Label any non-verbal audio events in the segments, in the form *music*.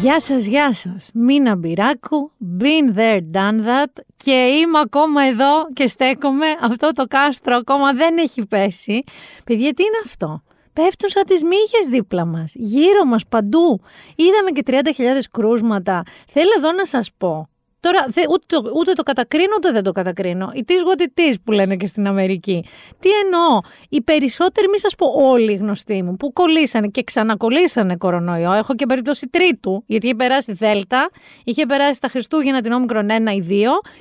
Γεια σας, γεια σας. Μίνα Μπυράκου, been there, done that και είμαι ακόμα εδώ και στέκομαι. Αυτό το κάστρο ακόμα δεν έχει πέσει. Παιδιά, τι είναι αυτό; Πέφτουν σαν τις μύχες δίπλα μας, γύρω μας, παντού. Είδαμε και 30.000 κρούσματα. Θέλω εδώ να σας πω Τώρα δε, ούτε, το, ούτε το κατακρίνω ούτε δεν το κατακρίνω. It is what it is που λένε και στην Αμερική. Τι εννοώ; Οι περισσότεροι, μη σας πω όλοι οι γνωστοί μου, που κολλήσανε και ξανακολλήσανε κορονοϊό. Έχω και περίπτωση τρίτου, γιατί είχε περάσει Δέλτα, είχε περάσει τα Χριστούγεννα την όμικρον 1 ή 2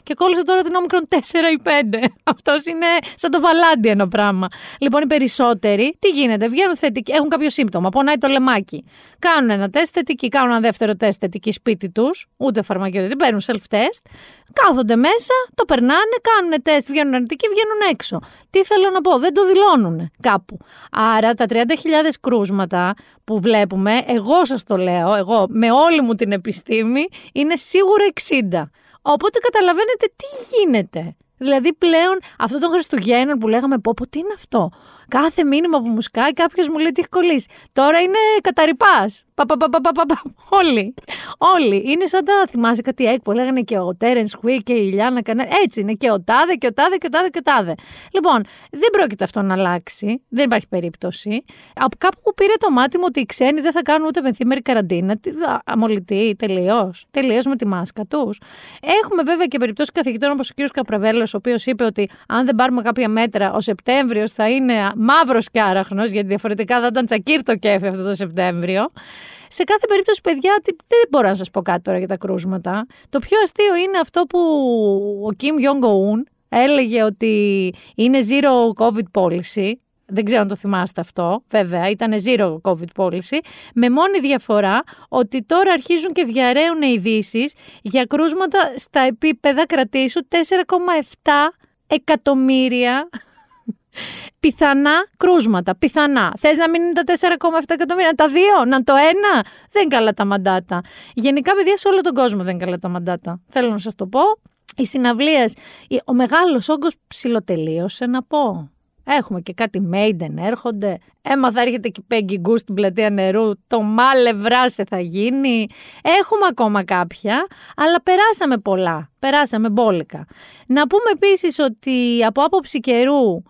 και κόλλησε τώρα την όμικρον 4 ή 5. *laughs* Αυτός είναι σαν το βαλάντι ένα πράγμα. Λοιπόν, οι περισσότεροι, τι γίνεται, βγαίνουν θετικοί, έχουν κάποιο σύμπτωμα, πονάει το λεμάκι. Κάνουν ένα τεστ θετική, κάνουν ένα δεύτερο τεστ θετική σπίτι τους, ούτε φαρμακείο δεν παίρνουν self τεστ, κάθονται μέσα, το περνάνε, κάνουν τεστ, βγαίνουν αρνητικοί, βγαίνουν έξω. Τι θέλω να πω, δεν το δηλώνουν κάπου. Άρα τα 30.000 κρούσματα που βλέπουμε, εγώ σας το λέω, εγώ με όλη μου την επιστήμη, είναι σίγουρα 60. Οπότε καταλαβαίνετε τι γίνεται. Δηλαδή πλέον αυτό των Χριστουγέννων που λέγαμε πω πω τι είναι αυτό; Κάθε μήνυμα που μου σκάει κάποιος μου λέει τι έχει κολλήσει. Τώρα είναι καταρρυπάς. Όλοι. Όλοι. Είναι σαν τα θυμάσαι κάτι έκπο. Λέγανε και ο Τέρεν Χουί και η Ιλιάνα Κανέ. Έτσι είναι και ο Τάδε και ο Τάδε και ο Τάδε και ο Τάδε. Λοιπόν, δεν πρόκειται αυτό να αλλάξει. Δεν υπάρχει περίπτωση. Από κάπου που πήρε το μάτι μου ότι οι ξένοι δεν θα κάνουν ούτε πενθήμερη καραντίνα. Αμολυτή, τελείως. Τελείως με τη μάσκα τους. Έχουμε βέβαια και περιπτώσεις καθηγητών όπως ο κ. Καπραβέλος, ο οποίος είπε ότι αν δεν πάρουμε κάποια μέτρα, ο Σεπτέμβριος θα είναι μαύρος και άραχνος, γιατί διαφορετικά θα ήταν τσακίρ το κέφι αυτό το Σεπτέμβριο. Σε κάθε περίπτωση, παιδιά, δεν μπορώ να σας πω κάτι τώρα για τα κρούσματα. Το πιο αστείο είναι αυτό που ο Kim Jong-un έλεγε ότι είναι zero COVID policy. Δεν ξέρω αν το θυμάστε αυτό, βέβαια, ήταν zero COVID policy, με μόνη διαφορά ότι τώρα αρχίζουν και διαραίουν ειδήσεις για κρούσματα στα επίπεδα κρατήσου 4,7 εκατομμύρια πιθανά κρούσματα. Πιθανά. Θες να μην είναι τα 4,7 εκατομμύρια, τα δύο, να το ένα. Δεν καλά τα μαντάτα. Γενικά, παιδιά, σε όλο τον κόσμο δεν καλά τα μαντάτα. Θέλω να σας το πω. Οι συναυλίες, ο μεγάλος όγκος ψηλοτελείωσε να πω. Έχουμε και κάτι Maiden έρχονται. Έμαθα έρχεται και Peggy Goo στην πλατεία νερού. Το μάλε βράσε θα γίνει. Έχουμε ακόμα κάποια, αλλά περάσαμε πολλά. Περάσαμε μπόλικα. Να πούμε επίσης ότι από άποψη καιρού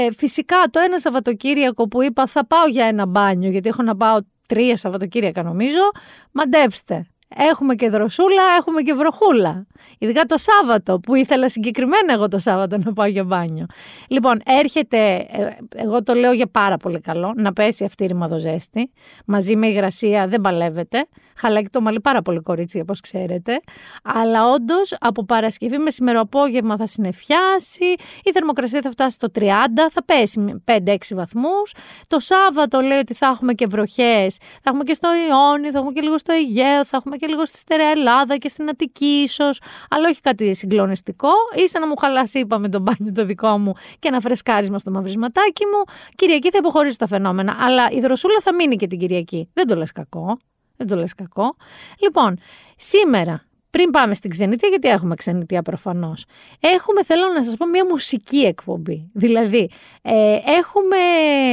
ε, φυσικά το ένα Σαββατοκύριακο που είπα θα πάω για ένα μπάνιο, γιατί έχω να πάω τρία Σαββατοκύριακα νομίζω, μαντέψτε. Έχουμε και δροσούλα, έχουμε και βροχούλα. Ειδικά το Σάββατο, που ήθελα συγκεκριμένα εγώ το Σάββατο να πάω για μπάνιο. Λοιπόν, έρχεται, ε, εγώ το λέω για πάρα πολύ καλό, να πέσει αυτή η ρημαδοζέστη. Μαζί με υγρασία δεν παλεύεται. Χαλάκι το μαλλί πάρα πολύ κορίτσι, όπως ξέρετε. Αλλά όντως από Παρασκευή με σήμερα απόγευμα θα συνεφιάσει. Η θερμοκρασία θα φτάσει στο 30, θα πέσει 5-6 βαθμούς. Το Σάββατο λέει ότι θα έχουμε και βροχές. Θα έχουμε και στο Ιόνι, θα έχουμε και λίγο στο Αιγαίο, θα έχουμε και λίγο στη Στερεά Ελλάδα και στην Αττική ίσως. Αλλά όχι κάτι συγκλονιστικό. σα να μου χαλάσει, είπαμε, τον μπάνιο το δικό μου και ένα φρεσκάρισμα στο μαυρισματάκι μου. Κυριακή θα υποχωρήσω τα φαινόμενα. Αλλά η δροσούλα θα μείνει και την Κυριακή. Δεν το λες κακό. Δεν το λες κακό. Λοιπόν, σήμερα, πριν πάμε στην ξενιτία, γιατί έχουμε ξενιτία προφανώς. Έχουμε, θέλω να σας πω, μια μουσική εκπομπή. Δηλαδή, ε, έχουμε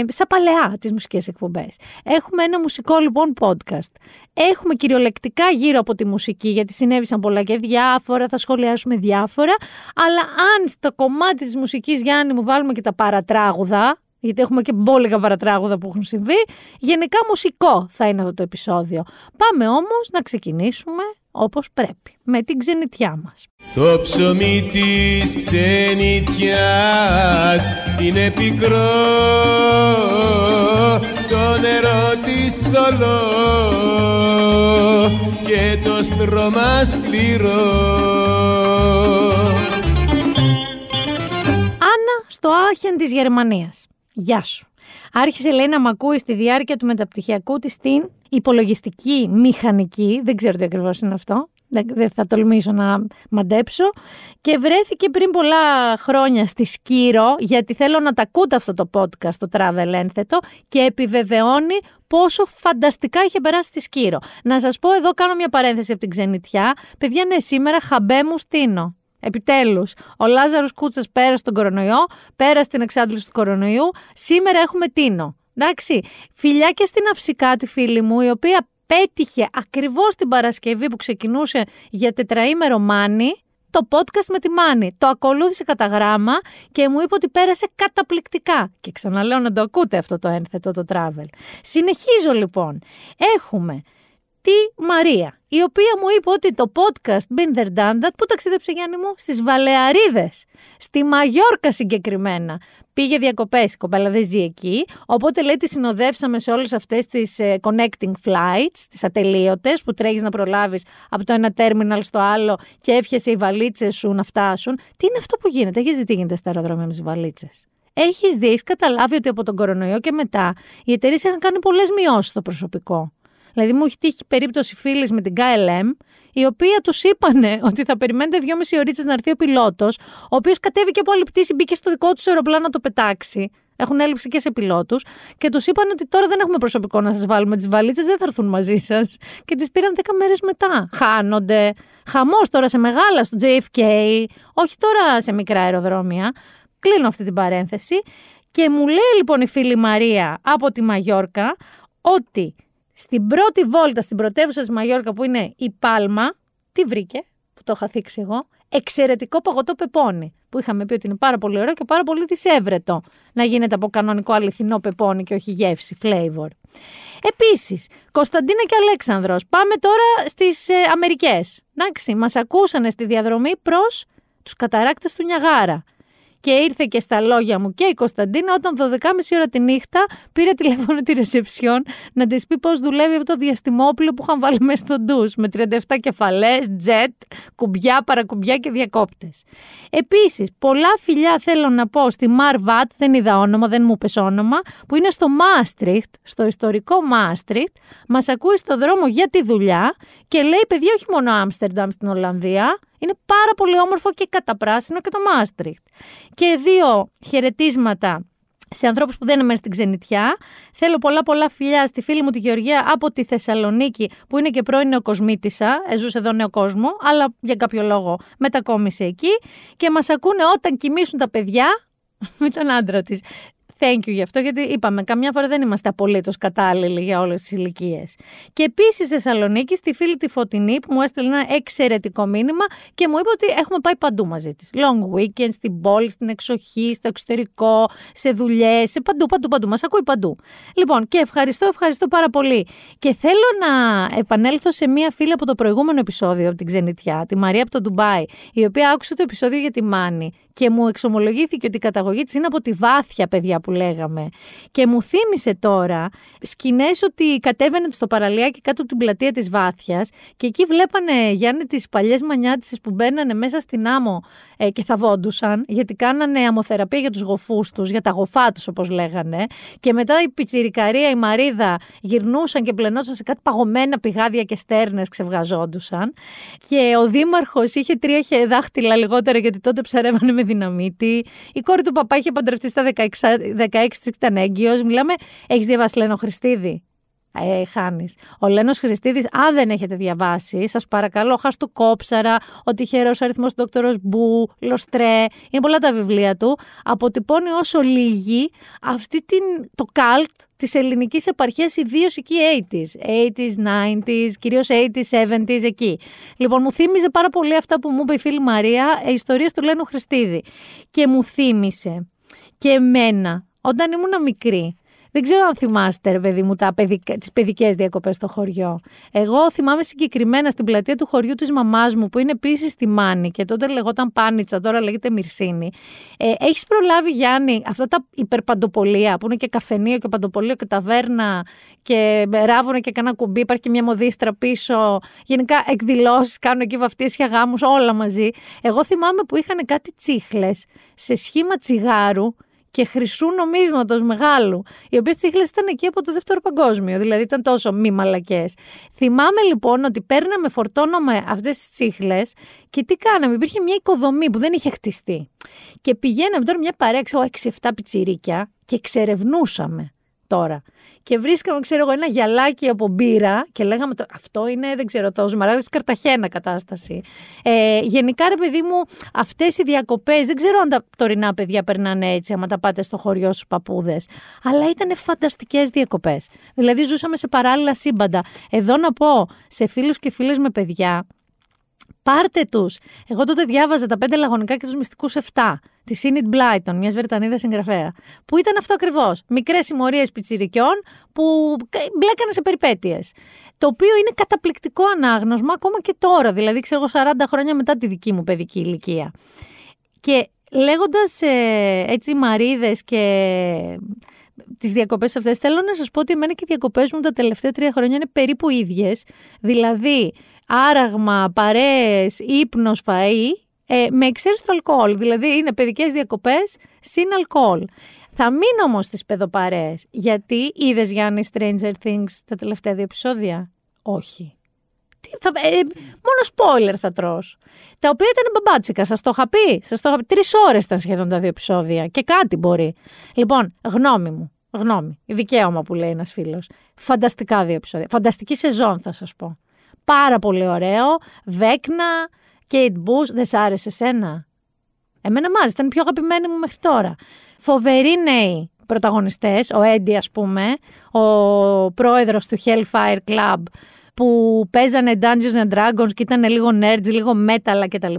σαν παλαιά τις μουσικές εκπομπές. Έχουμε ένα μουσικό λοιπόν podcast. Έχουμε κυριολεκτικά γύρω από τη μουσική, γιατί συνέβησαν πολλά και διάφορα, θα σχολιάσουμε διάφορα. Αλλά αν στο κομμάτι της μουσικής, Γιάννη, μου βάλουμε και τα παρατράγουδα, γιατί έχουμε και μπόλικα παρατράγουδα που έχουν συμβεί. Γενικά μουσικό θα είναι αυτό το επεισόδιο. Πάμε όμως να ξεκινήσουμε όπως πρέπει, με την ξενιτιά μας. Το ψωμί της ξενιτιάς είναι πικρό, το νερό της θολό και το στρώμα σκληρό. Άννα στο Άχεν της Γερμανίας. Γεια σου. Άρχισε λέει να μ' ακούει στη διάρκεια του μεταπτυχιακού της στην υπολογιστική μηχανική. Δεν ξέρω τι ακριβώς είναι αυτό. Δεν θα τολμήσω να μαντέψω. Και βρέθηκε πριν πολλά χρόνια στη Σκύρο, γιατί θέλω να τα ακούτε αυτό το podcast, το Travel Ένθετο, και επιβεβαιώνει πόσο φανταστικά είχε περάσει στη Σκύρο. Να σας πω εδώ, κάνω μια παρένθεση από την ξενιτιά. Παιδιά, ναι, σήμερα χαμπέ μου στείνω. Επιτέλους, ο Λάζαρος Κούτσας πέρασε τον κορονοϊό, πέρασε την εξάντληση του κορονοϊού. Σήμερα έχουμε Τίνο. Εντάξει. Φιλιά και στην Αυσικά τη φίλη μου, η οποία πέτυχε ακριβώς την Παρασκευή που ξεκινούσε για τετραήμερο Μάνι το podcast με τη Μάνη. Το ακολούθησε κατά γράμμα και μου είπε ότι πέρασε καταπληκτικά. Και ξαναλέω να το ακούτε αυτό το ένθετο το travel. Συνεχίζω λοιπόν. Έχουμε τη Μαρία, η οποία μου είπε ότι το podcast Been There Done That, που ταξίδεψε Γιάννη μου, στις Βαλεαρίδες, στη Μαγιόρκα συγκεκριμένα. Πήγε διακοπές, η κοπέλα δεν ζει εκεί, οπότε λέει τη συνοδεύσαμε σε όλες αυτές τις ε, connecting flights, τις ατελείωτες που τρέχεις να προλάβεις από το ένα terminal στο άλλο και έφιασε οι βαλίτσες σου να φτάσουν. Τι είναι αυτό που γίνεται, έχεις δει τι γίνεται στα αεροδρόμια με τις βαλίτσες; Έχεις δει, έχεις καταλάβει ότι από τον κορονοϊό και μετά οι εταιρείες είχαν κάνει πολλές μειώσεις στο προσωπικό. Δηλαδή, μου έχει τύχει περίπτωση φίλης με την KLM, η οποία τους είπανε ότι θα περιμένετε δυόμιση ώρες να έρθει ο πιλότος, ο οποίος κατέβηκε από άλλη πτήση, μπήκε στο δικό τους αεροπλάνο να το πετάξει. Έχουν έλλειψη και σε πιλότους. Και τους είπαν ότι τώρα δεν έχουμε προσωπικό να σας βάλουμε τις βαλίτσες, δεν θα έρθουν μαζί σας. Και τις πήραν 10 μέρες μετά. Χάνονται. Χαμός τώρα σε μεγάλα, στο JFK, όχι τώρα σε μικρά αεροδρόμια. Κλείνω αυτή την παρένθεση. Και μου λέει λοιπόν η φίλη Μαρία από τη Μαγιόρκα ότι στην πρώτη βόλτα στην πρωτεύουσα της Μαγιόρκα που είναι η Πάλμα, τι βρήκε, που το είχα θίξει εγώ, εξαιρετικό παγωτό πεπόνι. Που είχαμε πει ότι είναι πάρα πολύ ωραίο και πάρα πολύ δυσέβρετο να γίνεται από κανονικό αληθινό πεπόνι και όχι γεύση, flavor. Επίσης, Κωνσταντίνα και Αλέξανδρος, πάμε τώρα στις ε, Αμερικές. Εντάξει, μας ακούσανε στη διαδρομή προς τους καταράκτες του Νιαγάρα. Και ήρθε και στα λόγια μου και η Κωνσταντίνα όταν 12.30 ώρα τη νύχτα πήρε τηλέφωνο τη ρεσεψιόν να της πει πώς δουλεύει αυτό το διαστημόπλαιο που είχαν βάλει μέσα στο ντους με 37 κεφαλές, τζετ, κουμπιά, παρακουμπιά και διακόπτες. Επίσης, πολλά φιλιά θέλω να πω στη Μαρβάτ, δεν είδα όνομα, δεν μου πες όνομα, που είναι στο Μάστριχτ, στο ιστορικό Μάστριχτ, μας ακούει στο δρόμο για τη δουλειά και λέει: Παιδιά, όχι μόνο Άμστερνταμ στην Ολλανδία, είναι πάρα πολύ όμορφο και καταπράσινο και το Μάστριχτ. Και δύο χαιρετίσματα σε ανθρώπους που δεν είναι μέσα στην ξενιτιά. Θέλω πολλά πολλά φιλιά στη φίλη μου τη Γεωργία από τη Θεσσαλονίκη που είναι και πρώην νεοκοσμήτησα, ζούσε εδώ νέο κόσμο, αλλά για κάποιο λόγο μετακόμισε εκεί και μας ακούνε όταν κοιμήσουν τα παιδιά *laughs* με τον άντρα της. Thank you γι' αυτό, γιατί είπαμε, καμιά φορά δεν είμαστε απολύτως κατάλληλοι για όλες τις ηλικίες. Και επίσης στη Θεσσαλονίκη, στη φίλη τη Φωτεινή, που μου έστειλε ένα εξαιρετικό μήνυμα και μου είπε ότι έχουμε πάει παντού μαζί της. Long weekend, στην πόλη, στην εξοχή, στο εξωτερικό, σε δουλειές, σε παντού, παντού, παντού. Μας ακούει παντού. Λοιπόν, και ευχαριστώ, ευχαριστώ πάρα πολύ. Και θέλω να επανέλθω σε μία φίλη από το προηγούμενο επεισόδιο από την Ξενιτιά, τη Μαρία από το Ντουμπάι, η οποία άκουσε το επεισόδιο για τη Μάνη και μου εξομολογήθηκε ότι η καταγωγή της είναι από τη βάθια παιδιά που λέγαμε. Και μου θύμισε τώρα σκηνές ότι κατέβαινε στο παραλιάκι κάτω από την πλατεία της βάθιας και εκεί βλέπανε Γιάννη τις παλιές μανιάτισες που μπαίνανε μέσα στην άμμο ε, και θα βόντουσαν γιατί κάνανε αμοθεραπεία για τους γοφούς τους, για τα γοφά τους όπως λέγανε. Και μετά η πιτσιρικαρία, η Μαρίδα γυρνούσαν και πλενώσαν σε κάτι παγωμένα πηγάδια και στέρνες ξεβγαζόντουσαν. Και ο δήμαρχος είχε τρία δάχτυλα λιγότερα γιατί τότε ψαρεύανε με δυναμίτη. Η κόρη του παπά είχε παντρευτεί στα 16, 16 της ήταν έγκυος. Μιλάμε, έχεις διαβάσει Λένο Χριστίδη; Ε, χάνεις. Ο Λένος Χριστίδης, αν δεν έχετε διαβάσει, σας παρακαλώ, χά του κόψαρα, ο τυχερός αριθμός του Δόκτωρο Μπου, Λοστρέ, είναι πολλά τα βιβλία του. Αποτυπώνει όσο λίγη αυτή την, το καλτ της ελληνικής επαρχίας, ιδίως εκεί 80s. 80s, 90s, κυρίως 80s, 70s, εκεί. Λοιπόν, μου θύμιζε πάρα πολύ αυτά που μου είπε η φίλη Μαρία, ε, ιστορίες του Λένου Χριστίδη. Και μου θύμισε και εμένα, όταν ήμουν μικρή, δεν ξέρω αν θυμάστε, ρε παιδί μου, τα παιδικα... τις παιδικές διακοπές στο χωριό. Εγώ θυμάμαι συγκεκριμένα στην πλατεία του χωριού της μαμάς μου, που είναι επίσης στη Μάνη και τότε λεγόταν Πάνιτσα, τώρα λέγεται Μυρσίνη. Ε, έχεις προλάβει, Γιάννη, αυτά τα υπερπαντοπολία, που είναι και καφενείο και παντοπολείο και ταβέρνα και ράβουνε και κανένα κουμπί, υπάρχει και μια μοδίστρα πίσω. Γενικά εκδηλώσεις, κάνουν εκεί βαφτίσια γάμους, όλα μαζί. Εγώ θυμάμαι που είχαν κάτι τσίχλες σε σχήμα τσιγάρου και χρυσού νομίσματος μεγάλου, οι οποίες τσίχλες ήταν εκεί από το δεύτερο παγκόσμιο, δηλαδή ήταν τόσο μη μαλακές. Θυμάμαι λοιπόν ότι παίρναμε, φορτώναμε αυτές τις τσίχλες και τι κάναμε, υπήρχε μια οικοδομή που δεν είχε χτιστεί. Και πηγαίναμε τώρα μια παρέα, 6-7 πιτσιρίκια και εξερευνούσαμε τώρα. Και βρίσκαμε, ξέρω εγώ, ένα γυαλάκι από μπύρα και λέγαμε το, αυτό είναι, δεν ξέρω, το ζουμαράδι της Καρταχένα κατάσταση. Ε, γενικά, ρε παιδί μου, αυτές οι διακοπές, δεν ξέρω αν τα τωρινά παιδιά περνάνε έτσι, άμα τα πάτε στο χωριό στου παππούδες. Αλλά ήταν φανταστικές διακοπές. Δηλαδή, ζούσαμε σε παράλληλα σύμπαντα. Εδώ να πω σε φίλους και φίλες με παιδιά, Πάρτε τους. Εγώ τότε διάβαζα τα πέντε λαγωνικά και τους μυστικούς 7 τη Σίνιτ Μπλάιτον, μιας Βρετανίδας συγγραφέα. Που ήταν αυτό ακριβώς. Μικρές συμμορίες πιτσιρικιών που μπλέκανε σε περιπέτειες. Το οποίο είναι καταπληκτικό ανάγνωσμα ακόμα και τώρα, δηλαδή ξέρω εγώ 40 χρόνια μετά τη δική μου παιδική ηλικία. Και λέγοντας ε, έτσι μαρίδες και τις διακοπές αυτές θέλω να σας πω ότι εμένα και οι διακοπές μου τα τελευταία τρία χρόνια είναι περίπου ίδιες. Δηλαδή άραγμα, παρέες, ύπνος, φαΐ, ε, με εξαίρεση το αλκοόλ. Δηλαδή είναι παιδικές διακοπές συν αλκοόλ. Θα μείνω όμως στις παιδοπαρέες. Γιατί είδες Γιάννη Stranger Things τα τελευταία δύο επεισόδια; Όχι. Τι, θα, ε, μόνο spoiler θα τρως. Τα οποία ήταν μπαμπάτσικα, σας το είχα πει. Σας το είχα πει. Τρεις ώρες ήταν σχεδόν τα δύο επεισόδια. Και κάτι μπορεί. Λοιπόν, γνώμη μου. Γνώμη. Δικαίωμα που λέει ένας φίλος. Φανταστικά δύο επεισόδια. Φανταστική σεζόν θα σας πω. Πάρα πολύ ωραίο. Βέκνα, Kate Bush, δεν σ' άρεσε εσένα. Εμένα μ' άρεσε, ήταν η πιο αγαπημένη μου μέχρι τώρα. Φοβεροί νέοι πρωταγωνιστές, ο Έντι ας πούμε, ο πρόεδρος του Hellfire Club, που παίζανε Dungeons and Dragons και ήταν λίγο nerds, λίγο metal κτλ.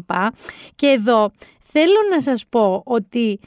Και εδώ θέλω να σας πω ότι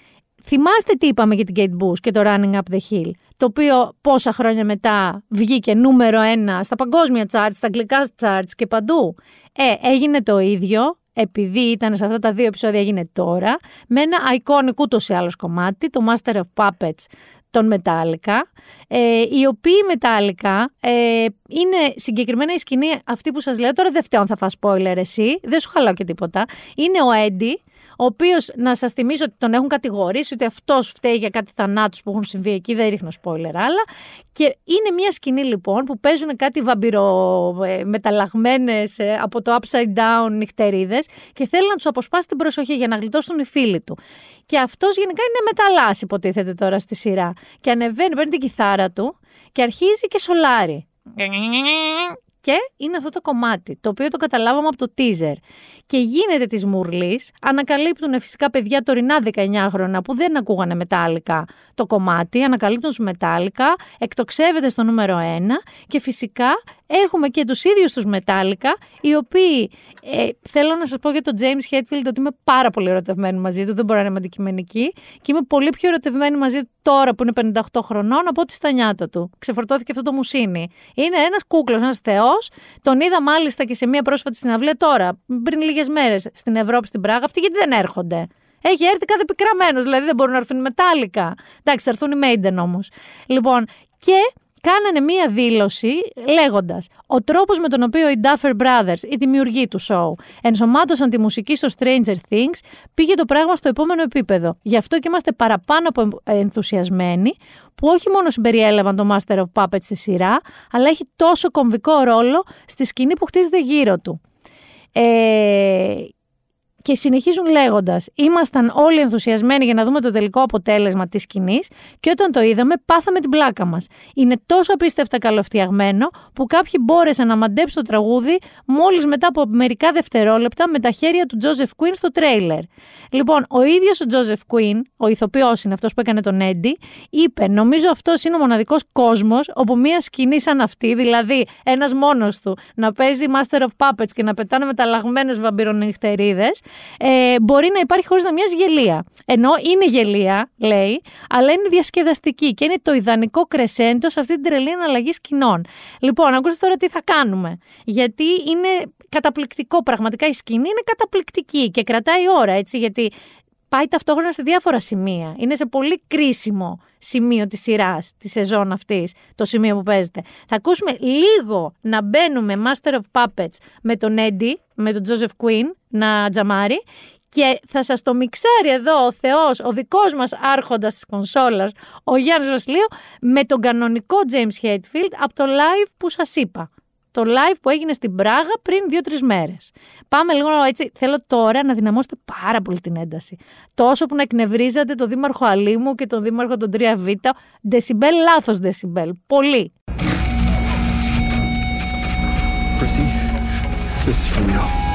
θυμάστε τι είπαμε για την Kate Bush και το Running Up the Hill το οποίο πόσα χρόνια μετά βγήκε νούμερο ένα στα παγκόσμια charts, στα αγγλικά charts και παντού. Ε, έγινε το ίδιο, επειδή ήταν σε αυτά τα δύο επεισόδια έγινε τώρα, με ένα iconic ούτως ή άλλως κομμάτι, το Master of Puppets των Metallica, ε, οι οποίοι Metallica ε, είναι συγκεκριμένα η σκηνή αυτή που σας λέω, τώρα δεν φταίω αν θα φας spoiler εσύ, δεν σου χαλάω και τίποτα, είναι ο Έντι, ο οποίος να σας θυμίσω ότι τον έχουν κατηγορήσει ότι αυτός φταίει για κάτι θανάτους που έχουν συμβεί εκεί, δεν ρίχνω spoiler άλλα. Και είναι μια σκηνή λοιπόν που παίζουν κάτι βαμπυρομεταλλαγμένε ε, από το upside down νυχτερίδες και θέλει να τους αποσπάσει την προσοχή για να γλιτώσουν οι φίλοι του. Και αυτός γενικά είναι μεταλλά, υποτίθεται τώρα στη σειρά. Και ανεβαίνει, παίρνει την κιθάρα του και αρχίζει και σολάρει. Και είναι αυτό το κομμάτι, το οποίο το καταλάβαμε από το teaser. Και γίνεται της μουρλής. Ανακαλύπτουν φυσικά παιδιά τωρινά 19 χρόνια που δεν ακούγανε μετάλλικα το κομμάτι. Ανακαλύπτουν του μετάλλικα, εκτοξεύεται στο νούμερο 1 και φυσικά έχουμε και τους ίδιους τους μετάλλικα, οι οποίοι ε, θέλω να σας πω για τον James Hetfield ότι είμαι πάρα πολύ ερωτευμένη μαζί του, δεν μπορώ να είμαι αντικειμενική. Και είμαι πολύ πιο ερωτευμένη μαζί του τώρα που είναι 58 χρονών από ό,τι στα νιάτα του. Ξεφορτώθηκε αυτό το μουσίνι. Είναι ένας κούκλος, ένας θεός. Τον είδα μάλιστα και σε μία πρόσφατη συναυλία τώρα, πριν λίγες μέρες στην Ευρώπη, στην Πράγα. Αυτοί γιατί δεν έρχονται. Έχει έρθει κάθε πικραμένος, δηλαδή δεν μπορούν να έρθουν οι μετάλλικα. Εντάξει, θα έρθουν οι Maiden όμως. Λοιπόν, και κάνανε μία δήλωση λέγοντας «Ο τρόπος με τον οποίο οι Duffer Brothers, οι δημιουργοί του show, ενσωμάτωσαν τη μουσική στο Stranger Things, πήγε το πράγμα στο επόμενο επίπεδο. Γι' αυτό και είμαστε παραπάνω από ενθουσιασμένοι που όχι μόνο συμπεριέλαβαν το Master of Puppets στη σειρά, αλλά έχει τόσο κομβικό ρόλο στη σκηνή που χτίζεται γύρω του. Ε, και συνεχίζουν λέγοντας: Ήμασταν όλοι ενθουσιασμένοι για να δούμε το τελικό αποτέλεσμα της σκηνής και όταν το είδαμε, πάθαμε την πλάκα μας. Είναι τόσο απίστευτα καλοφτιαγμένο που κάποιοι μπόρεσαν να μαντέψουν το τραγούδι μόλις μετά από μερικά δευτερόλεπτα με τα χέρια του Τζόζεφ Κουίν στο τρέιλερ. Λοιπόν, ο ίδιος ο Τζόζεφ Κουίν, ο ηθοποιός είναι αυτός που έκανε τον Έντι, είπε: Νομίζω αυτός είναι ο μοναδικός κόσμος όπου μία σκηνή σαν αυτή, δηλαδή ένας μόνος του να παίζει Master of Puppets και να πετάνε μεταλλαγμένε βαμπυρονυχτερίδες, ε, μπορεί να υπάρχει χωρίς να μοιάζει γελία. Ενώ είναι γελία, λέει, αλλά είναι διασκεδαστική και είναι το ιδανικό κρεσέντο σε αυτή την τρελή αναλλαγή σκηνών. Λοιπόν, ακούστε τώρα τι θα κάνουμε. Γιατί είναι καταπληκτικό. Πραγματικά η σκηνή είναι καταπληκτική και κρατάει ώρα, έτσι, γιατί πάει ταυτόχρονα σε διάφορα σημεία. Είναι σε πολύ κρίσιμο σημείο της σειράς, της σεζόν αυτής, το σημείο που παίζεται. Θα ακούσουμε λίγο να μπαίνουμε Master of Puppets με τον Eddie, με τον Joseph Quinn, να τζαμάρει και θα σας το μιξάρει εδώ ο Θεός, ο δικός μας άρχοντας της κονσόλας, ο Γιάννης Βασιλείου, με τον κανονικό James Hetfield από το live που σας είπα. Το στο live που έγινε στην Πράγα πριν δύο-τρεις μέρες. Πάμε λίγο έτσι. Θέλω τώρα να δυναμώσετε πάρα πολύ την ένταση. Τόσο που να εκνευρίζατε τον Δήμαρχο Αλήμου και τον Δήμαρχο των 3Β. Δεσιμπέλ, λάθος δεσιμπέλ. Πολύ. Chrissy, this is for you.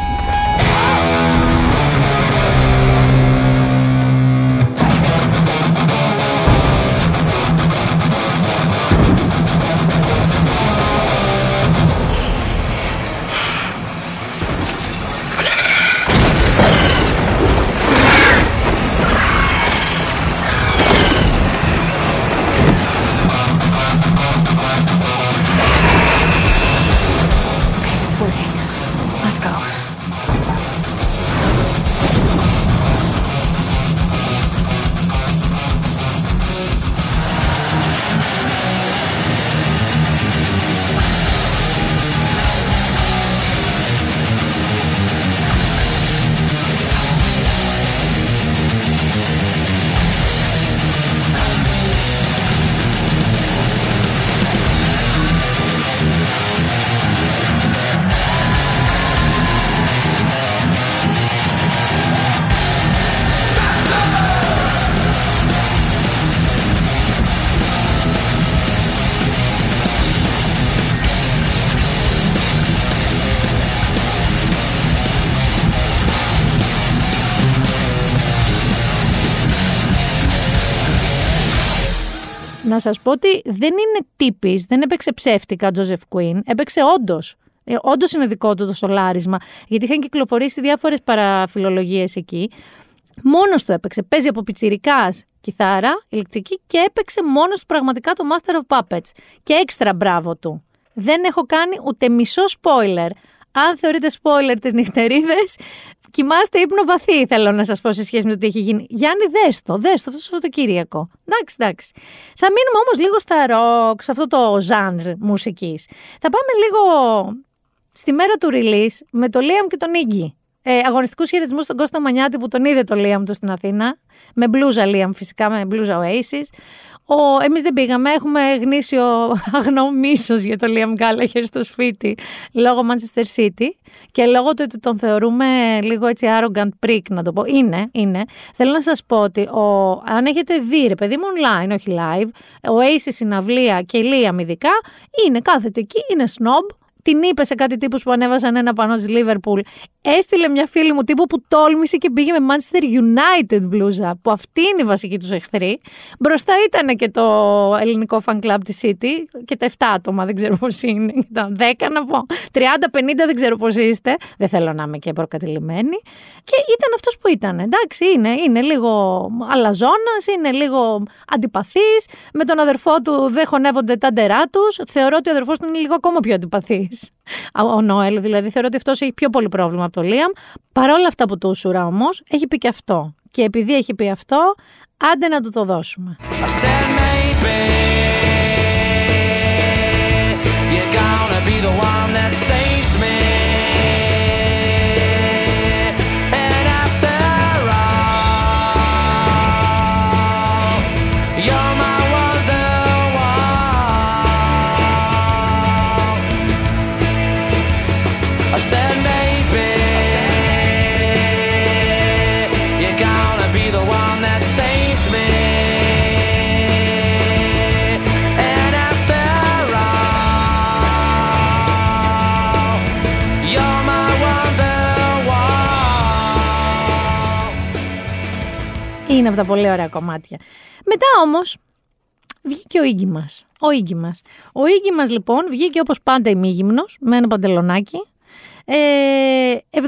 Να σας πω ότι δεν είναι τύπης, δεν έπαιξε ψεύτικα ο Τζοζεφ Κουίν, έπαιξε όντως. Ε, όντως είναι δικό του το σολάρισμα, γιατί είχαν κυκλοφορήσει διάφορες παραφιλολογίες εκεί. Μόνος του έπαιξε. Παίζει από πιτσιρικάς κιθάρα, ηλεκτρική και έπαιξε μόνος του πραγματικά το Master of Puppets. Και έξτρα μπράβο του. Δεν έχω κάνει ούτε μισό spoiler. Αν θεωρείτε spoiler τις νυχτερίδες, κοιμάστε ύπνο βαθύ, θέλω να σας πω σε σχέση με το τι έχει γίνει. Γιάννη, δες το, δες το αυτό το Σαββατοκύριακο. Εντάξει, εντάξει. Θα μείνουμε όμως λίγο στα ροκ, σε αυτό το ζάνρ μουσικής. Θα πάμε λίγο στη μέρα του release με το Liam και τον Iggy. Ε, αγωνιστικούς χαιρετισμούς στον Κώστα Μανιάτη που τον είδε το Liam του στην Αθήνα. Με μπλούζα Liam φυσικά, με μπλούζα Oasis. Ο, εμείς δεν πήγαμε, έχουμε γνήσιο αγνό μίσος για το Liam Gallagher στο σπίτι λόγω Manchester City και λόγω του ότι τον θεωρούμε λίγο έτσι arrogant prick να το πω. Είναι, είναι. Θέλω να σας πω ότι ο, αν έχετε δει ρε παιδί μου online, όχι live, ο Aces συναυλία και η Liam ειδικά, είναι κάθεται εκεί, είναι snob, την είπε σε κάτι τύπους που ανέβασαν ένα πανό της Λίβερπουλ. Έστειλε μια φίλη μου τύπου που τόλμησε και πήγε με Manchester United μπλούζα, που αυτή είναι η βασική τους εχθρή. Μπροστά ήταν και το ελληνικό fan club της City και τα 7 άτομα, δεν ξέρω πώς είναι. Τα 10 να πω. 30-50 δεν ξέρω πώς είστε. Δεν θέλω να είμαι και προκατηλημένη. Και ήταν αυτός που ήταν. Εντάξει, είναι, είναι λίγο αλαζόνας, είναι λίγο αντιπαθής. Με τον αδερφό του δεν χωνεύονται τα ντερά τους. Θεωρώ ότι ο αδερφός του είναι λίγο ακόμα πιο αντιπαθής. Ο Νόελ, δηλαδή, θεωρώ ότι αυτός έχει πιο πολύ πρόβλημα από το Λίαμ. Παρ' όλα αυτά που του ούσουρα όμως, έχει πει και αυτό. Και επειδή έχει πει αυτό, άντε να του το δώσουμε. I said maybe Είναι από τα πολύ ωραία κομμάτια. Μετά όμως, βγήκε ο ίγκη μας. Ο ίγκη μας. Ο ίγκη μας λοιπόν βγήκε όπως πάντα ημίγυμνος, με ένα παντελονάκι. Ε, 75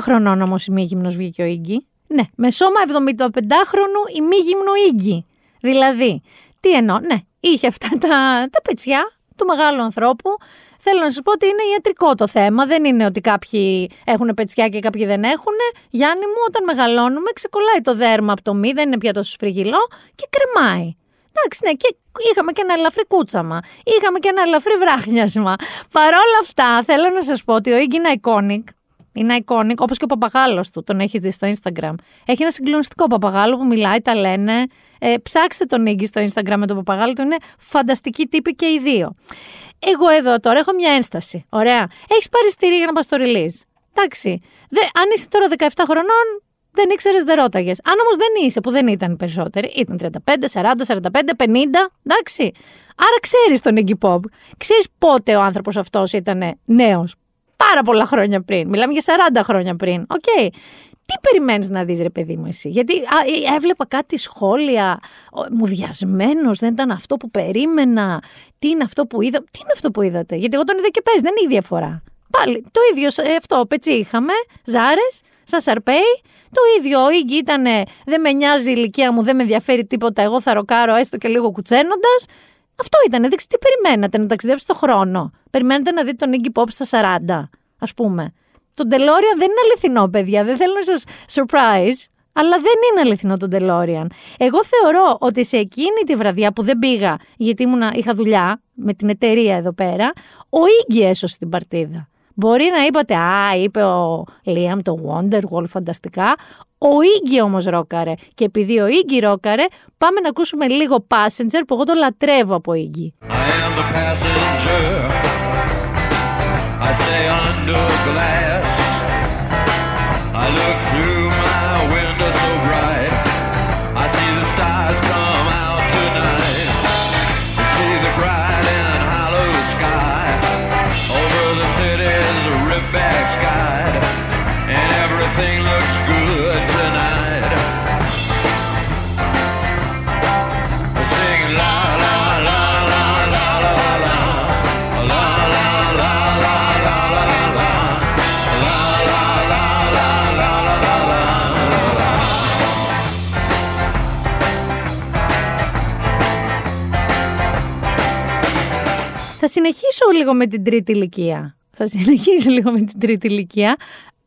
χρονών όμως ημίγυμνος βγήκε ο ίγκη. Ναι, με σώμα 75χρονου ημίγυμνου ίγκη. Δηλαδή, τι εννοώ, ναι, είχε αυτά τα, τα πετσιά του μεγάλου ανθρώπου. Θέλω να σας πω ότι είναι ιατρικό το θέμα. Δεν είναι ότι κάποιοι έχουν πετσιά και κάποιοι δεν έχουν. Γιάννη μου, όταν μεγαλώνουμε, ξεκολλάει το δέρμα από το μη, δεν είναι πια τόσο σφριγγυλό και κρεμάει. Εντάξει, ναι, και είχαμε και ένα ελαφρύ κούτσαμα. Είχαμε και ένα ελαφρύ βράχνιασμα. Παρ' όλα αυτά, θέλω να σας πω ότι ο Iggy είναι iconic. Είναι iconic, όπως και ο παπαγάλος του, τον έχεις δει στο Instagram. Έχει ένα συγκλονιστικό παπαγάλο που μιλάει, τα λένε. Ε, ψάξτε τον Iggy στο Instagram με τον παπαγάλο του, είναι φανταστική τύπη και οι δύο. Εγώ εδώ τώρα έχω μια ένσταση. Ωραία. Έχεις πάρει στήρι για να πας στο release. Εντάξει. Δε, αν είσαι τώρα 17 χρονών, δεν ήξερες, δεν ρώταγες. Αν όμως δεν είσαι, που δεν ήταν οι περισσότεροι, ήταν 35, 40, 45, 50, εντάξει. Άρα ξέρεις τον Iggy Pop. Ξέρεις πότε ο άνθρωπος αυτός ήταν νέος. Πάρα πολλά χρόνια πριν. Μιλάμε για 40 χρόνια πριν. OK. Okay. Τι περιμένεις να δεις, ρε παιδί μου, εσύ; Γιατί α, ε, έβλεπα κάτι σχόλια. Μουδιασμένο, δεν ήταν αυτό που περίμενα. Τι είναι αυτό που είδα. Τι είναι αυτό που είδατε; Γιατί εγώ τον είδα και πέρυσι, δεν είναι η διαφορά. Πάλι το ίδιο ε, αυτό. Πετσί είχαμε, ζάρες, σαν σαρπέι. Το ίδιο ο Ίγκη ήταν δεν με νοιάζει η ηλικία μου, δεν με ενδιαφέρει τίποτα. Εγώ θα ροκάρω έστω και λίγο κουτσένοντας. Αυτό ήταν. Δείξτε τι περιμένατε, να ταξιδέψετε το χρόνο. Περιμένετε να δείτε τον Iggy Pop στα 40, ας πούμε. Το DeLorean δεν είναι αληθινό, παιδιά. Δεν θέλω να σας surprise, αλλά δεν είναι αληθινό το DeLorean. Εγώ θεωρώ ότι σε εκείνη τη βραδιά που δεν πήγα, γιατί ήμουνα, είχα δουλειά με την εταιρεία εδώ πέρα, ο Iggy έσωσε την παρτίδα. Μπορεί να είπατε, Α, είπε ο Λίαμ το Wonderwall φανταστικά. Ο Iggy όμως ρόκαρε. Και επειδή ο Iggy ρόκαρε, πάμε να ακούσουμε λίγο Passenger που εγώ το λατρεύω από Iggy. I am the passenger. I stay under glass. I look through Θα συνεχίσω λίγο με την τρίτη ηλικία. Θα συνεχίσω λίγο με την τρίτη ηλικία.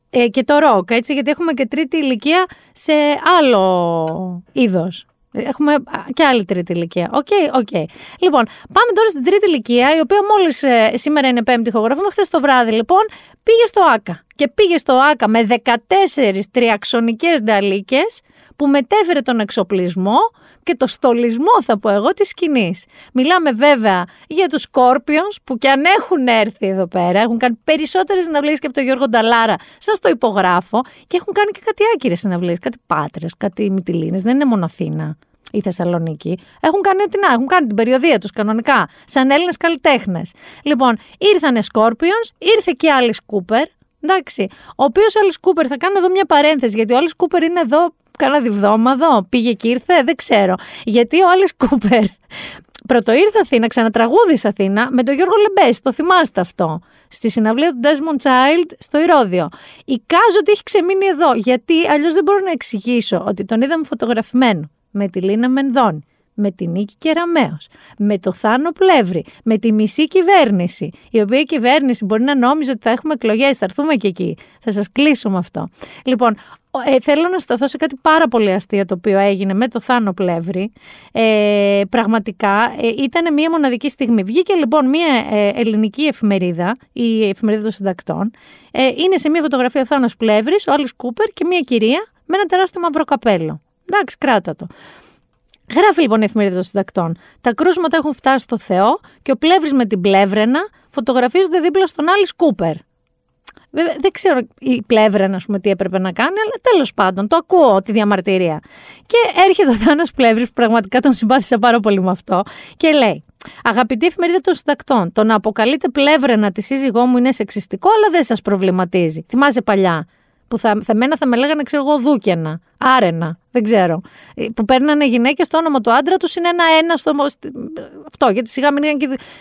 Ε, και το ροκ, έτσι, γιατί έχουμε και τρίτη ηλικία σε άλλο είδος. Έχουμε α, και άλλη τρίτη ηλικία. OK, ok. Λοιπόν, πάμε τώρα στην τρίτη ηλικία, η οποία μόλις σήμερα είναι πέμπτη ηχογραφούμε. Χθες το βράδυ, λοιπόν, πήγε στο ΟΑΚΑ. Και πήγε στο ΟΑΚΑ με 14 τριαξονικές νταλίκες που μετέφερε τον εξοπλισμό και το στολισμό, θα πω εγώ, της σκηνής. Μιλάμε βέβαια για τους Scorpions που κι αν έχουν έρθει εδώ πέρα, έχουν κάνει περισσότερες συναυλίες και από τον Γιώργο Νταλάρα. Σας το υπογράφω και έχουν κάνει και κάτι άκυρες συναυλίες, κάτι πάτρες, κάτι μυτιλίνες. Δεν είναι μόνο Αθήνα η Θεσσαλονίκη. Έχουν κάνει ό,τι να, έχουν κάνει την περιοδία τους κανονικά, σαν Έλληνες καλλιτέχνες. Λοιπόν, ήρθανε Scorpions, ήρθε και άλλη Cooper. Εντάξει. Ο οποίος Άλλη Κούπερ, θα κάνω εδώ μια παρένθεση, γιατί ο Άλλη Κούπερ είναι εδώ κάνα διβδόμαδο, πήγε και ήρθε, δεν ξέρω. Γιατί ο Άλλη Κούπερ πρώτο ήρθε Αθήνα, ξανατραγούδησε Αθήνα με τον Γιώργο Λεμπές, το θυμάστε αυτό. Στη συναυλία του Desmond Child στο Ηρώδιο. Εικάζω ότι έχει ξεμείνει εδώ, γιατί αλλιώς δεν μπορώ να εξηγήσω ότι τον είδαμε φωτογραφημένο με τη Λίνα Μενδώνη, με την Νίκη Κεραμέως, με το Θάνο Πλεύρη, με τη μισή κυβέρνηση, η οποία κυβέρνηση μπορεί να νόμιζε ότι θα έχουμε εκλογές, θα έρθουμε και εκεί. Θα σας κλείσω με αυτό. Λοιπόν, ε, θέλω να σταθώ σε κάτι πάρα πολύ αστείο το οποίο έγινε με το Θάνο Πλεύρη. Ε, πραγματικά ε, ήταν μια μοναδική στιγμή. Βγήκε λοιπόν μια ε, ελληνική εφημερίδα, η εφημερίδα των συντακτών. Ε, είναι σε μια φωτογραφία ο Θάνος Πλεύρης, ο Άλλος Κούπερ και μια κυρία με ένα τεράστιο μαύρο καπέλο. Εντάξει, κράτα το. Γράφει λοιπόν η εφημερίδα των συντακτών. Τα κρούσματα έχουν φτάσει στο Θεό και ο πλεύρης με την πλεύρενα φωτογραφίζονται δίπλα στον Άλλη Κούπερ. Βέβαια, δεν ξέρω η πλεύρενα, ας πούμε, τι έπρεπε να κάνει, αλλά τέλος πάντων, το ακούω τη διαμαρτυρία. Και έρχεται ο Θάνο Πλεύρης, που πραγματικά τον συμπάθησα πάρα πολύ με αυτό, και λέει: Αγαπητή εφημερίδα των συντακτών, το να αποκαλείτε πλεύρενα τη σύζυγό μου είναι σεξιστικό, αλλά δεν σας προβληματίζει. Θυμάσαι παλιά που θα, θα μένα θα με λέγανε, ξέρω εγώ, δούκαινα, άρενα, δεν ξέρω. Ε, Που παίρνανε γυναίκες το όνομα του άντρα τους είναι ένα-ένα στο. Αυτό, γιατί σιγά μην,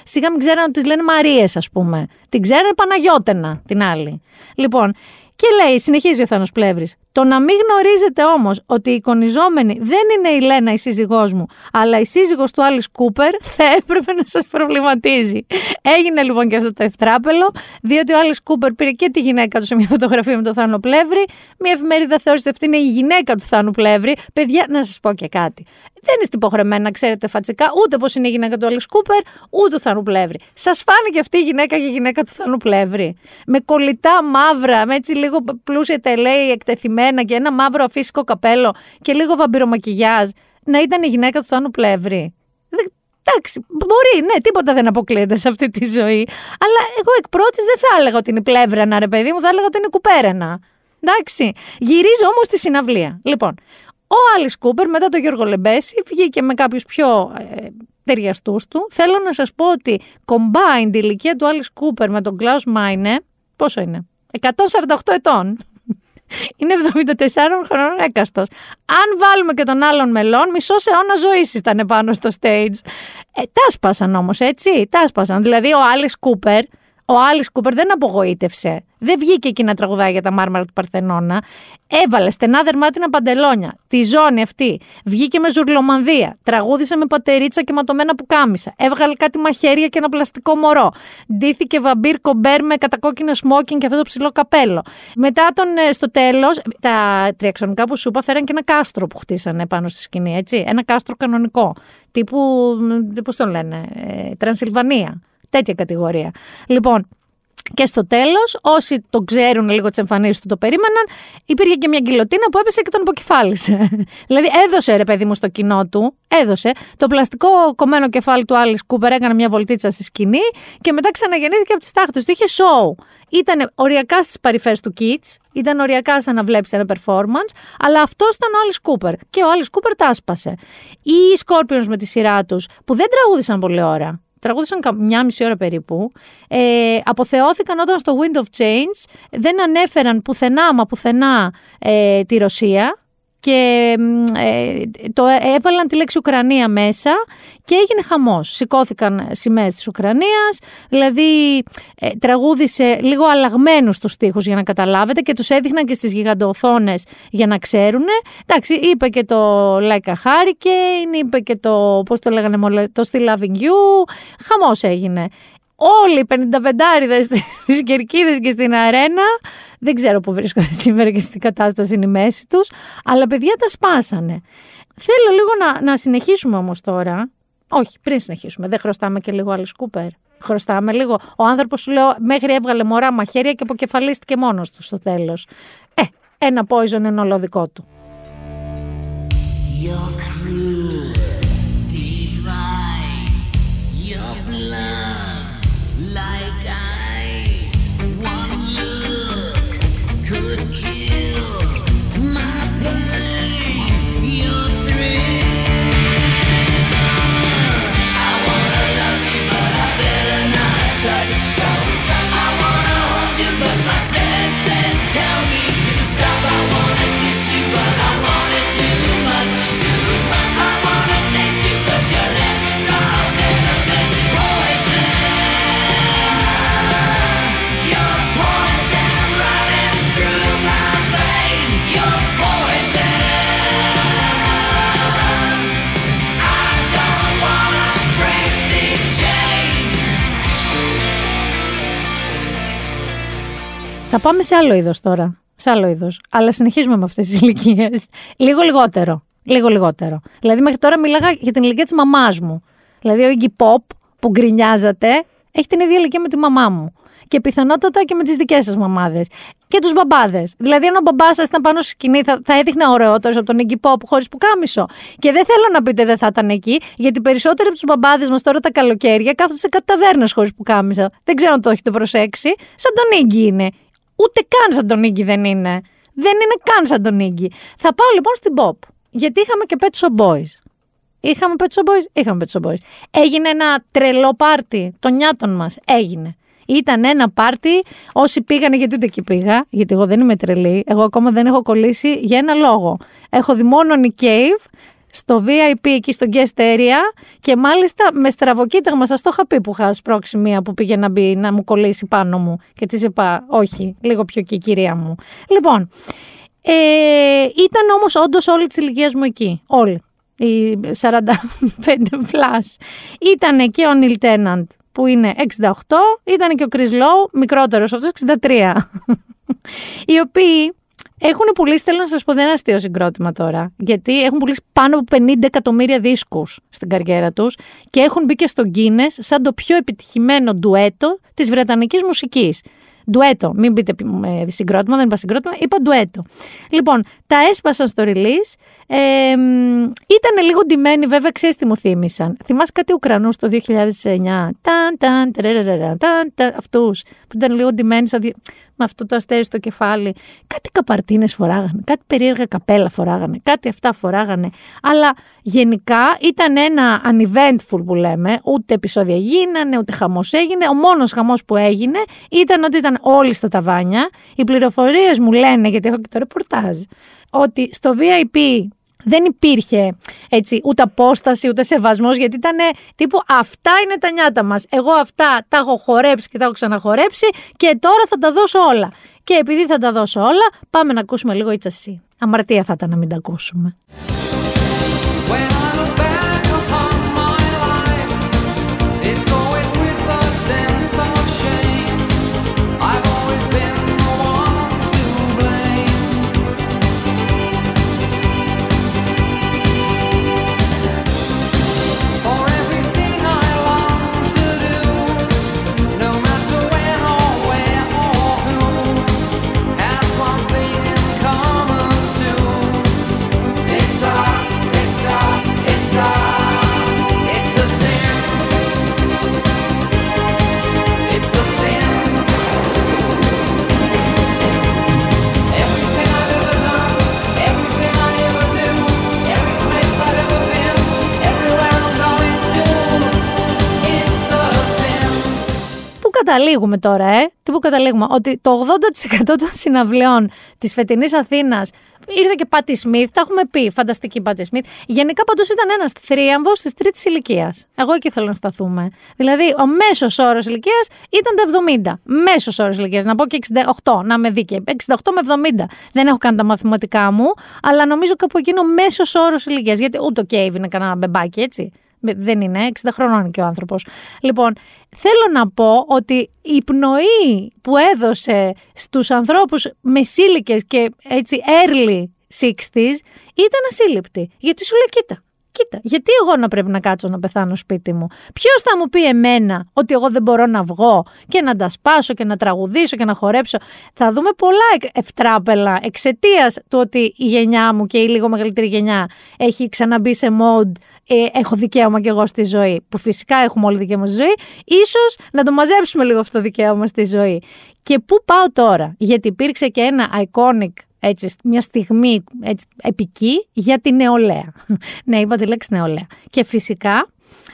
σιγά μην ξέρανε ότι τις λένε Μαρίες, ας πούμε. Την ξέρανε Παναγιώτενα την άλλη. Λοιπόν, και λέει, συνεχίζει ο Θάνος Πλεύρης, το να μην γνωρίζετε όμως ότι η εικονιζόμενη δεν είναι η Λένα η σύζυγός μου, αλλά η σύζυγος του Άλλη Κούπερ, θα έπρεπε να σας προβληματίζει. Έγινε λοιπόν και αυτό το ευτράπελο, διότι ο Άλλη Κούπερ πήρε και τη γυναίκα του σε μια φωτογραφία με τον Θάνο Πλεύρη. Μια εφημερίδα θεώρησε ότι αυτή είναι η γυναίκα του Θάνου Πλεύρη. Παιδιά, να σας πω και κάτι. δεν είστε υποχρεμένοι να ξέρετε φατσικά ούτε πώς είναι η γυναίκα του Άλεξ Κούπερ, ούτε του Θανού Πλεύρη. Σας φάνηκε αυτή η γυναίκα και η γυναίκα του Θανού Πλεύρη. Με κολλητά μαύρα, με έτσι λίγο πλούσια τελέη εκτεθειμένα και ένα μαύρο αφύσικο καπέλο και λίγο βαμπυρομακιγιάζ. Να ήταν η γυναίκα του Θανού Πλεύρη. Δεν- Εντάξει, μπορεί, ναι, τίποτα δεν αποκλείεται σε αυτή τη ζωή. Αλλά εγώ εκ πρώτης δεν θα έλεγα ότι είναι η πλεύρενα, ρε παιδί μου, θα έλεγα ότι είναι η κουπέρενα. Εντάξει. Γυρίζω όμως στη συναυλία. Λοιπόν, ο Άλλη Κούπερ μετά τον Γιώργο Λεμπέση βγήκε με κάποιους πιο ε, ταιριαστούς του. Θέλω να σας πω ότι combined η ηλικία του Άλλη Κούπερ με τον Κλάους Μάινε. Πόσο είναι; 148 ετών. Είναι 74 χρονών έκαστος. Αν βάλουμε και τον άλλον μελών, μισό αιώνα ζωής ήταν πάνω στο stage. Ε, τα σπάσαν όμως, έτσι. Τα σπάσαν. Δηλαδή, ο Άλλη Κούπερ, ο Άλλη Κούπερ δεν απογοήτευσε. Δεν βγήκε εκεί να τραγουδάει για τα μάρμαρα του Παρθενώνα. Έβαλε στενά δερμάτινα παντελόνια. Τη ζώνη αυτή. Βγήκε με ζουρλομανδία. Τραγούδισε με πατερίτσα και ματωμένα που κάμισα. Έβγαλε κάτι μαχαίρια και ένα πλαστικό μωρό. Ντύθηκε βαμπύρ κομπέρ με κατακόκκινο σμόκινγκ και αυτό το ψηλό καπέλο. Μετά τον, ε, στο τέλος, τα τριαξονικά που σου είπα φέραν και ένα κάστρο που χτίσανε πάνω στη σκηνή, έτσι. Ένα κάστρο κανονικό. Τύπου, πώς το λένε, ε, Τρανσιλβανία. Τέτοια κατηγορία. Λοιπόν, και στο τέλος, όσοι το ξέρουν λίγο τις εμφανίσεις του το περίμεναν, υπήρχε και μια γκυλοτίνα που έπεσε και τον αποκεφάλισε. *laughs* δηλαδή έδωσε ρε παιδί μου στο κοινό του, έδωσε το πλαστικό κομμένο κεφάλι του Άλλη Κούπερ, έκανε μια βολτίτσα στη σκηνή και μετά ξαναγεννήθηκε από τις τάχτες του. Είχε show. Ήταν οριακά στις παρυφές του Kids, ήταν οριακά σαν να βλέπεις ένα performance, αλλά αυτός ήταν ο Άλλη Κούπερ. Και ο Άλλη Κούπερ τα άσπασε. Οι Scorpions με τη σειρά τους, που δεν τραγούδισαν πολλή ώρα, τραγούδισαν κα- μια μισή ώρα περίπου, ε, αποθεώθηκαν όταν στο Wind of Change δεν ανέφεραν πουθενά μα πουθενά ε, τη Ρωσία και μ, ε, το έβαλαν τη λέξη Ουκρανία μέσα και έγινε χαμός. Σηκώθηκαν σημαίες της Ουκρανίας, δηλαδή ε, τραγούδισε λίγο αλλαγμένους τους στίχους για να καταλάβετε και τους έδειχναν και στις γιγαντοοθόνες για να ξέρουν. Εντάξει, είπε και το Like a Hurricane, είπε και το, πώς το λέγανε, μολε- το Still Loving You, χαμός έγινε. Όλοι οι 55 *laughs* στις κερκίδες και στην αρένα, δεν ξέρω που βρίσκονται σήμερα και στην κατάσταση είναι η μέση τους, αλλά παιδιά τα σπάσανε. Θέλω λίγο να, να συνεχίσουμε όμως τώρα. Όχι, πριν συνεχίσουμε. Δεν χρωστάμε και λίγο Alice Cooper. Χρωστάμε λίγο. Ο άνθρωπος σου λέω μέχρι έβγαλε μωρά μαχαίρια και αποκεφαλίστηκε μόνος του στο τέλος. Ε, ένα poison είναι όλο δικό του. Your cruel Θα πάμε σε άλλο είδος τώρα. Σε άλλο είδος. Αλλά συνεχίζουμε με αυτές τις ηλικίες. Λίγο λιγότερο. Λίγο λιγότερο. Δηλαδή, μέχρι τώρα μιλάγα για την ηλικία της μαμάς μου. Δηλαδή, ο Iggy Pop που γκρινιάζατε έχει την ίδια ηλικία με τη μαμά μου. Και πιθανότατα και με τις δικές σας μαμάδες. Και τους μπαμπάδες. Δηλαδή, αν ο μπαμπάς σας ήταν πάνω στη σκηνή, θα, θα έδειχνε ωραιότερος από τον Iggy Pop χωρίς πουκάμισο. Και δεν θέλω να πείτε δεν θα ήταν εκεί, γιατί περισσότεροι από τους μπαμπάδες μας τώρα τα καλοκαίρια κάθονται σε κάτι ταβέρνε χωρίς πουκάμισα. Δεν ξέρω αν το έχετε προσέξει. Σαν τον Iggy είναι. Ούτε καν σαν τον Iggy δεν είναι. Δεν είναι καν σαν τον Iggy. Θα πάω λοιπόν στην pop. Γιατί είχαμε και Pet Shop Boys. Είχαμε Pet Shop Boys, είχαμε Pet Shop Boys. Έγινε ένα τρελό πάρτι των νιάτων μας. Έγινε. Ήταν ένα πάρτι, όσοι πήγανε, γιατί ούτε εκεί πήγα, γιατί εγώ δεν είμαι τρελή, εγώ ακόμα δεν έχω κολλήσει για ένα λόγο. Έχω δει μόνο Nick Cave, στο VIP εκεί στο guest area και μάλιστα με στραβοκοίταγμα, σας το είχα πει που είχα σπρώξει μία που πήγε να μπει να μου κολλήσει πάνω μου και της είπα όχι, λίγο πιο εκεί κυρία μου. Λοιπόν, ε, ήταν όμως όντως όλη της ηλικίας μου εκεί, όλοι, οι 45 φλάς. Ήταν και ο Νιλ Τέναντ που είναι 68, ήταν και ο Chris Lowe, μικρότερος αυτός 63, οι οποίοι Έχουν πουλήσει, θέλω να σας πω, δεν είναι αστείο συγκρότημα τώρα. Γιατί έχουν πουλήσει πάνω από 50 εκατομμύρια δίσκους στην καριέρα τους και έχουν μπει και στο Guinness σαν το πιο επιτυχημένο ντουέτο της βρετανικής μουσικής. Ντουέτο. Μην πείτε ε, συγκρότημα, δεν είπα συγκρότημα, είπα ντουέτο. Λοιπόν, τα έσπασαν στο release. Ε, ήταν λίγο ντυμένοι, βέβαια, ξέρεις τι μου θύμισαν. Θυμάσαι κάτι Ουκρανούς το 2009. Ταν, ταν, τερερερερα, ταν, ταν, αυτούς που ήταν λίγο ντυμένοι σαν δι- με αυτό το αστέρι στο κεφάλι. Κάτι καπαρτίνες φοράγανε, κάτι περίεργα καπέλα φοράγανε, κάτι αυτά φοράγανε. Αλλά γενικά ήταν ένα uneventful που λέμε, ούτε επεισόδια γίνανε, ούτε χαμός έγινε. Ο μόνος χαμός που έγινε ήταν ότι ήταν όλοι στα ταβάνια. Οι πληροφορίες μου λένε, γιατί έχω και το ρεπορτάζ, ότι στο VIP δεν υπήρχε έτσι ούτε απόσταση ούτε σεβασμός γιατί ήταν τύπου αυτά είναι τα νιάτα μας. Εγώ αυτά τα έχω χορέψει και τα έχω ξαναχορέψει και τώρα θα τα δώσω όλα. Και επειδή θα τα δώσω όλα πάμε να ακούσουμε λίγο η τσασί. Αμαρτία θα ήταν να μην τα ακούσουμε. When I look back καταλήγουμε τώρα, ε; Τι πού καταλήγουμε. Ότι το 80% των συναυλιών της φετινής Αθήνας ήρθε και Πάτη Σμιθ. Τα έχουμε πει. Φανταστική Πάτη Σμιθ. Γενικά πάντω ήταν ένας θρίαμβος της τρίτης ηλικίας. Εγώ εκεί θέλω να σταθούμε. Δηλαδή, ο μέσος όρος ηλικίας ήταν τα 70. Μέσος όρος ηλικίας. Να πω και 68, να με δίκαιη. 68 με 70. Δεν έχω κάνει τα μαθηματικά μου, αλλά νομίζω κάπου εκείνο μέσος όρος ηλικίας. Γιατί ούτε ο Κέιβ είναι κανένα μπεμπάκι, έτσι. Με- Δεν είναι, 60 χρονών είναι και ο άνθρωπος. Λοιπόν, θέλω να πω ότι η πνοή που έδωσε στους ανθρώπους μεσήλικες και έτσι early 60s ήταν ασύλληπτη. Γιατί σου λέει, κοίτα, κοίτα, γιατί εγώ να πρέπει να κάτσω να πεθάνω σπίτι μου; Ποιος θα μου πει εμένα ότι εγώ δεν μπορώ να βγω και να τα σπάσω και να τραγουδήσω και να χορέψω; Θα δούμε πολλά εκ- ευτράπελα εξαιτίας του ότι η γενιά μου και η λίγο μεγαλύτερη γενιά έχει ξαναμπεί σε mode ε, έχω δικαίωμα κι εγώ στη ζωή. Που φυσικά έχουμε όλοι δικαίωμα στη ζωή. Ίσως να το μαζέψουμε λίγο αυτό το δικαίωμα στη ζωή. Και πού πάω τώρα; Γιατί υπήρξε και ένα iconic έτσι, μια στιγμή έτσι, επική για τη νεολαία. *laughs* ναι, είπα τη λέξη νεολαία. Και φυσικά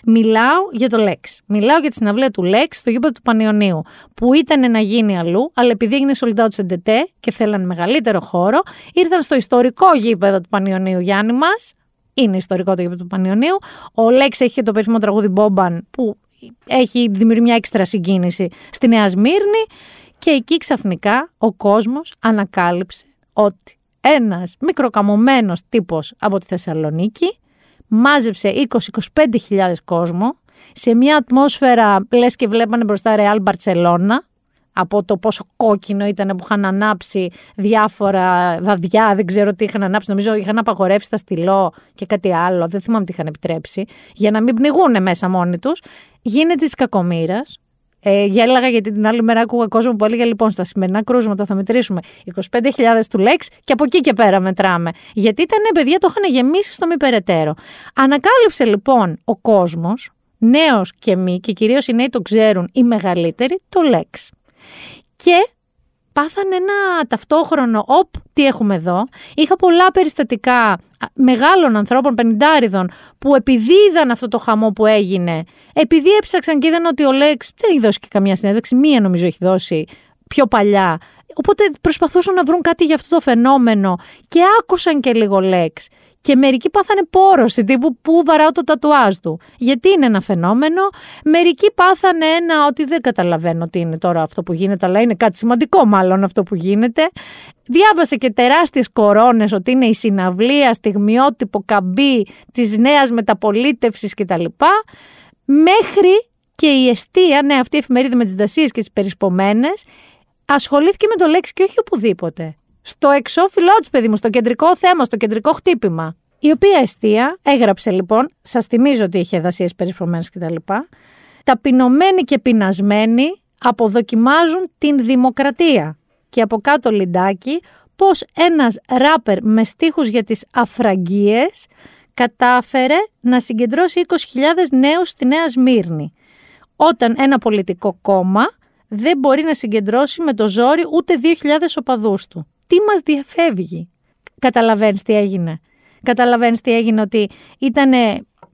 μιλάω για το Lex. Μιλάω για τη συναυλία του Lex στο γήπεδο του Πανιωνίου, που ήταν να γίνει αλλού, αλλά επειδή έγινε sold out σε ντετέ και θέλαν μεγαλύτερο χώρο, ήρθαν στο ιστορικό γήπεδο του Πανιωνίου Γιάννη μας. Είναι ιστορικό το γήπεδο του Πανιωνίου. Ο Λέξ έχει και το περίφημο τραγούδι Μπόμπαν, που έχει δημιουργεί μια έξτρα συγκίνηση στη Νέα Σμύρνη. Και εκεί ξαφνικά ο κόσμος ανακάλυψε ότι ένας μικροκαμωμένος τύπος από τη Θεσσαλονίκη μάζεψε 20-25 κόσμο σε μια ατμόσφαιρα, λες και βλέπανε μπροστά Ρεάλ Μπαρτσελώνα, από το πόσο κόκκινο ήταν που είχαν ανάψει διάφορα δαδιά, δεν ξέρω τι είχαν ανάψει. Νομίζω είχαν απαγορεύσει τα στυλό και κάτι άλλο, δεν θυμάμαι τι είχαν επιτρέψει, για να μην πνιγούν μέσα μόνοι τους. Γίνεται της κακομήρα. Ε, γέλαγα γιατί την άλλη μέρα άκουγα κόσμο που έλεγε λοιπόν στα σημερινά κρούσματα θα μετρήσουμε 25.000 του Lex και από εκεί και πέρα μετράμε. Γιατί ήταν παιδιά το είχαν γεμίσει στο μη περαιτέρω. Ανακάλυψε λοιπόν ο κόσμος, νέος και μη και κυρίως οι νέοι το ξέρουν οι μεγαλύτεροι, το Lex. Και πάθανε ένα ταυτόχρονο, οπ, τι έχουμε εδώ. Είχα πολλά περιστατικά α, μεγάλων ανθρώπων, πενηντάριδων, που επειδή είδαν αυτό το χαμό που έγινε, επειδή έψαξαν και είδαν ότι ο Λέξ δεν έχει δώσει και καμιά συνέντευξη, μία νομίζω έχει δώσει πιο παλιά. Οπότε προσπαθούσαν να βρουν κάτι για αυτό το φαινόμενο και άκουσαν και λίγο Λέξ. Και μερικοί πάθανε πόρωση, τύπου πού βαράω το τατουάζ του. Γιατί είναι ένα φαινόμενο. Μερικοί πάθανε ένα ότι δεν καταλαβαίνω τι είναι τώρα αυτό που γίνεται, αλλά είναι κάτι σημαντικό μάλλον αυτό που γίνεται. Διάβασε και τεράστιες κορώνες ότι είναι η συναυλία, στιγμιότυπο, καμπή της νέας μεταπολίτευσης κτλ. Μέχρι και η αιστεία, ναι αυτή η εφημερίδα με τις δασίες και τις περισπομένες, ασχολήθηκε με το λέξη και όχι οπουδήποτε. Στο εξώφυλλό τη, παιδί μου, στο κεντρικό θέμα, στο κεντρικό χτύπημα. Η οποία αιστεία έγραψε λοιπόν, σας θυμίζω ότι είχε δασίες περισπρωμένε κτλ. Ταπεινωμένοι και πεινασμένοι αποδοκιμάζουν την δημοκρατία. Και από κάτω λιντάκι πως ένας ράπερ με στίχους για τις αφραγγίες κατάφερε να συγκεντρώσει 20.000 νέους στη Νέα Σμύρνη. Όταν ένα πολιτικό κόμμα δεν μπορεί να συγκεντρώσει με το ζόρι ούτε 2.000 οπαδούς του. Τι μας διαφεύγει; Καταλαβαίνεις τι έγινε. Καταλαβαίνεις τι έγινε ότι ήταν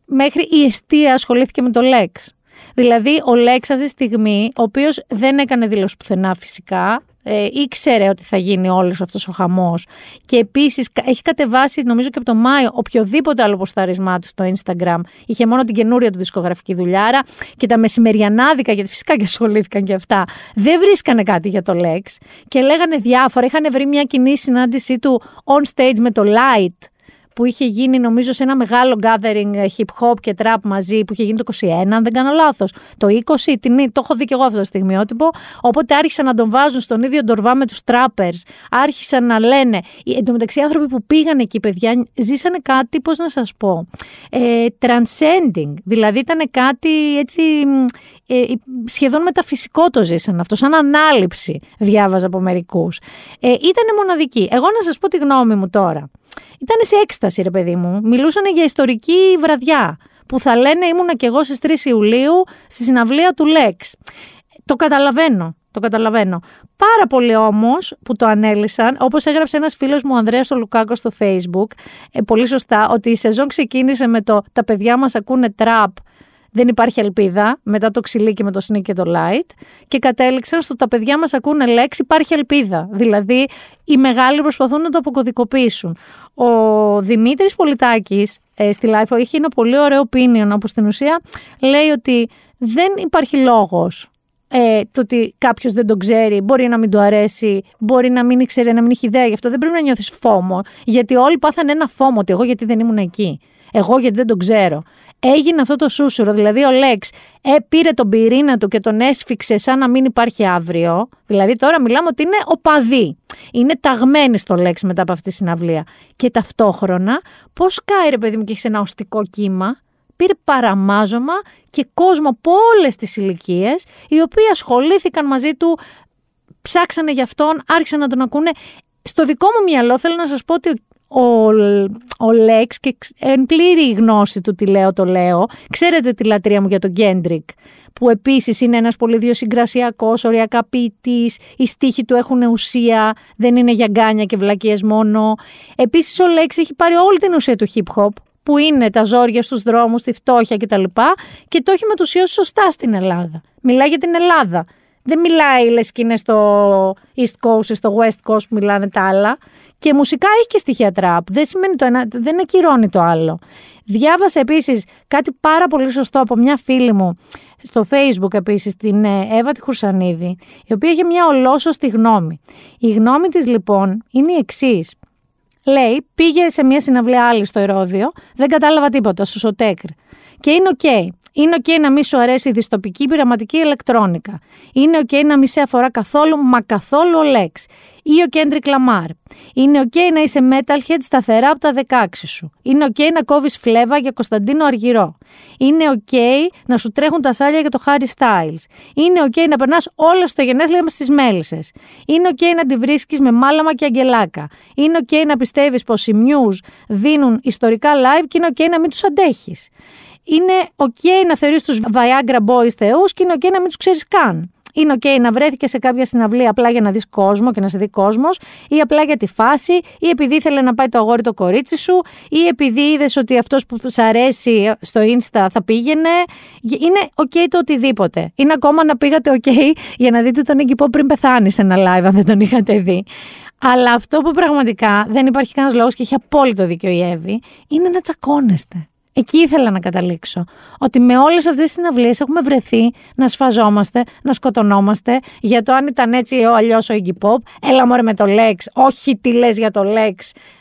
μέχρι η αιστεία ασχολήθηκε με το Λέξ. Δηλαδή ο Λέξ αυτή τη στιγμή, ο οποίος δεν έκανε δήλωση πουθενά φυσικά, ε, ήξερε ότι θα γίνει όλος αυτός ο χαμός. Και επίσης κα- έχει κατεβάσει νομίζω και από το Μάιο οποιοδήποτε άλλο ποστάρισμά του στο Instagram. Είχε μόνο την καινούρια του δισκογραφική δουλειάρα και τα μεσημεριανάδικα γιατί φυσικά και ασχολήθηκαν και αυτά δεν βρίσκανε κάτι για το Lex. Και λέγανε διάφορα. Είχαν βρει μια κοινή συνάντησή του on stage με το Light που είχε γίνει νομίζω σε ένα μεγάλο gathering ε, hip hop και trap μαζί που είχε γίνει το 21, αν δεν κάνω λάθος. Το 20, την, το έχω δει και εγώ αυτό το στιγμιότυπο. Οπότε άρχισαν να τον βάζουν στον ίδιο ντορβά με τους trappers. Άρχισαν να λένε. ε, Εν τω μεταξύ, οι άνθρωποι που πήγαν εκεί, παιδιά, ζήσανε κάτι, πώς να σας πω. Ε, transcending. Δηλαδή ήταν κάτι έτσι. μ, Ε, σχεδόν μεταφυσικό το ζήσαν αυτό, σαν ανάληψη διάβαζα από μερικούς. Ε, ήταν μοναδική. Εγώ να σας πω τη γνώμη μου τώρα. Ήταν σε έκσταση, ρε παιδί μου. Μιλούσαν για ιστορική βραδιά. Που θα λένε ήμουνα κι εγώ στις 3 Ιουλίου στη συναυλία του Λέξ. Το καταλαβαίνω. Το καταλαβαίνω. Πάρα πολλοί όμως που το ανέλησαν, όπως έγραψε ένας φίλος μου, ο Ανδρέας ο Λουκάκος, στο Facebook, ε, πολύ σωστά, ότι η σεζόν ξεκίνησε με το Τα παιδιά μας ακούνε τραπ. Δεν υπάρχει ελπίδα μετά το ξυλίκι με το sneak και το light και κατέληξαν στο τα παιδιά μας ακούνε λέξη υπάρχει ελπίδα. Δηλαδή οι μεγάλοι προσπαθούν να το αποκωδικοποιήσουν. Ο Δημήτρης Πολιτάκης ε, στη Life είχε ένα πολύ ωραίο opinion όπου στην ουσία λέει ότι δεν υπάρχει λόγος ε, το ότι κάποιος δεν τον ξέρει, μπορεί να μην του αρέσει, μπορεί να μην ήξερε, να μην έχει ιδέα γι' αυτό. Δεν πρέπει να νιώθεις φόμο. Γιατί όλοι πάθανε ένα φόμο ότι εγώ γιατί δεν ήμουν εκεί. Εγώ γιατί δεν τον ξέρω. Έγινε αυτό το σούσουρο. Δηλαδή ο Λέξ ε, πήρε τον πυρήνα του και τον έσφιξε σαν να μην υπάρχει αύριο. Δηλαδή τώρα μιλάμε ότι είναι οπαδί. Είναι ταγμένοι στο Λέξ μετά από αυτή τη συναυλία. Και ταυτόχρονα, πώς κάει ρε παιδί μου και έχεις ένα οστικό κύμα, πήρε παραμάζωμα και κόσμο από όλες τις ηλικίες, οι οποίοι ασχολήθηκαν μαζί του, ψάξανε γι' αυτόν, άρχισαν να τον ακούνε. Στο δικό μου μυαλό θέλω να σας πω ότι ο, ο Λέξ και ξ- εν πλήρη γνώση του τι λέω το λέω, ξέρετε τη λατρεία μου για τον Γκέντρικ, που επίσης είναι ένας πολύ ιδιοσυγκρασιακός, οριακά ποιητής, οι στίχοι του έχουν ουσία, δεν είναι για γκάνια και βλακίες μόνο. Επίσης ο Λέξ έχει πάρει όλη την ουσία του hip hop, που είναι τα ζόρια στους δρόμους, τη φτώχεια κτλ. Και το έχει μετουσιώσει σωστά στην Ελλάδα. Μιλάει για την Ελλάδα. Δεν μιλάει λες και είναι στο East Coast, στο West Coast που μιλάνε τα άλλα. Και μουσικά έχει και στοιχεία τραπ. Δεν σημαίνει το ένα, δεν ακυρώνει το άλλο. Διάβασα επίσης κάτι πάρα πολύ σωστό από μια φίλη μου στο facebook επίσης, την ε, Εύα τη Χουρσανίδη, η οποία είχε μια ολόσωστη γνώμη. Η γνώμη της λοιπόν είναι η εξής. Λέει, πήγε σε μια συναυλία άλλη στο Ηρώδιο, δεν κατάλαβα τίποτα, σου σωτέκρ. Και είναι οκ. Είναι οκ να μην σου αρέσει η δυστοπική πειραματική electronica. Είναι οκ να μην σε αφορά καθόλου, μα καθόλου ο Lex. Ή ο Κέντρικ Λαμάρ. Είναι οκ να είσαι metalhead σταθερά από τα 16 σου. Είναι οκ να κόβεις φλέβα για Κωνσταντίνο Αργυρό. Είναι οκ να σου τρέχουν τα σάλια για το Harry Styles. Είναι οκ να περνάς όλο στο γενέθλια με στις Μέλισσες. Είναι οκ να τη βρίσκεις με Μάλαμα και Αγγελάκα. Είναι οκ να πιστεύεις πως οι Muse δίνουν ιστορικά live και είναι οκ να μην τους αντέχεις. Είναι οκ να θεωρείς τους Viagra Boys θεούς και είναι οκ να μην τους ξέρεις καν. Είναι οκ να βρέθηκες σε κάποια συναυλία απλά για να δεις κόσμο και να σε δει κόσμος ή απλά για τη φάση ή επειδή ήθελε να πάει το αγόρι το κορίτσι σου ή επειδή είδες ότι αυτός που σ' αρέσει στο insta θα πήγαινε. Είναι οκ το οτιδήποτε. Είναι ακόμα να πήγατε οκ για να δείτε τον Iggy Pop πριν πεθάνει σε ένα live αν δεν τον είχατε δει. Αλλά αυτό που πραγματικά δεν υπάρχει κανένας λόγος και έχει απόλυτο δίκιο η Εύη είναι να τσακώνεστε. Εκεί ήθελα να καταλήξω. Ότι με όλες αυτές τις συναυλίες έχουμε βρεθεί να σφαζόμαστε, να σκοτωνόμαστε για το αν ήταν έτσι ή αλλιώς ο Iggy Pop. Έλα μωρέ με το Lex. Όχι τι λες για το Lex.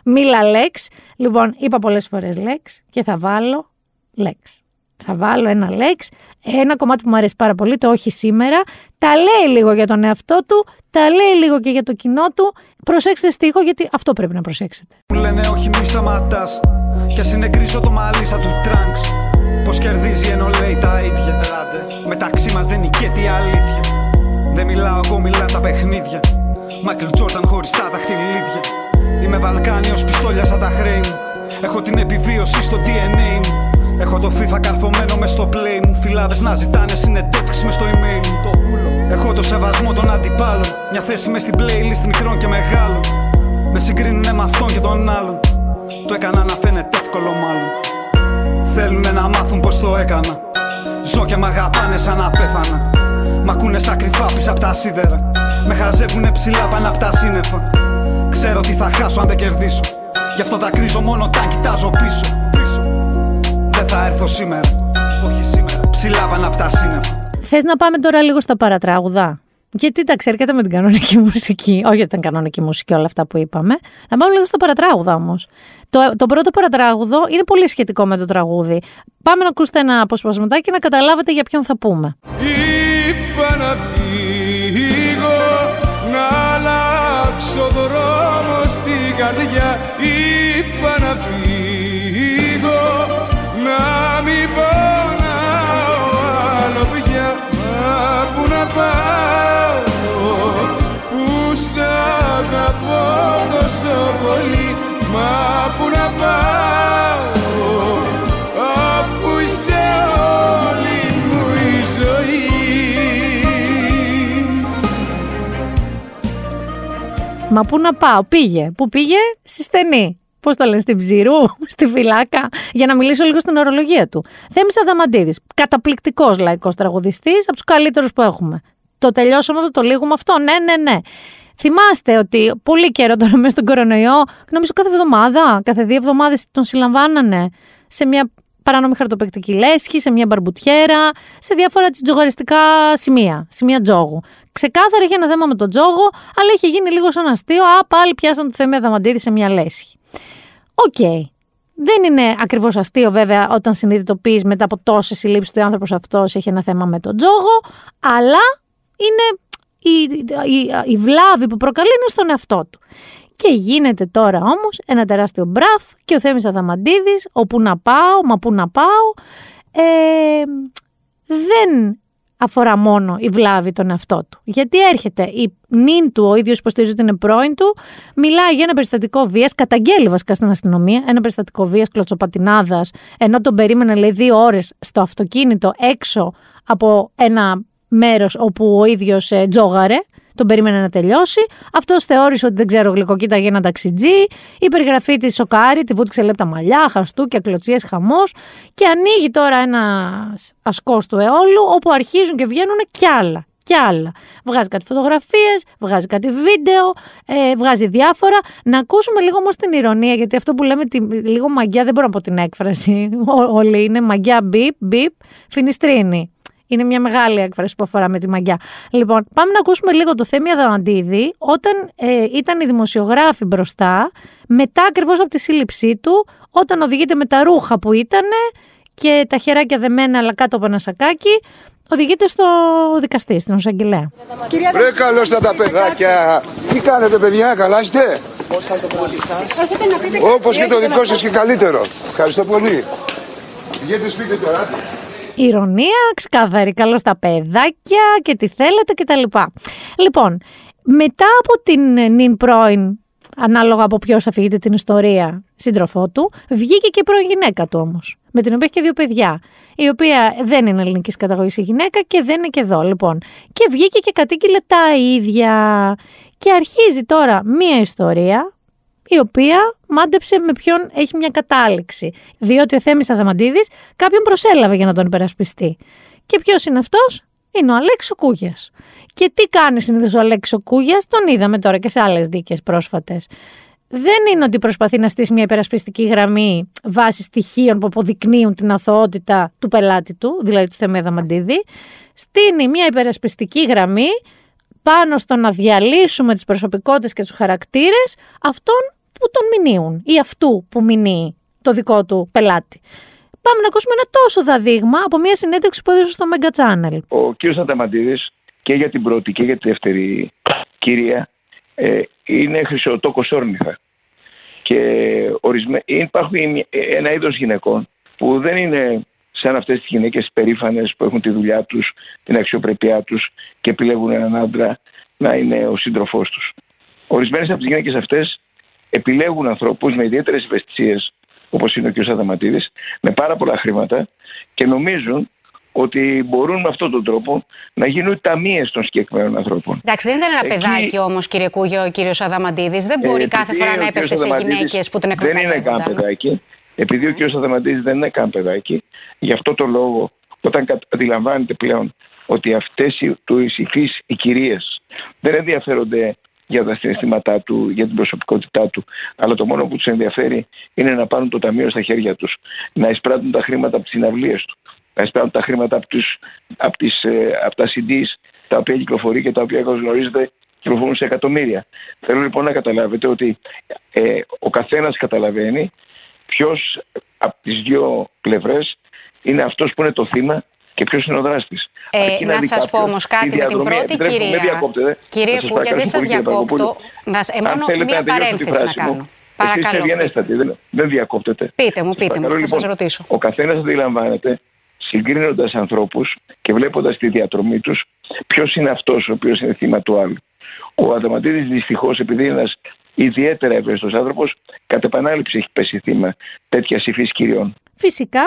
Μίλα Lex. Λοιπόν, είπα πολλές φορές Lex και θα βάλω Lex. Θα βάλω ένα λέξ, ένα κομμάτι που μου αρέσει πάρα πολύ, το όχι σήμερα. Τα λέει λίγο για τον εαυτό του, τα λέει λίγο και για το κοινό του. Προσέξτε στίχο γιατί αυτό πρέπει να προσέξετε. Μου λένε όχι μη σταματάς Κι ας είναι γκρίζο το μαλλί σαν του Trunks. Πως κερδίζει ενώ λέει τα ίδια. Μεταξύ μας δεν νικιέται η αλήθεια. Δεν μιλάω εγώ μιλά τα παιχνίδια. Μάικλ Τζόρνταν χωρίς τα δαχτυλίδια. Είμαι Βαλκάνιος πιστόλια σαν τα χρέη μου. Έχω την επιβίωση στο DNA μου Έχω το FIFA καρφωμένο μες στο play μου. Φυλλάδες να ζητάνε συνεντεύξεις μες στο email μου. Το πουλο. Έχω το σεβασμό των αντιπάλων. Μια θέση μες στην playlist μικρών και μεγάλων. Με συγκρίνουνε με αυτόν και τον άλλον. Το έκανα να φαίνεται εύκολο μάλλον. Θέλουνε να μάθουν πως το έκανα. Ζω και μ' αγαπάνε σαν να πέθανα. Μ' ακούνε στα κρυφά πίσω απ' τα σίδερα. Με χαζεύουνε ψηλά πάνω απ' τα σύννεφα. Ξέρω τι θα χάσω αν δεν κερδίσω. Γι' αυτό δακρύζω μόνο όταν κοιτάζω πίσω Δεν θα έρθω σήμερα Όχι σήμερα Ψηλά πάνω απ' τα σύννεφα Θες να πάμε τώρα λίγο στα παρατράγουδα; Γιατί τα ξέρετε με την κανονική *laughs* μουσική. Όχι ότι ήταν κανονική μουσική όλα αυτά που είπαμε. Να πάμε λίγο στα παρατράγουδα όμως. Το, το πρώτο παρατράγουδο είναι πολύ σχετικό με το τραγούδι. Πάμε να ακούσετε ένα αποσπασματάκι να καταλάβετε για ποιον θα πούμε. Είπα να Μα που να πάω Αφού είσαι όλη μου η ζωή Μα πού να πάω, πήγε. Πού πήγε, στη στενή. Πώς το λένε, στην ψηρού, *laughs* στη φυλάκα, για να μιλήσω λίγο στην ορολογία του. Θέμη Αδαμαντίδης. Καταπληκτικός λαϊκός τραγουδιστής, από τους καλύτερους που έχουμε. Το τελειώσαμε αυτό, το λίγουμε αυτό. Ναι, ναι, ναι. Θυμάστε ότι πολύ καιρό τώρα μέσα στον κορονοϊό, νομίζω κάθε εβδομάδα, κάθε δύο εβδομάδες τον συλλαμβάνανε σε μια παράνομη χαρτοπαικτική λέσχη, σε μια μπαρμπουτιέρα, σε διάφορα τζογαριστικά σημεία, σημεία τζόγου. Ξεκάθαρα είχε ένα θέμα με τον τζόγο, αλλά είχε γίνει λίγο σαν αστείο. Α, πάλι πιάσαν το Θέμη Αδαμαντίδη σε μια λέσχη. Οκ. Δεν είναι ακριβώς αστείο, βέβαια, όταν συνειδητοποιείς μετά από τόσες συλλήψεις ότι ο άνθρωπος αυτός έχει ένα θέμα με τον τζόγο, αλλά είναι η, η, η βλάβη που προκαλεί είναι στον εαυτό του. Και γίνεται τώρα όμως ένα τεράστιο μπραφ και ο Θέμης Αδαμαντίδης, όπου να πάω, μα πού να πάω, ε, δεν αφορά μόνο η βλάβη τον εαυτό του. Γιατί έρχεται η νυν του, ο ίδιος υποστηρίζει ότι είναι πρώην του, μιλάει για ένα περιστατικό βίας, καταγγέλει βασικά στην αστυνομία, ένα περιστατικό βίας κλωτσοπατινάδας, ενώ τον περίμενε λέει δύο ώρες στο αυτοκίνητο έξω από ένα μέρος όπου ο ίδιος ε, τζόγαρε, τον περίμενε να τελειώσει. Αυτός θεώρησε ότι δεν ξέρω, γλυκοκοίταγε ένα ταξιτζή. Η περιγραφή της σοκάρει, τη βούτυξε λεπτά μαλλιά, χαστούκια, κλωτσίες, χαμός. Και ανοίγει τώρα ένα ασκός του αιώλου, όπου αρχίζουν και βγαίνουν κι άλλα. Κι άλλα. Βγάζει κάτι φωτογραφίες, βγάζει κάτι βίντεο, ε, βγάζει διάφορα. Να ακούσουμε λίγο όμως την ηρωνία, γιατί αυτό που λέμε τη, λίγο μαγιά, δεν μπορώ να πω την έκφραση. Ό- Όλοι είναι μαγιά, μπιπ, μπιπ, φινιστρίνη. Είναι μια μεγάλη έκφραση που αφορά με τη μαγιά. Λοιπόν, πάμε να ακούσουμε λίγο το Θέμη Αδαμαντίδη όταν ε, ήταν οι δημοσιογράφοι μπροστά, μετά ακριβώς από τη σύλληψή του, όταν οδηγείται με τα ρούχα που ήταν και τα χεράκια δεμένα αλλά κάτω από ένα σακάκι, οδηγείται στο δικαστή, στην Οσαγγελέα. Ρε καλώς τα τα παιδάκια. Τι κάνετε παιδιά, καλά είστε; Όπως και το δικό σας και καλύτερο. Ευχαριστώ πολύ. Πηγαίνετε σπίτι τώρα. Ηρωνία, ξεκάθαρη, καλώ τα παιδάκια και τι θέλετε κτλ. Λοιπόν, μετά από την ε, νυν πρώην, ανάλογα από ποιος αφηγείται την ιστορία, σύντροφό του, βγήκε και η πρώην γυναίκα του όμως. Με την οποία έχει και δύο παιδιά. Η οποία δεν είναι ελληνικής καταγωγής η γυναίκα και δεν είναι και εδώ, λοιπόν. Και βγήκε και κατήγγειλε τα ίδια. Και αρχίζει τώρα μία ιστορία η οποία μάντεψε με ποιον έχει μια κατάληξη. Διότι ο Θέμης Αδαμαντίδης κάποιον προσέλαβε για να τον υπερασπιστεί. Και ποιος είναι αυτός; Είναι ο Αλέξο Κούγιας. Και τι κάνει συνήθως ο Αλέξο Κούγιας, τον είδαμε τώρα και σε άλλες δίκες πρόσφατες. Δεν είναι ότι προσπαθεί να στήσει μια υπερασπιστική γραμμή βάσει στοιχείων που αποδεικνύουν την αθωότητα του πελάτη του, δηλαδή του Θέμη Αδαμαντίδη. Στείνει μια υπερασπιστική γραμμή πάνω στο να διαλύσουμε τις προσωπικότητες και τους χαρακτήρες αυτών που τον μηνύουν ή αυτού που μηνύει το δικό του πελάτη. πάμε να ακούσουμε ένα τόσο δαδείγμα από μια συνέντευξη που έδωσε στο Mega Channel. ο κύριος Ανταμαντίδης και για την πρώτη και για τη δεύτερη κυρία ε, είναι χρυσοτόκος όρνηθα. Και ορισμέ... υπάρχουν μια- ένα είδος γυναικών που δεν είναι σαν αυτές τις γυναίκες περήφανες που έχουν τη δουλειά τους, την αξιοπρέπειά τους και επιλέγουν έναν άντρα να είναι ο σύντροφός τους. Ορισμένες από τις γυναίκες αυτές επιλέγουν ανθρώπους με ιδιαίτερες ευαισθησίες όπως είναι ο κ. Αδαματίδης, με πάρα πολλά χρήματα και νομίζουν ότι μπορούν με αυτόν τον τρόπο να γίνουν ταμείες των συγκεκριμένων ανθρώπων. Εντάξει, δεν ήταν ένα Εκεί- παιδάκι όμως, κύριε Κούγιο, ο κύριος Αδαμαντίδης. Δεν μπορεί Ε, κάθε επειδή φορά να ο έπεφτε κύριος σε Αδαμαντίδης γυναίκες που τον Δεν είναι καν εκμεταλλεύονταν. παιδάκι. Επειδή ο κ. Αδαμαντίδης δεν είναι καν παιδάκι, γι' αυτό το λόγο, όταν κα- αντιλαμβάνεται πλέον ότι αυτές οι, του υφείς οι κυρίες δεν ενδιαφέρονται για τα συναισθήματά του, για την προσωπικότητά του, αλλά το μόνο που τους ενδιαφέρει είναι να πάρουν το ταμείο στα χέρια τους, να εισπράττουν τα χρήματα από τις συναυλίες του, να εισπράττουν τα χρήματα από, τους, από, τις, ε, από τα CDs τα οποία κυκλοφορεί και τα οποία όπως γνωρίζετε κυκλοφορούν σε εκατομμύρια. Θέλω λοιπόν να καταλάβετε ότι ε, ο καθένας καταλαβαίνει ποιος από τις δύο πλευρές είναι αυτός που είναι το θύμα και ποιος είναι ο δράστης. Ε, Αρκεί να δει σας πω κάποιος όμως κάτι τη με την διαδρομή- πρώτη επιτρέψτε μου, κυρία. μην διακόπτετε. Κύριε Θα σας Κούγια, δεν παρακαλέσω σας πολύ, κύριε διακόπτω. Παπαδοπούλου. Να σ- ε, Αν μόνο θέλετε μία να τελειώσω τη παρένθεση να φράση μου, κάνω. Εσείς Παρακαλώ, είστε ευγενέστατοι, δεν, δεν διακόπτετε. Πείτε μου, Σας πείτε μου, παρακαλώ, θα σας λοιπόν, ρωτήσω. Ο καθένας αντιλαμβάνεται, συγκρίνοντας ανθρώπους και βλέποντας τη διατρομή τους, ποιος είναι αυτός ο οποίος είναι θύμα του άλλου. Ο Αδαμαντίδης δυστυχώς, επειδή είναι ένας ιδιαίτερα ευαίσθητος άνθρωπος, κατ' επανάληψη έχει πέσει θύμα τέτοιας υφής κυριών. Φυσικά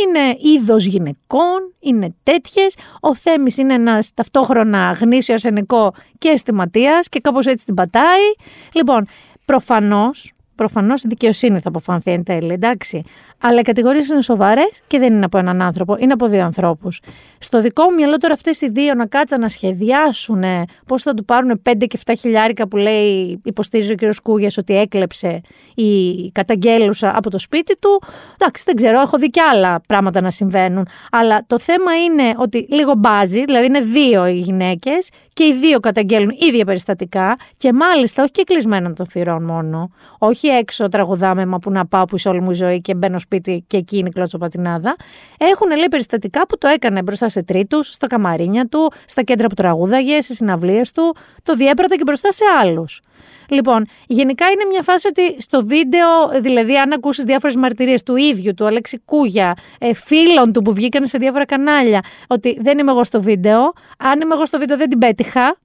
είναι είδος γυναικών, είναι τέτοιες. Ο Θέμης είναι ένας ταυτόχρονα γνήσιο αρσενικό και αισθηματίας και κάπως έτσι την πατάει. Λοιπόν, προφανώς. Προφανώς η δικαιοσύνη θα αποφανθεί εν τέλει, εντάξει. Αλλά οι κατηγορίες είναι σοβαρές και δεν είναι από έναν άνθρωπο, είναι από δύο ανθρώπους. Στο δικό μου μυαλό τώρα αυτές οι δύο να κάτσαν να σχεδιάσουν πώς θα του πάρουν 5 και 7 χιλιάρικα που λέει, υποστηρίζει ο κ. Κούγιας ότι έκλεψε η καταγγέλουσα από το σπίτι του. Εντάξει, δεν ξέρω, έχω δει και άλλα πράγματα να συμβαίνουν. Αλλά το θέμα είναι ότι λίγο μπάζει, δηλαδή είναι δύο οι γυναίκες και οι δύο καταγγέλνουν ίδια περιστατικά και μάλιστα όχι και κλεισμένα των θυρών μόνο. Όχι έξω τραγουδάμε μα που να πάω που είσαι όλη μου η ζωή και μπαίνω σπίτι και εκεί είναι η κλωτσοπατινάδα. Έχουν λέει περιστατικά που το έκανε μπροστά σε τρίτους, στα καμαρίνια του, στα κέντρα που τραγούδαγε, στις συναυλίες του. Το διέπρατε και μπροστά σε άλλους. Λοιπόν, γενικά είναι μια φάση ότι στο βίντεο, δηλαδή αν ακούσεις διάφορες μαρτυρίες του ίδιου, του Αλέξη Κούγια, ε, φίλων του που βγήκαν σε διάφορα κανάλια, ότι δεν είμαι εγώ στο βίντεο. Αν είμαι εγώ στο βίντεο, δεν την πέτυχα.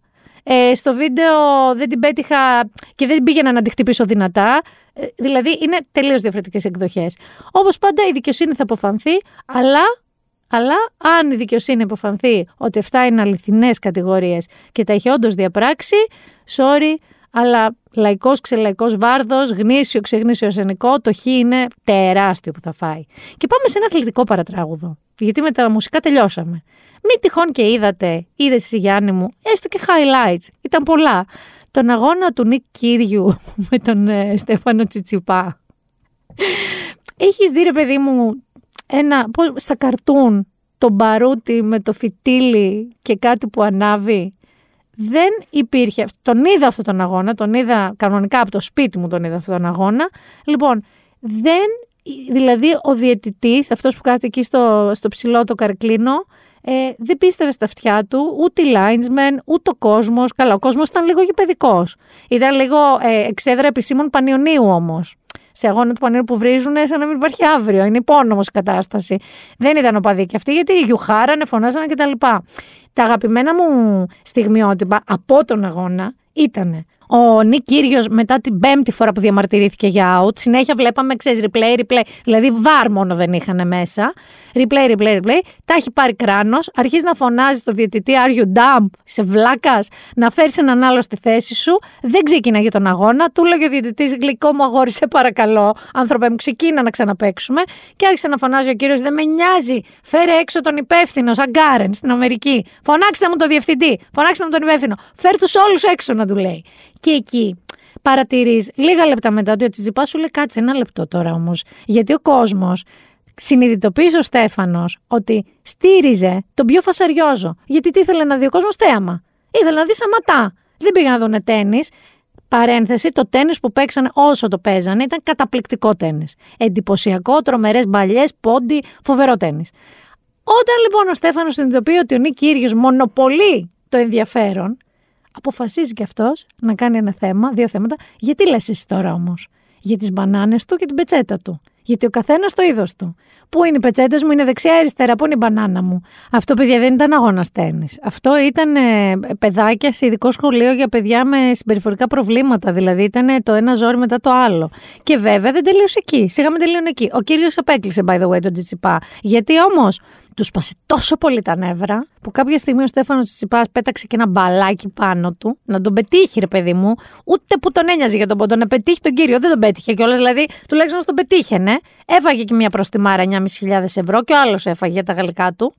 Ε, στο βίντεο δεν την πέτυχα και δεν πήγαινα να την χτυπήσω δυνατά. Ε, δηλαδή είναι τελείως διαφορετικές εκδοχές. Όπως πάντα η δικαιοσύνη θα αποφανθεί, αλλά αλλά αν η δικαιοσύνη αποφανθεί ότι αυτά είναι αληθινές κατηγορίες και τα έχει όντως διαπράξει, sorry, αλλά λαϊκός, ξελαϊκός βάρδος, γνήσιο, ξεγνήσιο αρσενικό, το χ είναι τεράστιο που θα φάει. Και πάμε σε ένα αθλητικό παρατράγουδο. Γιατί με τα μουσικά τελειώσαμε. Μην τυχόν και είδατε, είδες εσύ Γιάννη μου, έστω και highlights. Ήταν πολλά. Τον αγώνα του Νικ Κύριου *laughs* με τον ε, Στέφανο Τσιτσιπά. Έχεις δει ρε παιδί μου ένα, πώς, στα καρτούν το μπαρούτι με το φυτίλι και κάτι που ανάβει. Δεν υπήρχε. Τον είδα αυτόν τον αγώνα, τον είδα κανονικά από το σπίτι μου τον είδα αυτόν τον αγώνα. Λοιπόν, δεν, δηλαδή ο διαιτητής, αυτός που κάθεται εκεί στο, στο ψηλό το καρκλίνο, ε, δεν πίστευε στα αυτιά του ούτε οι linesmen, ούτε ο κόσμος. Καλά, ο κόσμος ήταν λίγο γηπαιδικός. Ήταν λίγο ε, εξέδρα επισήμων Πανιωνίου όμως. Σε αγώνα του Πανιωνίου που βρίζουν, σαν να μην υπάρχει αύριο. Είναι υπόνομος η κατάσταση. Δεν ήταν οπαδοί και αυτοί, γιατί γιουχάρανε, φωνάζανε κτλ. Τα αγαπημένα μου στιγμιότυπα από τον αγώνα ήταν ο Νίκ Κύριος μετά την πέμπτη φορά που διαμαρτυρήθηκε για out. Συνέχεια βλέπαμε, ξέρεις, replay, replay. Δηλαδή βαρ μόνο δεν είχαν μέσα. Replay, replay, replay. Τα έχει πάρει κράνος. Αρχίζει να φωνάζει το διαιτητή Are you dumb? Σε βλάκας. Να φέρεις έναν άλλο στη θέση σου. Δεν ξεκίναγε τον αγώνα. Του λέγε ο διαιτητής Γλυκό μου αγόρι, σε παρακαλώ. Άνθρωπε μου, ξεκίνα να ξαναπέξουμε. Και άρχισε να φωνάζει ο κύριος Δεν με νοιάζει. Φέρε έξω τον υπεύθυνο, σαν Γκάρεν στην Αμερική. Φωνάξτε μου τον διευθυντή. Φωνάξτε μου τον υπεύθυνο. Φέρ τους όλους έξω να του λέει. Και εκεί παρατηρείς λίγα λεπτά μετά ότι ο Τσιζιπά σου λέει κάτσε ένα λεπτό τώρα όμως. Γιατί ο κόσμος συνειδητοποίησε ο Στέφανος ότι στήριζε τον πιο φασαριόζο. Γιατί τι ήθελε να δει ο κόσμος θέαμα. Ήθελε να δει σαματά. Δεν πήγαν να δουν τέννη. Παρένθεση, το τέννη που παίξανε όσο το παίζανε ήταν καταπληκτικό τέννη. Εντυπωσιακό, τρομερές μπαλιές, πόντι, φοβερό τέννη. Όταν λοιπόν ο Στέφανος συνειδητοποιεί ότι ο Νίκ Κύριος μονοπολεί το ενδιαφέρον, αποφασίζει και αυτός να κάνει ένα θέμα, δύο θέματα. Γιατί λες εσύ τώρα όμως, Για τις μπανάνες του και την πετσέτα του. Γιατί ο καθένας το είδος του. Πού είναι οι πετσέτες μου, είναι δεξιά-αριστερά, πού είναι η μπανάνα μου. Αυτό, παιδιά, δεν ήταν αγώνας τέννη. Αυτό ήταν ε, παιδάκια σε ειδικό σχολείο για παιδιά με συμπεριφορικά προβλήματα. Δηλαδή ήταν το ένα ζόρι μετά το άλλο. Και βέβαια δεν τελείωσε εκεί. Σιγά με τελείωνε εκεί. Ο κύριος απέκλεισε, by the way, τον Τζιτσιπά. Γιατί όμως τους σπάσε τόσο πολύ τα νεύρα, που κάποια στιγμή ο Στέφανος Τσιτσιπά πέταξε και ένα μπαλάκι πάνω του, να τον πετύχει, ρε παιδί μου, ούτε που τον ένοιαζε για τον πόντο, να πετύχει τον κύριο. Δεν τον πέτυχε κιόλας, δηλαδή τουλάχιστον τον πετύχαινε. Έφαγε και μια προστιμάρα 9.500 ευρώ και ο άλλο έφαγε για τα γαλλικά του.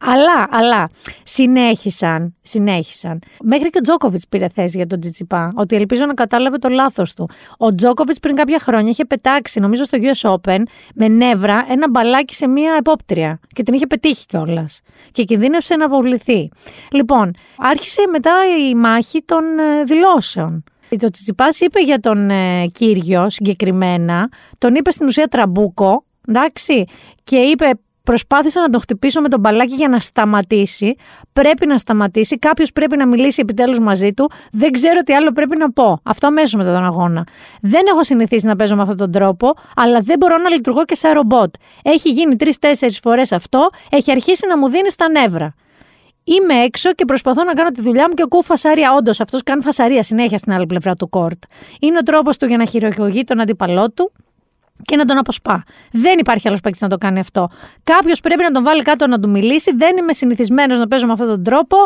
Αλλά, αλλά, συνέχισαν, συνέχισαν. Μέχρι και ο Τζόκοβιτ πήρε θέση για τον Τσιτσιπά, ότι ελπίζω να κατάλαβε το λάθο του. Ο Τζόκοβιτ πριν κάποια χρόνια είχε πετάξει, νομίζω στο US Open, με νεύρα ένα μπαλάκι σε μια επόπτρια και την είχε πετύχει κιόλα. Και κινδύνευσε να αποβληθεί. Λοιπόν, άρχισε μετά η μάχη των ε, δηλώσεων. Ο Τσιτσιπάς είπε για τον ε, Κύργιο συγκεκριμένα, τον είπε στην ουσία τραμπούκο, εντάξει, και είπε προσπάθησα να τον χτυπήσω με το μπαλάκι για να σταματήσει. Πρέπει να σταματήσει. Κάποιος πρέπει να μιλήσει επιτέλους μαζί του. Δεν ξέρω τι άλλο πρέπει να πω. Αυτό αμέσως μετά τον αγώνα. Δεν έχω συνηθίσει να παίζω με αυτόν τον τρόπο, αλλά δεν μπορώ να λειτουργώ και σαν ρομπότ. Έχει γίνει τρεις-τέσσερις φορές αυτό. Έχει αρχίσει να μου δίνει στα νεύρα. Είμαι έξω και προσπαθώ να κάνω τη δουλειά μου και ακούω φασαρία. Όντως, αυτός κάνει φασαρία συνέχεια στην άλλη πλευρά του κόρτ. Είναι ο τρόπος του για να χειροκροτεί τον αντίπαλό του και να τον αποσπά. Δεν υπάρχει άλλος παίκτη να το κάνει αυτό. Κάποιος πρέπει να τον βάλει κάτω να του μιλήσει. Δεν είμαι συνηθισμένος να παίζω με αυτόν τον τρόπο.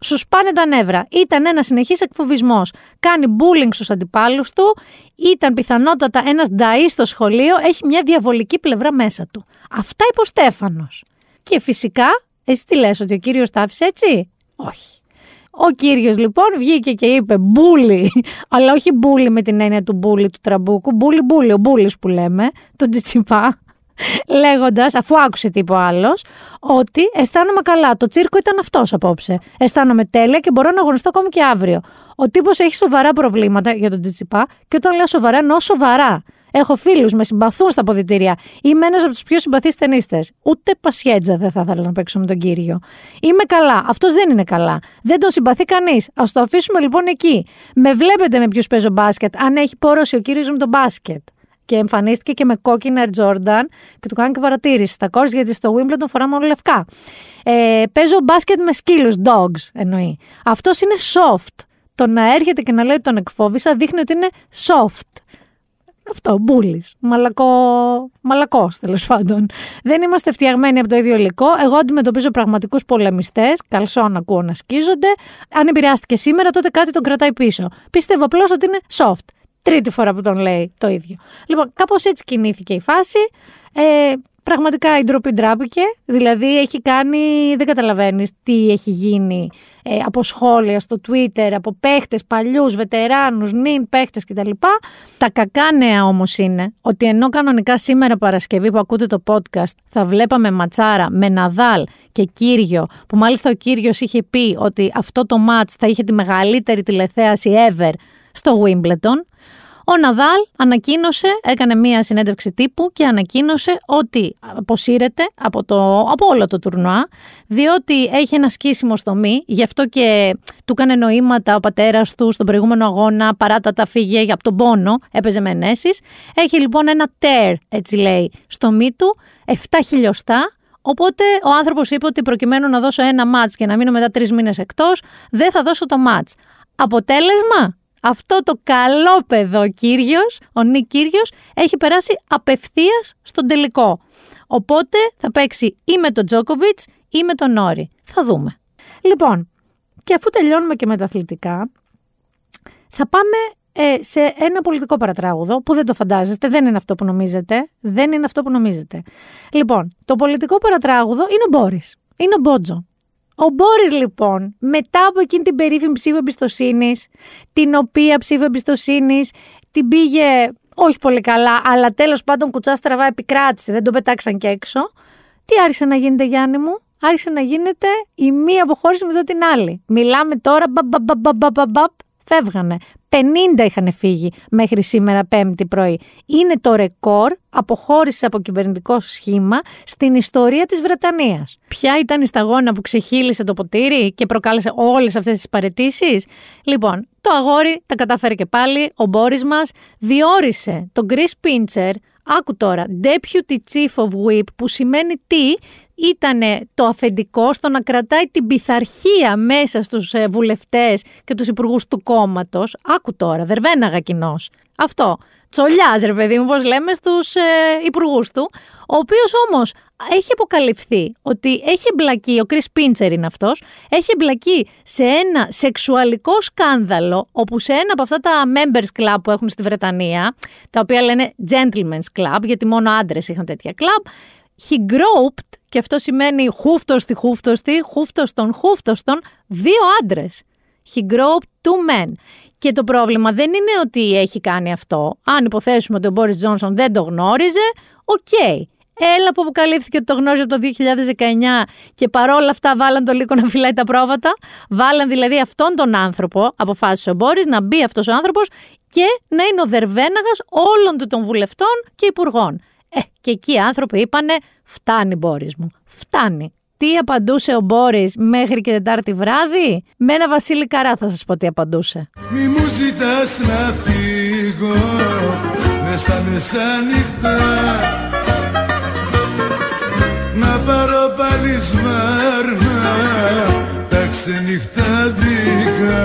Σου σπάνε τα νεύρα. Ήταν ένα συνεχής εκφοβισμός. Κάνει bullying στους αντιπάλους του. Ήταν πιθανότατα ένας νταή στο σχολείο. Έχει μια διαβολική πλευρά μέσα του. Αυτά είπε ο Στέφανος. Και φυσικά, εσύ τι λες, ότι ο Κύργιος τα άφησε έτσι; Όχι. Ο Κύργιος λοιπόν βγήκε και είπε bully, αλλά όχι bully με την έννοια του bully του τραμπούκου, μπούλι μπούλι, ο μπούλης που λέμε, τον Τζιτσιπά, λέγοντας, αφού άκουσε τι είπε ο άλλος, ότι αισθάνομαι καλά. Το τσίρκο ήταν αυτός απόψε. Αισθάνομαι τέλεια και μπορώ να αγωνιστώ ακόμη και αύριο. Ο τύπος έχει σοβαρά προβλήματα για τον Τζιτσιπά και όταν λέω σοβαρά, εννοώ σοβαρά. Έχω φίλους, με συμπαθούν στα ποδητήρια. Είμαι ένας από τους πιο συμπαθείς ταινίστε. Ούτε πασιέτζα δεν θα ήθελα να παίξω με τον κύριο. Είμαι καλά. Αυτός δεν είναι καλά. Δεν τον συμπαθεί κανείς. Α το αφήσουμε λοιπόν εκεί. Με βλέπετε με ποιους παίζω μπάσκετ. Αν έχει πόρωση ο κύριος με τον μπάσκετ. Και εμφανίστηκε και με κόκκινα Air Jordan και του κάνει και παρατήρηση στα κόρς γιατί στο Wimbledon φοράμε όλα λευκά. Ε, παίζω μπάσκετ με σκύλους, dogs εννοεί. Αυτός είναι soft. Το να έρχεται και να λέει ότι τον εκφόβησα δείχνει ότι είναι soft. Αυτό, μπούλης. Μαλακό. Μαλακός, τέλος πάντων. Δεν είμαστε φτιαγμένοι από το ίδιο υλικό. Εγώ αντιμετωπίζω πραγματικούς πολεμιστές. Καλσόν ακούω να σκίζονται. Αν επηρεάστηκε σήμερα, τότε κάτι τον κρατάει πίσω. Πιστεύω απλώς ότι είναι soft. Τρίτη φορά που τον λέει το ίδιο. Λοιπόν, κάπως έτσι κινήθηκε η φάση. Ε, πραγματικά η ντροπή ντράπηκε. Δηλαδή έχει κάνει, δεν καταλαβαίνεις τι έχει γίνει ε, από σχόλια στο Twitter, από παίχτες παλιούς, βετεράνους, νυν παίχτες κτλ. Τα κακά νέα όμως είναι ότι ενώ κανονικά σήμερα Παρασκευή που ακούτε το podcast θα βλέπαμε ματσάρα με Ναδάλ και Κύριο, που μάλιστα ο Κύριος είχε πει ότι αυτό το μάτς θα είχε τη μεγαλύτερη τηλεθέαση ever στο Wimbledon, ο Ναδάλ ανακοίνωσε, έκανε μία συνέντευξη τύπου και ανακοίνωσε ότι αποσύρεται από, το, από όλο το τουρνουά, διότι έχει ένα σκίσιμο στο μη, γι' αυτό και του έκανε νοήματα ο πατέρας του στον προηγούμενο αγώνα, παράτατα φύγε από τον πόνο, έπαιζε με ενέσεις. Έχει λοιπόν ένα tear, έτσι λέει, στο μη του, 7 χιλιοστά, Οπότε ο άνθρωπος είπε ότι προκειμένου να δώσω ένα μάτ και να μείνω μετά τρεις μήνες εκτός, δεν θα δώσω το μάτ. Αποτέλεσμα, αυτό το καλό παιδό ο Κύριος, ο Νίκ Κύριος, έχει περάσει απευθείας στον τελικό. Οπότε θα παίξει ή με τον Τζόκοβιτς ή με τον Νόρι. Θα δούμε. Λοιπόν, και αφού τελειώνουμε και με τα αθλητικά, θα πάμε ε, σε ένα πολιτικό παρατράγουδο που δεν το φαντάζεστε, δεν είναι αυτό που νομίζετε. Δεν είναι αυτό που νομίζετε. Λοιπόν, το πολιτικό παρατράγουδο είναι ο Μπόρις. Είναι ο Μπότζο. Ο Μπόρις λοιπόν, μετά από εκείνη την περίφημη ψήφο εμπιστοσύνης, την οποία ψήφο εμπιστοσύνης την πήγε όχι πολύ καλά, αλλά τέλος πάντων κουτσά στραβά επικράτησε, δεν το πετάξαν και έξω. Τι άρχισε να γίνεται Γιάννη μου, άρχισε να γίνεται η μία αποχώρηση μετά την άλλη. Μιλάμε τώρα, μπαμπ, μπαμπ, μπαμπ, μπαμπ, μπαμπ, φεύγανε. 50 είχαν φύγει μέχρι σήμερα πέμπτη πρωί. Είναι το ρεκόρ αποχώρησης από κυβερνητικό σχήμα στην ιστορία της Βρετανίας. Ποια ήταν η σταγόνα που ξεχύλισε το ποτήρι και προκάλεσε όλες αυτές τις παρετήσεις; Λοιπόν, το αγόρι τα κατάφερε και πάλι, ο Μπόρις μας διόρισε τον Chris Pincher Άκου τώρα, Deputy Chief of Whip που σημαίνει τι ήταν το αφεντικό στο να κρατάει την πειθαρχία μέσα στους ε, βουλευτές και τους υπουργούς του κόμματος. Άκου τώρα, δερβέναγα κοινό. Αυτό. Τσολιάς ρε παιδί μου, πώς λέμε, στους ε, υπουργούς του. Ο οποίος όμως έχει αποκαλυφθεί ότι έχει εμπλακεί, ο Chris Pincher είναι αυτός, έχει εμπλακεί σε ένα σεξουαλικό σκάνδαλο όπου σε ένα από αυτά τα members club που έχουν στη Βρετανία, τα οποία λένε gentlemen's club, γιατί μόνο άντρες είχαν τέτοια club, he groped, και αυτό σημαίνει χούφτοστη, χούφτοστη, χούφτοστον, χούφτοστον, δύο άντρες. He groped two men. Και το πρόβλημα δεν είναι ότι έχει κάνει αυτό. Αν υποθέσουμε ότι ο Μπόρις Τζόνσον δεν το γνώριζε, οκ. Έλα που αποκαλύφθηκε ότι το γνώριζε από το 2019 και παρόλα αυτά βάλαν το λίγο να φυλάει τα πρόβατα. Βάλαν δηλαδή αυτόν τον άνθρωπο, αποφάσισε ο Μπόρις, να μπει αυτός ο άνθρωπος και να είναι ο δερβέναγας όλων του των βουλευτών και υπουργών. Ε, και εκεί οι άνθρωποι είπανε φτάνει Μπόρις μου, φτάνει. Τι απαντούσε ο Μπόρις μέχρι και Τετάρτη βράδυ; Με ένα Βασίλη Καρά θα σας πω τι απαντούσε. Μη μου ζητάς να φύγω μες στα μεσάνυχτα Να πάρω πάλι σμάρνα τα ξενυχτάδικα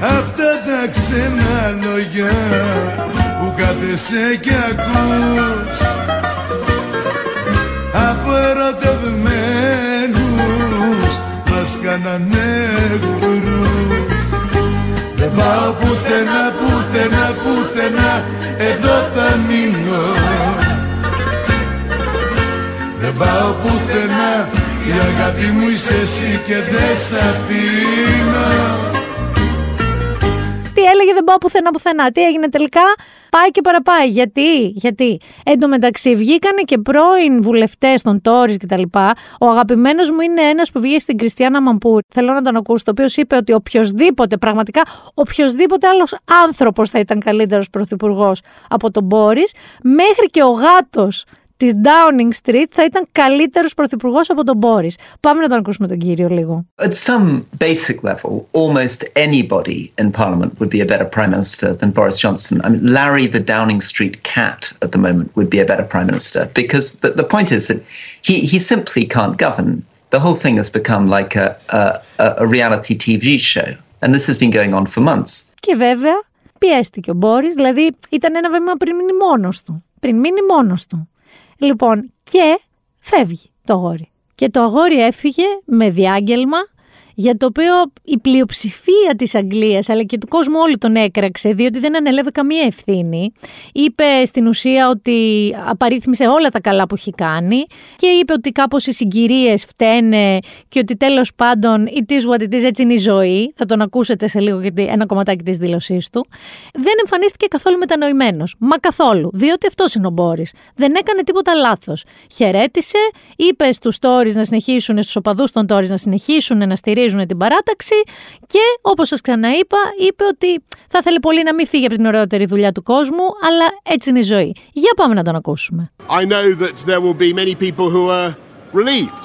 Αυτά τα ξένα λόγια που κάθεσαι κι ακούς. Από ερωτευμένους μας κάνανε εχθρούς Δεν πάω πουθενά, πουθενά, πουθενά εδώ θα μείνω. Δεν πάω πουθενά η αγάπη μου είσαι εσύ και δεν σ' αφήνω Τι έλεγε δεν πάω πουθενά πουθενά. Τι έγινε τελικά; Πάει και παραπάει. Γιατί, γιατί; Εν τω μεταξύ βγήκανε και πρώην βουλευτές των Τόρι κτλ. Ο αγαπημένος μου είναι ένας που βγήκε στην Κριστιανά Μαμπούρ. Θέλω να τον ακούσω. Το οποίο είπε ότι οποιοδήποτε, πραγματικά οποιοδήποτε άλλος άνθρωπος θα ήταν καλύτερος πρωθυπουργός από τον Μπόρι, μέχρι και ο γάτος τη Downing Street θα ήταν καλύτερο πρωθυπουργό από τον Μπόρι. Πάμε να τον ακούσουμε τον κύριο λίγο. At some basic level, almost anybody in Parliament would be a better Prime Minister than Boris Johnson. I mean, Larry the Downing Street cat at the moment would be a better Prime Minister because the, the point is that he, he simply can't govern. The whole thing has become like a, a, a reality TV show. And this has been going on for months. Και βέβαια πιέστηκε ο Μπόρις, δηλαδή ήταν ένα βήμα πριν μείνει μόνος του. Πριν μείνει μόνος του. Λοιπόν, και φεύγει το αγόρι. Και το αγόρι έφυγε με διάγγελμα για το οποίο η πλειοψηφία της Αγγλίας αλλά και του κόσμου όλου τον έκραξε διότι δεν ανέλαβε καμία ευθύνη. Είπε στην ουσία ότι απαρίθμησε όλα τα καλά που έχει κάνει και είπε ότι κάπως οι συγκυρίες φταίνε και ότι τέλος πάντων it is what it is, έτσι είναι η ζωή. Θα τον ακούσετε σε λίγο γιατί ένα κομματάκι της δήλωσής του. Δεν εμφανίστηκε καθόλου μετανοημένος. Μα καθόλου. Διότι αυτός είναι ο Μπόρις. Δεν έκανε τίποτα λάθος. Χαιρέτησε, είπε στους Tories να συνεχίσουν, στους οπαδούς των Tories να συνεχίσουν να στηρίζουν την παράταξη και όπως σας ξαναείπα είπε ότι θα θέλει πολύ να μην φύγει από την ωραιότερη δουλειά του κόσμου αλλά έτσι είναι η ζωή. Για πάμε να τον ακούσουμε. I know that there will be many people who are relieved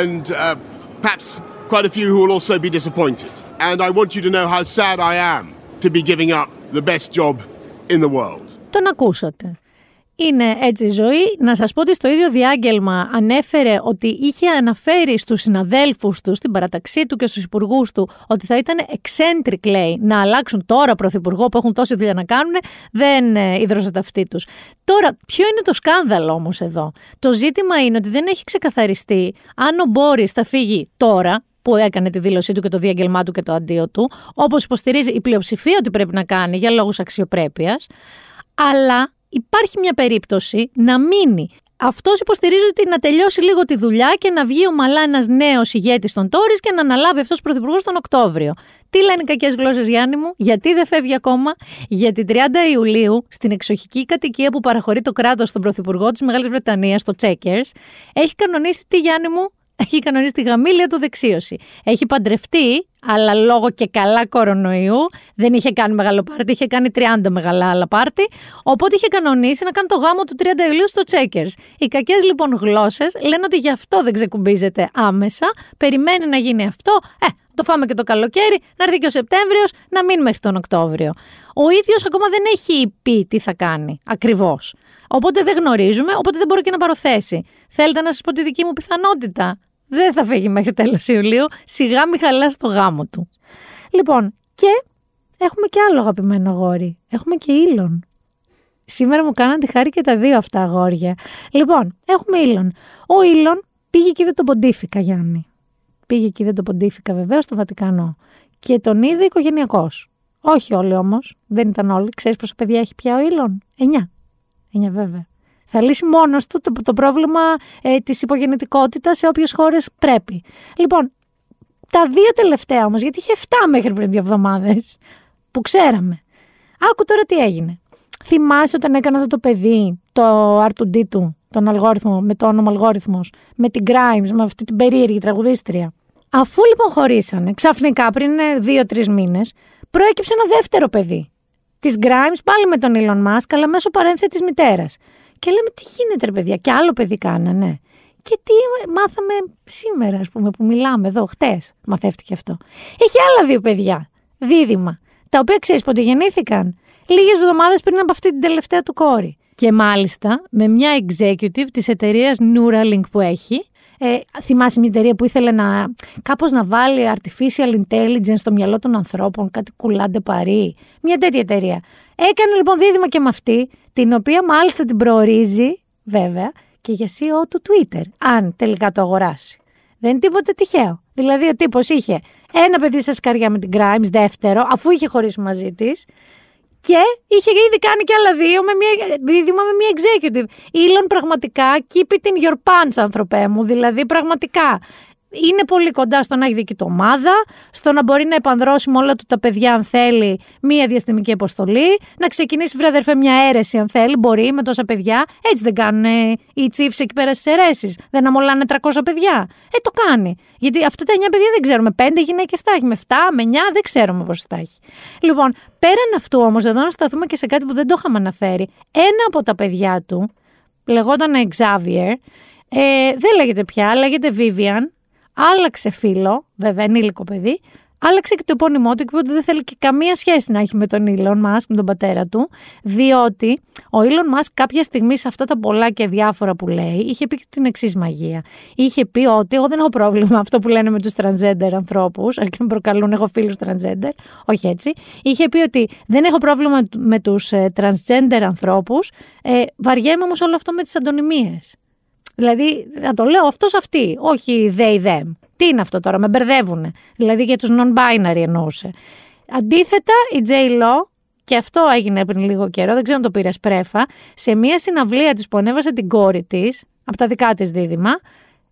and uh, perhaps quite a few who will also be disappointed. And I want you to know how sad I am to be giving up the best job in the world. Τον ακούσατε. Είναι έτσι η ζωή. Να σας πω ότι στο ίδιο διάγγελμα ανέφερε ότι είχε αναφέρει στους συναδέλφους του, στην παραταξή του και στους υπουργούς του, ότι θα ήταν eccentric, λέει, να αλλάξουν τώρα πρωθυπουργό που έχουν τόση δουλειά να κάνουν, δεν ε, ίδρωσαν τα αυτή τους. Τώρα, ποιο είναι το σκάνδαλο όμως εδώ; Το ζήτημα είναι ότι δεν έχει ξεκαθαριστεί αν ο Μπόρις θα φύγει τώρα, που έκανε τη δήλωσή του και το διάγγελμά του και το αντίο του, όπως υποστηρίζει η πλειοψηφία ότι πρέπει να κάνει για λόγους αξιοπρέπειας, αλλά υπάρχει μια περίπτωση να μείνει. Αυτός υποστηρίζει ότι να τελειώσει λίγο τη δουλειά και να βγει ομαλά ένας νέος ηγέτης των Τόρις και να αναλάβει αυτός πρωθυπουργός τον Οκτώβριο. Τι λένε οι κακές γλώσσες, Γιάννη μου, γιατί δεν φεύγει ακόμα, Γιατί 30 Ιουλίου, στην εξοχική κατοικία που παραχωρεί το κράτος στον πρωθυπουργό της Μεγάλης Βρετανίας, στο Checkers, έχει κανονίσει τι, Γιάννη μου, έχει κανονίσει τη γαμήλια του δεξίωση. Έχει παντρευτεί αλλά λόγω και καλά κορονοϊού δεν είχε κάνει μεγάλο πάρτι, είχε κάνει 30 μεγάλα άλλα πάρτι. Οπότε είχε κανονίσει να κάνει το γάμο του 30 Ιουλίου στο Checkers. Οι κακές λοιπόν γλώσσες λένε ότι γι' αυτό δεν ξεκουμπίζεται άμεσα. Περιμένει να γίνει αυτό. Ε, το φάμε και το καλοκαίρι, να έρθει και ο Σεπτέμβριος, να μείνει μέχρι τον Οκτώβριο. Ο ίδιος ακόμα δεν έχει πει τι θα κάνει ακριβώς. Οπότε δεν γνωρίζουμε, οπότε δεν μπορεί και να παροθέσει. Θέλετε να σας πω τη δική μου πιθανότητα; Δεν θα φύγει μέχρι τέλος Ιουλίου. Σιγά μη χαλάσει το γάμο του. Λοιπόν, και έχουμε και άλλο αγαπημένο αγόρι. Έχουμε και ήλον. Σήμερα μου κάναν τη χάρη και τα δύο αυτά αγόρια. Λοιπόν, έχουμε ήλον. Ο ήλον πήγε και δεν τον ποντίφικα, Γιάννη. Πήγε και δεν τον ποντίφικα βεβαίως στο Βατικανό. Και τον είδε οικογενειακός. Όχι όλοι όμως. Δεν ήταν όλοι. Ξέρεις πόσα παιδιά έχει πια ο ήλον. Εννιά. Εννιά βέβαια. Θα λύσει μόνος του το, το πρόβλημα ε, της υπογεννητικότητας σε όποιες χώρες πρέπει. Λοιπόν, τα δύο τελευταία όμως, γιατί είχε 7 μέχρι πριν δύο εβδομάδες, που ξέραμε. Άκου τώρα τι έγινε. Θυμάσαι όταν έκανε αυτό το παιδί, το R2D του, τον αλγόριθμο, με το όνομα αλγόριθμος, με την Grimes, με αυτή την περίεργη τραγουδίστρια. Αφού λοιπόν χωρίσανε, ξαφνικά πριν ε, δύο-τρει μήνες, προέκυψε ένα δεύτερο παιδί. Της Grimes, πάλι με τον Elon Musk, αλλά μέσω παρένθετη μητέρας. Και λέμε, τι γίνεται, ρε παιδιά, και άλλο παιδί κάνανε. Και τι μάθαμε σήμερα, ας πούμε, που μιλάμε εδώ, χτες. Μαθεύτηκε αυτό. Έχει άλλα δύο παιδιά, δίδυμα, τα οποία ξέρεις πότε γεννήθηκαν; Λίγες εβδομάδες πριν από αυτή την τελευταία του κόρη. Και μάλιστα με μια executive της εταιρείας Neuralink που έχει. Ε, θυμάσαι μια εταιρεία που ήθελε να κάπως να βάλει artificial intelligence στο μυαλό των ανθρώπων, κάτι κουλάντε παρή. Μια τέτοια εταιρεία. Έκανε λοιπόν δίδυμα και με αυτή, την οποία μάλιστα την προορίζει, βέβαια, και για CEO του Twitter, αν τελικά το αγοράσει. Δεν είναι τίποτα τυχαίο. Δηλαδή, ο τύπος είχε ένα παιδί σε σκαριά με την Grimes, δεύτερο, αφού είχε χωρίσει μαζί της, και είχε ήδη κάνει και άλλα δύο με μια, δίδυμα με μια executive. Ήλον πραγματικά keep it in your pants, ανθρωπέ μου. Δηλαδή, πραγματικά είναι πολύ κοντά στο να έχει δική του ομάδα, στο να μπορεί να επανδρώσει με όλα του τα παιδιά αν θέλει μία διαστημική αποστολή, να ξεκινήσει βρε αδερφέ μια αίρεση αν θέλει, μπορεί με τόσα παιδιά. Έτσι δεν κάνουν οι chiefs εκεί πέρα στις αιρέσεις. Δεν αμολάνε 300 παιδιά. Ε, το κάνει. Γιατί αυτά τα 9 παιδιά δεν ξέρουμε. 5 γυναίκες τα έχει, με 7, με 9 δεν ξέρουμε πώς τα έχει. Λοιπόν, πέραν αυτού όμως, εδώ να σταθούμε και σε κάτι που δεν το είχαμε αναφέρει. Ένα από τα παιδιά του, λεγόταν Xavier, ε, δεν λέγεται πια, λέγεται Vivian, άλλαξε φίλο, βέβαια ενήλικο παιδί, άλλαξε και το επώνυμό του και είπε ότι δεν θέλει και καμία σχέση να έχει με τον Elon Musk, με τον πατέρα του, διότι ο Elon Musk κάποια στιγμή σε αυτά τα πολλά και διάφορα που λέει, είχε πει και την εξής μαγεία. Είχε πει ότι εγώ δεν έχω πρόβλημα με αυτό που λένε με τους transgender ανθρώπους, αρκεί να προκαλούν έχω φίλους transgender, όχι έτσι. Είχε πει ότι δεν έχω πρόβλημα με τους transgender ανθρώπους, ε, βαριέμαι όμως όλο αυτό με τις αντωνυμίες. Δηλαδή, θα το λέω αυτός αυτή, όχι they, them. Τι είναι αυτό τώρα, με μπερδεύουν. Δηλαδή για τους non-binary εννοούσε. Αντίθετα, η J. Lo, και αυτό έγινε πριν λίγο καιρό, δεν ξέρω αν το πήρε πρέφα, σε μία συναυλία της που ανέβασε την κόρη της, από τα δικά της δίδυμα,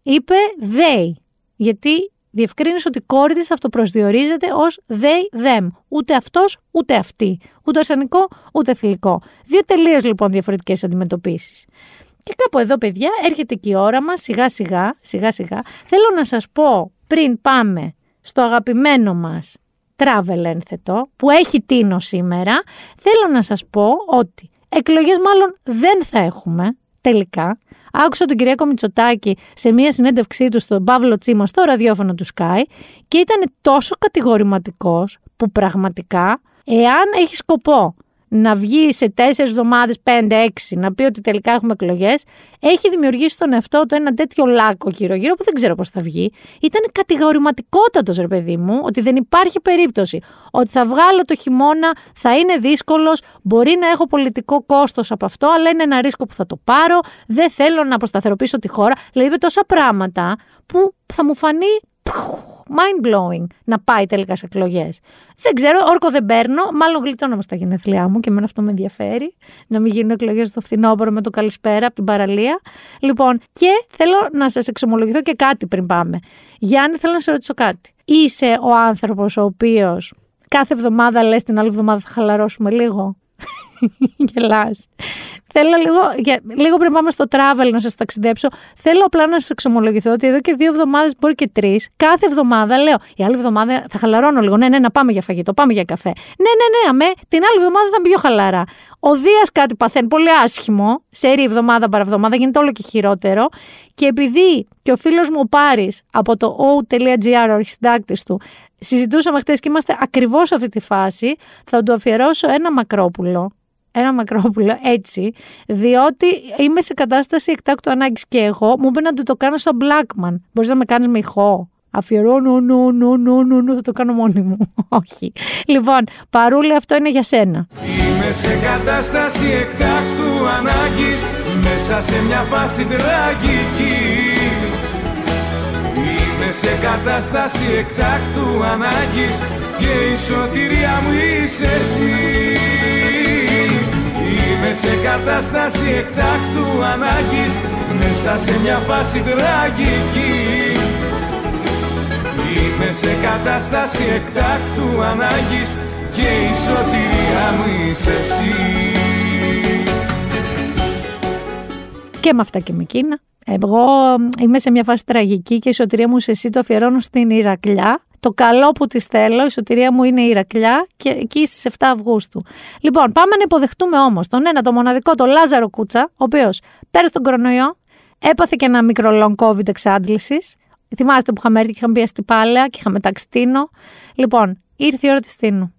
είπε they. Γιατί διευκρίνησε ότι η κόρη της αυτοπροσδιορίζεται ως they, them. Ούτε αυτός, ούτε αυτή. Ούτε αρσενικό, ούτε θηλυκό. Δύο τελείως λοιπόν διαφορετικές αντιμετωπίσεις. Και κάπου εδώ, παιδιά, έρχεται και η ώρα μας, σιγά σιγά, σιγά σιγά. Θέλω να σας πω, πριν πάμε στο αγαπημένο μας travel ένθετο, που έχει τίνο σήμερα, θέλω να σας πω ότι εκλογές μάλλον δεν θα έχουμε, τελικά. Άκουσα τον Κυριακό Μητσοτάκη σε μια συνέντευξή του στον Παύλο Τσίμα στο ραδιόφωνο του Sky και ήταν τόσο κατηγορηματικός που πραγματικά, εάν έχει σκοπό να βγει σε τέσσερις εβδομάδες, πέντε, έξι, να πει ότι τελικά έχουμε εκλογές, έχει δημιουργήσει στον εαυτό του ένα τέτοιο λάκκο γύρω-γύρω που δεν ξέρω πώς θα βγει. Ήταν κατηγορηματικότατος, ρε παιδί μου, ότι δεν υπάρχει περίπτωση. Ότι θα βγάλω το χειμώνα, θα είναι δύσκολος, μπορεί να έχω πολιτικό κόστος από αυτό, αλλά είναι ένα ρίσκο που θα το πάρω. Δεν θέλω να αποσταθεροποιήσω τη χώρα. Δηλαδή, είπε τόσα πράγματα που θα μου φανεί mind blowing να πάει τελικά σε εκλογές. Δεν ξέρω, όρκο δεν παίρνω. Μάλλον γλιτώνω όμως τα γενέθλιά μου και εμένα αυτό με ενδιαφέρει. Να μην γίνουν εκλογές στο φθινόπωρο με το καλησπέρα από την παραλία. Λοιπόν, και θέλω να σας εξομολογηθώ και κάτι πριν πάμε. Γιάννη, θέλω να σε ρωτήσω κάτι. Είσαι ο άνθρωπος ο οποίος κάθε εβδομάδα λες την άλλη εβδομάδα θα χαλαρώσουμε λίγο; *laughs* Γελάς. Θέλω λίγο, για, λίγο πριν πάμε στο travel να σας ταξιδέψω. Θέλω απλά να σας εξομολογηθώ ότι εδώ και δύο εβδομάδες, μπορεί και τρεις, κάθε εβδομάδα λέω: Η άλλη εβδομάδα θα χαλαρώνω λίγο. Ναι, ναι, να πάμε για φαγητό, πάμε για καφέ. Ναι, ναι, ναι, αμέ, την άλλη εβδομάδα θα είμαι πιο χαλαρά. Ο Δίας κάτι παθαίνει πολύ άσχημο, σε εβδομάδα παραβδομάδα, γίνεται όλο και χειρότερο. Και επειδή και ο φίλος μου ο Πάρης από το o.gr, ο αρχισυντάκτης του, συζητούσαμε χτες και είμαστε ακριβώς σε αυτή τη φάση, θα του αφιερώσω ένα μακρόπουλο ένα μακρόπουλο έτσι, διότι είμαι σε κατάσταση εκτάκτου ανάγκης και εγώ. Μου είπε να του το κάνω στο Blackman. Μπορείς να με κάνεις με ηχό. Αφιερώνω, νου, νου, νου, νου, νου, θα το κάνω μόνη μου. *laughs* Όχι. Λοιπόν, παρούλη, αυτό είναι για σένα. Είμαι σε κατάσταση εκτάκτου ανάγκης Μέσα σε μια φάση τραγική Είμαι σε κατάσταση εκτάκτου ανάγκης Και η σωτηρία μου είσαι εσύ Είμαι σε κατάσταση εκτάκτου ανάγκης Μέσα σε μια φάση τραγική Είμαι σε κατάσταση εκτάκτου ανάγκης Και η σωτηρία μου είσαι εσύ Και με αυτά και με εκείνα. Εγώ είμαι σε μια φάση τραγική και η σωτηρία μου σε εσύ το αφιερώνω στην Ηρακλιά. Το καλό που της θέλω, η σωτηρία μου είναι η Ηρακλιά και εκεί στις 7 Αυγούστου. Λοιπόν, πάμε να υποδεχτούμε όμως τον ένα, το μοναδικό, τον Λάζαρο Κούτσα, ο οποίος πέρασε τον κορονοϊό, έπαθε και ένα μικρό long COVID εξάντλησης. Θυμάστε που είχαμε έρθει και είχαμε πει στη Πάλαια και είχαμε τάξει Τίνο. Λοιπόν, ήρθε η ώρα της Τίνου.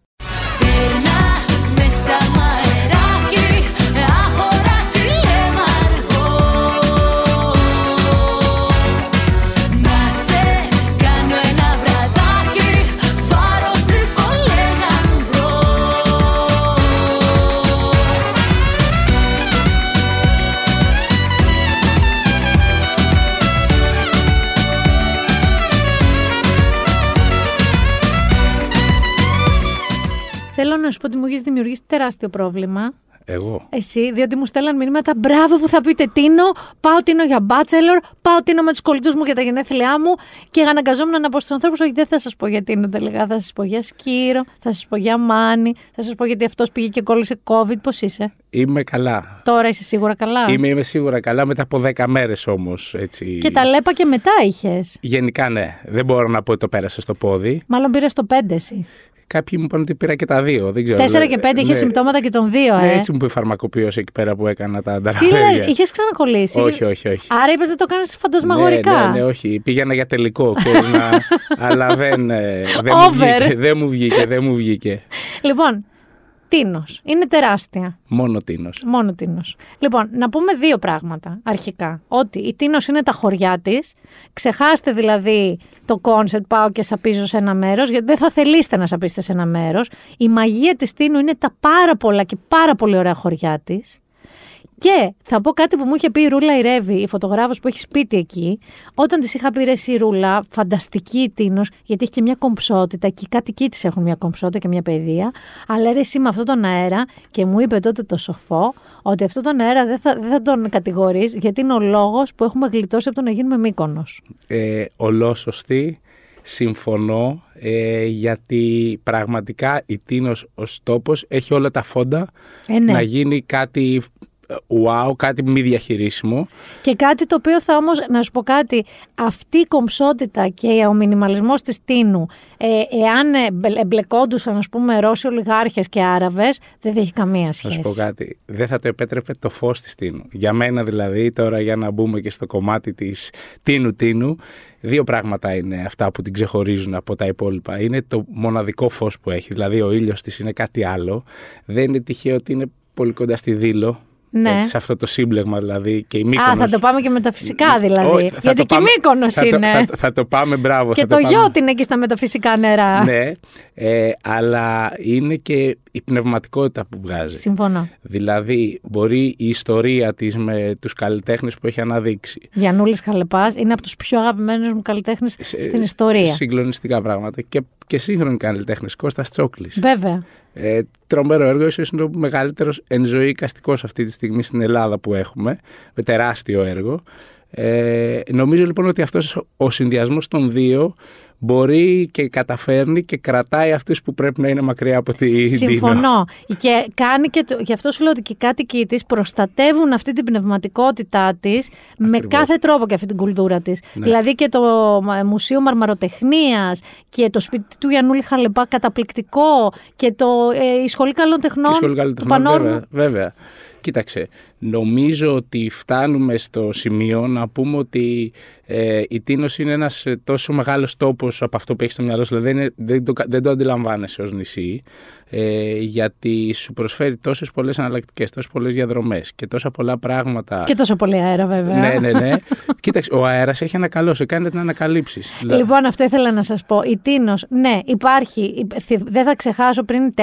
Σου πω ότι μου έχεις δημιουργήσει τεράστιο πρόβλημα. Εγώ. Εσύ, διότι μου στέλναν μηνύματα μπράβο που θα πείτε Τίνο, πάω Τίνο για bachelor, πάω Τίνο με τους κολλητούς μου για τα γενέθλιά μου και αναγκαζόμουν να πω στους ανθρώπους: Όχι, δεν θα σας πω για Τίνο τελικά. Θα σας πω για Σκύρο, θα σας πω για Μάνι, θα σας πω γιατί αυτός πήγε και κόλλησε COVID. Πώς είσαι, Είμαι καλά. Τώρα είσαι σίγουρα καλά; Είμαι, είμαι σίγουρα καλά μετά από 10 μέρες όμως. Και τα λέπα και μετά είχες; Γενικά ναι. Δεν μπορώ να πω ότι το πέρασε στο πόδι. Μάλλον πήρες το 5 εσύ. Κάποιοι μου είπαν ότι πήρα και τα δύο. Δεν ξέρω. 4 και 5 είχε Ναι. συμπτώματα και των δύο, Ναι, ε. έτσι μου είπε η φαρμακοποιός εκεί πέρα που έκανα τα Τι ανταραβέρια. λες, είχες ξανακολλήσει; Όχι, όχι, όχι. Άρα είπες δεν το κάνεις φαντασμαγορικά. Ναι, ναι, ναι, όχι. Πήγαινα για τελικό, ξέρεις, να... *laughs* αλλά δεν, ε, δεν, μου Over. βγήκε, δεν μου βγήκε, δεν μου βγήκε. Λοιπόν, Τίνος. Είναι τεράστια. Μόνο τίνος. Μόνο Τίνος. Λοιπόν, να πούμε δύο πράγματα αρχικά. Ότι η Τίνος είναι τα χωριά της. Ξεχάστε δηλαδή το concept πάω και σαπίζω σε ένα μέρος, γιατί δεν θα θελήσετε να σαπίσετε σε ένα μέρος. Η μαγεία της Τήνου είναι τα πάρα πολλά και πάρα πολύ ωραία χωριά της. Και θα πω κάτι που μου είχε πει η Ρούλα Ρέβη, η φωτογράφος που έχει σπίτι εκεί, όταν της είχα πει ρε εσύ Ρούλα, φανταστική η Τήνος, γιατί έχει και μια κομψότητα και οι κάτοικοι της έχουν μια κομψότητα και μια παιδεία, αλλά ρε εσύ με αυτόν τον αέρα και μου είπε τότε το σοφό ότι αυτόν τον αέρα δεν θα, δεν θα τον κατηγορείς γιατί είναι ο λόγος που έχουμε γλιτώσει από το να γίνουμε Μύκονος. Ε, ολόσωστη, συμφωνώ, ε, γιατί πραγματικά η Τίνος ως τόπος έχει όλα τα φόντα Ε, ναι. να γίνει κάτι ε, wow, κάτι μη διαχειρίσιμο. Και κάτι το οποίο θα όμως, να σου πω κάτι, αυτή η κομψότητα και ο μινιμαλισμός της Τίνου, ε, εάν εμπε- εμπλεκόντουσαν, ας πούμε, Ρώσοι ολιγάρχες και Άραβες, δεν θα έχει καμία Θα σχέση. σου πω κάτι. Δεν θα το επέτρεπε το φως της Τίνου. Για μένα δηλαδή, τώρα για να μπούμε και στο κομμάτι της Τίνου Τίνου, δύο πράγματα είναι αυτά που την ξεχωρίζουν από τα υπόλοιπα. Είναι το μοναδικό φως που έχει. Δηλαδή ο ήλιος της είναι κάτι άλλο. Δεν είναι τυχαίο ότι είναι πολύ κοντά στη Δήλο. Ναι. Έτσι, σε αυτό το σύμπλεγμα δηλαδή και η Α, Μύκονος. θα το πάμε και με τα φυσικά δηλαδή. Όχι, θα γιατί το και η πάμε- Μύκονος θα το- είναι. θα, το- θα το πάμε, μπράβο. και θα το, πάμε. γιο την εκεί στα μεταφυσικά νερά. Ναι, ε, αλλά είναι και η πνευματικότητα που βγάζει. Συμφωνώ. Δηλαδή, μπορεί η ιστορία της με τους καλλιτέχνες που έχει αναδείξει. Γιαννούλης Χαλεπάς είναι από τους πιο αγαπημένους μου καλλιτέχνες στην ιστορία. Συγκλονιστικά πράγματα. Και, και σύγχρονοι καλλιτέχνες. Κώστας Τσόκλης. Βέβαια. Ε, τρομερό έργο, ίσως είναι ο μεγαλύτερος εν ζωή οικαστικός αυτή τη στιγμή στην Ελλάδα που έχουμε, με τεράστιο έργο. Ε, νομίζω λοιπόν ότι αυτός ο συνδυασμός των δύο μπορεί και καταφέρνει και κρατάει αυτούς που πρέπει να είναι μακριά από τη Ντίνο. Συμφωνώ. Και κάνει και το, γι' αυτό σου λέω ότι και οι κάτοικοι της προστατεύουν αυτή την πνευματικότητά της με κάθε τρόπο και αυτή την κουλτούρα της. Ναι. Δηλαδή και το ε, Μουσείο Μαρμαροτεχνίας και το σπίτι του Γιαννούλη Χαλεπά καταπληκτικό και το, ε, η Σχολή Καλών Τεχνών. Και σχολή του καλλιτεχνών, Πανόρμου. βέβαια, βέβαια. Κοίταξε, νομίζω ότι φτάνουμε στο σημείο να πούμε ότι ε, η Τίνος είναι ένας ε, τόσο μεγάλος τόπος από αυτό που έχεις στο μυαλό σου, δηλαδή δεν, είναι- δεν, το, δεν το αντιλαμβάνεσαι ως νησί, ε, γιατί σου προσφέρει τόσες πολλές αναλλακτικές, τόσες πολλές διαδρομές και τόσα πολλά πράγματα. Και τόσο πολύ αέρα, βέβαια. Ναι, ναι, ναι. *laughs* Κοίταξε, ο αέρας έχει ένα καλό, σε κάνει να ανακαλύψεις. Λοιπόν, αυτό ήθελα να σας πω. Η Τίνος, ναι, υπάρχει. Θυ- Δεν θα ξεχάσω πριν 4-5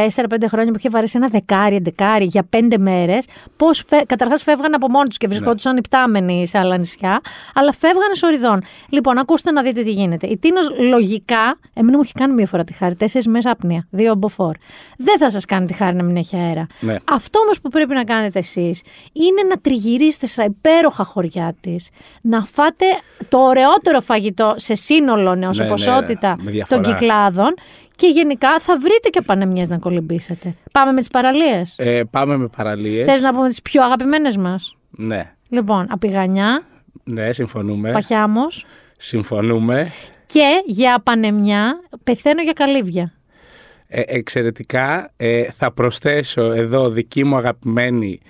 χρόνια που είχε βαρέσει ένα δεκάρι, εντεκάρι για 5 μέρες. Πώς φε... καταρχάς φεύγαν από μόνοι τους και βρισκόντουσαν υπτάμενοι σε άλλα νησιά, αλλά φεύγανε σοριδών. Λοιπόν, ακούστε να δείτε τι γίνεται. Η Τίνος λογικά, εμένα μου έχει κάνει μία φορά τη χάρη, 4 μέρες άπνοια, δύο μποφόρ. Δεν θα σας κάνει τη χάρη να μην έχει αέρα. Ναι. Αυτό όμως που πρέπει να κάνετε εσείς είναι να τριγυρίσετε στα υπέροχα χωριά της, να φάτε το ωραιότερο φαγητό σε σύνολο νέος, σε Ναι, ναι, ποσότητα με διαφορά. των κυκλάδων και γενικά θα βρείτε και πανεμιές να κολυμπήσετε. Πάμε με τις παραλίες; Ε, πάμε με παραλίες. Θες να πούμε τις πιο αγαπημένες μας; Ναι, Λοιπόν, Απιγανιά, ναι, συμφωνούμε. Παχιάμος Συμφωνούμε. και για πανεμιά πεθαίνω για καλύβια. Ε, εξαιρετικά. Ε, θα προσθέσω εδώ δική μου αγαπημένη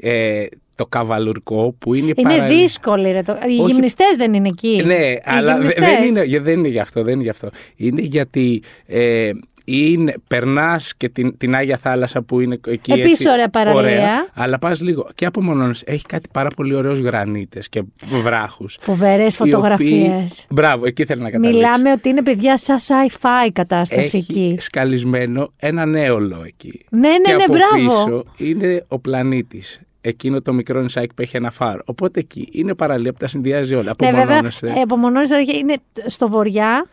ε, το καβαλουρκό που είναι, Είναι παραλία- δύσκολη ρε. Το... Οι Όχι. γυμνιστές δεν είναι εκεί. Ναι, Οι αλλά δε- γυμνιστές. δεν είναι, για- δεν είναι γι' αυτό, δεν είναι γι' αυτό. Είναι γιατί ε, είναι, περνάς και την, την Άγια Θάλασσα που είναι εκεί Επίσης έτσι, ωραία παραλία. αλλά πας λίγο και απομονώνεις. Έχει κάτι πάρα πολύ ωραίους γρανίτες και βράχους. Φοβερές οι οποίοι- φωτογραφίες. Μπράβο, εκεί θέλω να καταλήξω. Μιλάμε ότι είναι παιδιά σαν sci-fi κατάσταση Έχει εκεί. σκαλισμένο ένα νέολο εκεί. Ναι, ναι, και ναι, από μπράβο. πίσω είναι ο πλανήτης. Εκείνο το μικρό νησάκι που έχει ένα φάρο. Οπότε εκεί είναι παραλία που τα συνδυάζει όλα. Ναι, βέβαια, Απομονώνεσαι. ε, απομονώνεσαι, είναι στο βοριά,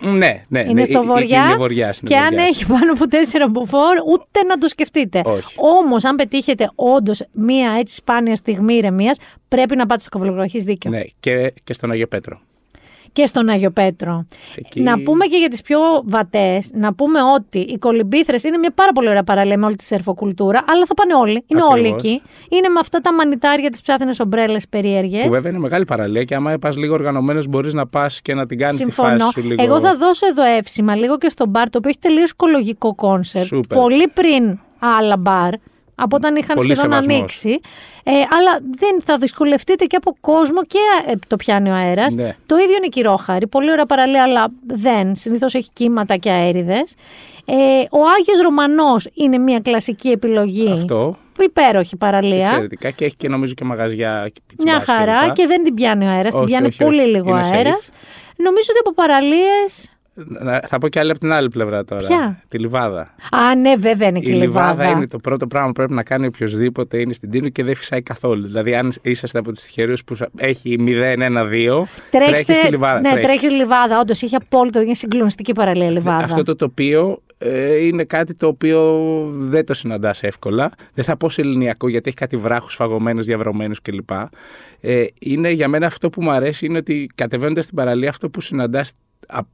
Ναι, ναι. είναι ναι, στο ε- ε- βοριά, Είναι βοριάς, είναι και αν βοριάς. έχει πάνω από τέσσερα μποφόρ, ούτε να το σκεφτείτε. Όχι. Όμως, αν πετύχετε όντως μία έτσι σπάνια στιγμή ηρεμίας, πρέπει να πάτε στο Καβαλογρό. Έχεις δίκιο. Ναι, και, και στον Αγιο Πέτρο. Και στον Άγιο Πέτρο. Εκεί- Να πούμε και για τις πιο βατές, να πούμε ότι οι κολυμπήθρες είναι μια πάρα πολύ ωραία παραλία με όλη τη σερφοκουλτούρα, αλλά θα πάνε όλοι. Είναι όλοι Ακριβώς. εκεί. Είναι με αυτά τα μανιτάρια, τις ψάθινες ομπρέλες περίεργες. Που βέβαια είναι μεγάλη παραλία και άμα πας λίγο οργανωμένος μπορείς να πας και να την κάνεις τη Συμφωνώ. φάση σου λίγο. Εγώ θα δώσω εδώ εύσημα λίγο και στο μπαρ, το οποίο έχει τελείως οικολογικό concept. Σούπερ. Πολύ πριν άλλα μπαρ, από όταν είχαν Πολύ σχεδόν σεβασμός. ανοίξει. Ε, αλλά δεν θα δυσκολευτείτε και από κόσμο και ε, το πιάνει ο αέρας. Ναι. Το ίδιο είναι η Κυρόχαρη. Πολύ ωραία παραλία, αλλά δεν. Συνήθως έχει κύματα και αέριδες. Ε, ο Άγιος Ρωμανός είναι μια κλασική επιλογή. Αυτό. Υπέροχη παραλία. Εξαιρετικά και έχει και νομίζω και μαγαζιά και πιτσιμπάς Μια χαρά κλπ. και δεν την πιάνει ο αέρας. Την Όχι, πιάνει όχι, πολύ όχι. λίγο Είναι safe. αέρα. Νομίζω ότι από παραλίες. Να- Θα πω και άλλη από την άλλη πλευρά τώρα. Ποια; Τη λιβάδα. Α, ναι, βέβαια είναι και Η η λιβάδα λιβάδα. είναι το πρώτο πράγμα που πρέπει να κάνει οποιοδήποτε είναι στην Τίνο και δεν φυσάει καθόλου. Δηλαδή, αν είσαστε από τις τυχερούς που σα- έχει 0-1-2, τρέχεις στη λιβάδα. Ναι, τρέχεις. τρέχεις λιβάδα. Όντως έχει απόλυτο. Είναι συγκλονιστική παραλία η λιβάδα. Αυτό το τοπίο ε, είναι κάτι το οποίο δεν το συναντάς εύκολα. Δεν θα πω σε ελληνιακό γιατί έχει κάτι βράχους φαγωμένους, διαβρωμένους κλπ. Ε, είναι για μένα αυτό που μου αρέσει είναι ότι κατεβαίνοντας στην παραλία, αυτό που συναντάς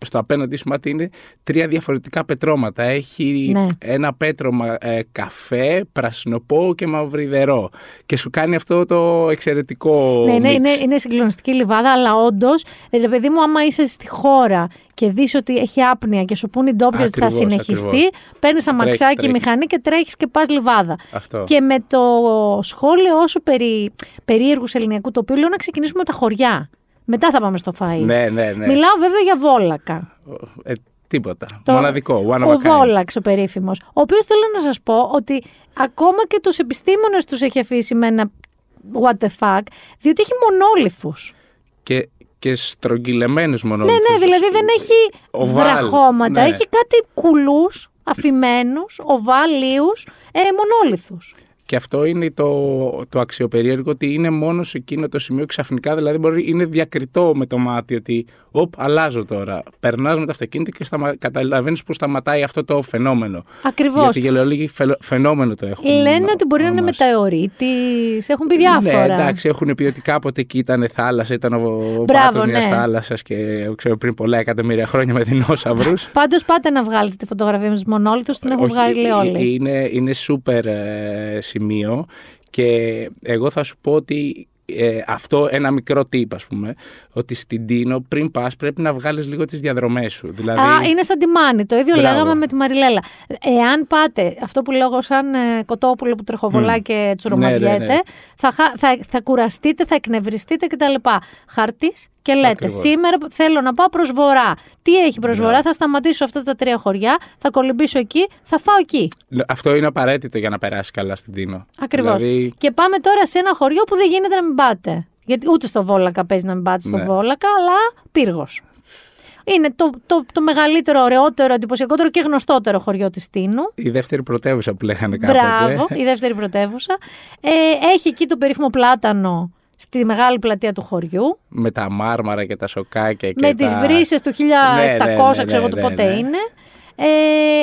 στο απέναντί σου μάτι είναι τρία διαφορετικά πετρώματα. Έχει Ναι. ένα πέτρωμα ε, καφέ, πρασινοπό και μαυριδερό. Και σου κάνει αυτό το εξαιρετικό. Ναι, είναι, mix. είναι, είναι συγκλονιστική λιβάδα, αλλά όντως, δηλαδή, παιδί μου, άμα είσαι στη χώρα και δεις ότι έχει άπνοια και σου πούνε οι ντόπιοι ότι θα Ακριβώς, συνεχιστεί, ακριβώς. παίρνεις αμαξάκι, τρέχεις. μηχανή και τρέχεις και πας λιβάδα. Αυτό. Και με το σχόλιο σου περί περίεργους ελληνικού τοπίου, λέω να ξεκινήσουμε με τα χωριά. Μετά θα πάμε στο φαΐ. Ναι, ναι, ναι. Μιλάω βέβαια για Βόλακα. Ε, τίποτα. Το- Μοναδικό. One of a ο kind. Βόλαξ ο περίφημος, ο οποίος θέλω να σας πω ότι ακόμα και τους επιστήμονες τους έχει αφήσει με ένα what the fuck, διότι έχει μονόλιθους. και, και στρογγυλεμένους μόνο. Ναι, ναι, δηλαδή δεν έχει Οβάλ, βραχώματα, ναι. έχει κάτι κουλούς, αφημένους, οβάλιους, ε, μονόλιθους. Και αυτό είναι το, το αξιοπερίεργο ότι είναι μόνο σε εκείνο το σημείο ξαφνικά, δηλαδή μπορεί, είναι διακριτό με το μάτι ότι οπ, αλλάζω τώρα. Περνάς με το αυτοκίνητο και σταμα, καταλαβαίνεις που σταματάει αυτό το φαινόμενο. Ακριβώς. Γιατί οι γελαιολόγοι φε- φαινόμενο το έχουν. Λένε ότι μπορεί να είναι μετεωρίτης, έχουν πει διάφορα. Ναι, εντάξει, έχουν πει ότι κάποτε εκεί ήταν θάλασσα, ήταν ο Μπράβο, πάτος μιας ναι. θάλασσας και ξέρω, πριν πολλά εκατομμύρια χρόνια με δεινόσαυρους. *laughs* Πάντως πάτε να βγάλετε τη φωτογραφία με του μονόλιτου, την έχουν Όχι, βγάλει ε, όλοι. Είναι, είναι σούπερ ε, σημείο και εγώ θα σου πω ότι ε, αυτό ένα μικρό tip ας πούμε, ότι στην Τίνο πριν πας πρέπει να βγάλεις λίγο τις διαδρομές σου. Δηλαδή, Α, είναι σαν τη Μάνη. Το ίδιο Μπράβο. λέγαμε με τη Μαριλέλα. Εάν πάτε, αυτό που λέω εγώ σαν ε, κοτόπουλο που τρεχοβολά Μμ. και τσουρομαδιέται, Ναι, ναι, ναι. Θα, χα- θα, θα κουραστείτε, θα εκνευριστείτε κτλ. Χαρτίς και λέτε, Ακριβώς. σήμερα θέλω να πάω προς βορρά. Τι έχει προς βορρά, θα σταματήσω σε αυτά τα τρία χωριά, θα κολυμπήσω εκεί, θα φάω εκεί. Αυτό είναι απαραίτητο για να περάσει καλά στην Τίνο. Ακριβώς. Δηλαδή, Και πάμε τώρα σε ένα χωριό που δεν γίνεται να μην πάτε. Γιατί ούτε στο Βόλακα παίζει να μην πάτε στο Ναι. Βόλακα, αλλά πύργος. Είναι το, το, το μεγαλύτερο, ωραιότερο, εντυπωσιακότερο και γνωστότερο χωριό της Τίνου. η δεύτερη πρωτεύουσα που λέγανε κάποτε. Μπράβο, η δεύτερη πρωτεύουσα. Ε, έχει εκεί το περίφημο πλάτανο στη μεγάλη πλατεία του χωριού. Με τα μάρμαρα και τα σοκάκια και με τα... τις βρύσες του 1700, Ναι, ναι, ναι, ξέρω εγώ ναι, του ναι, πότε ναι. είναι. Ε,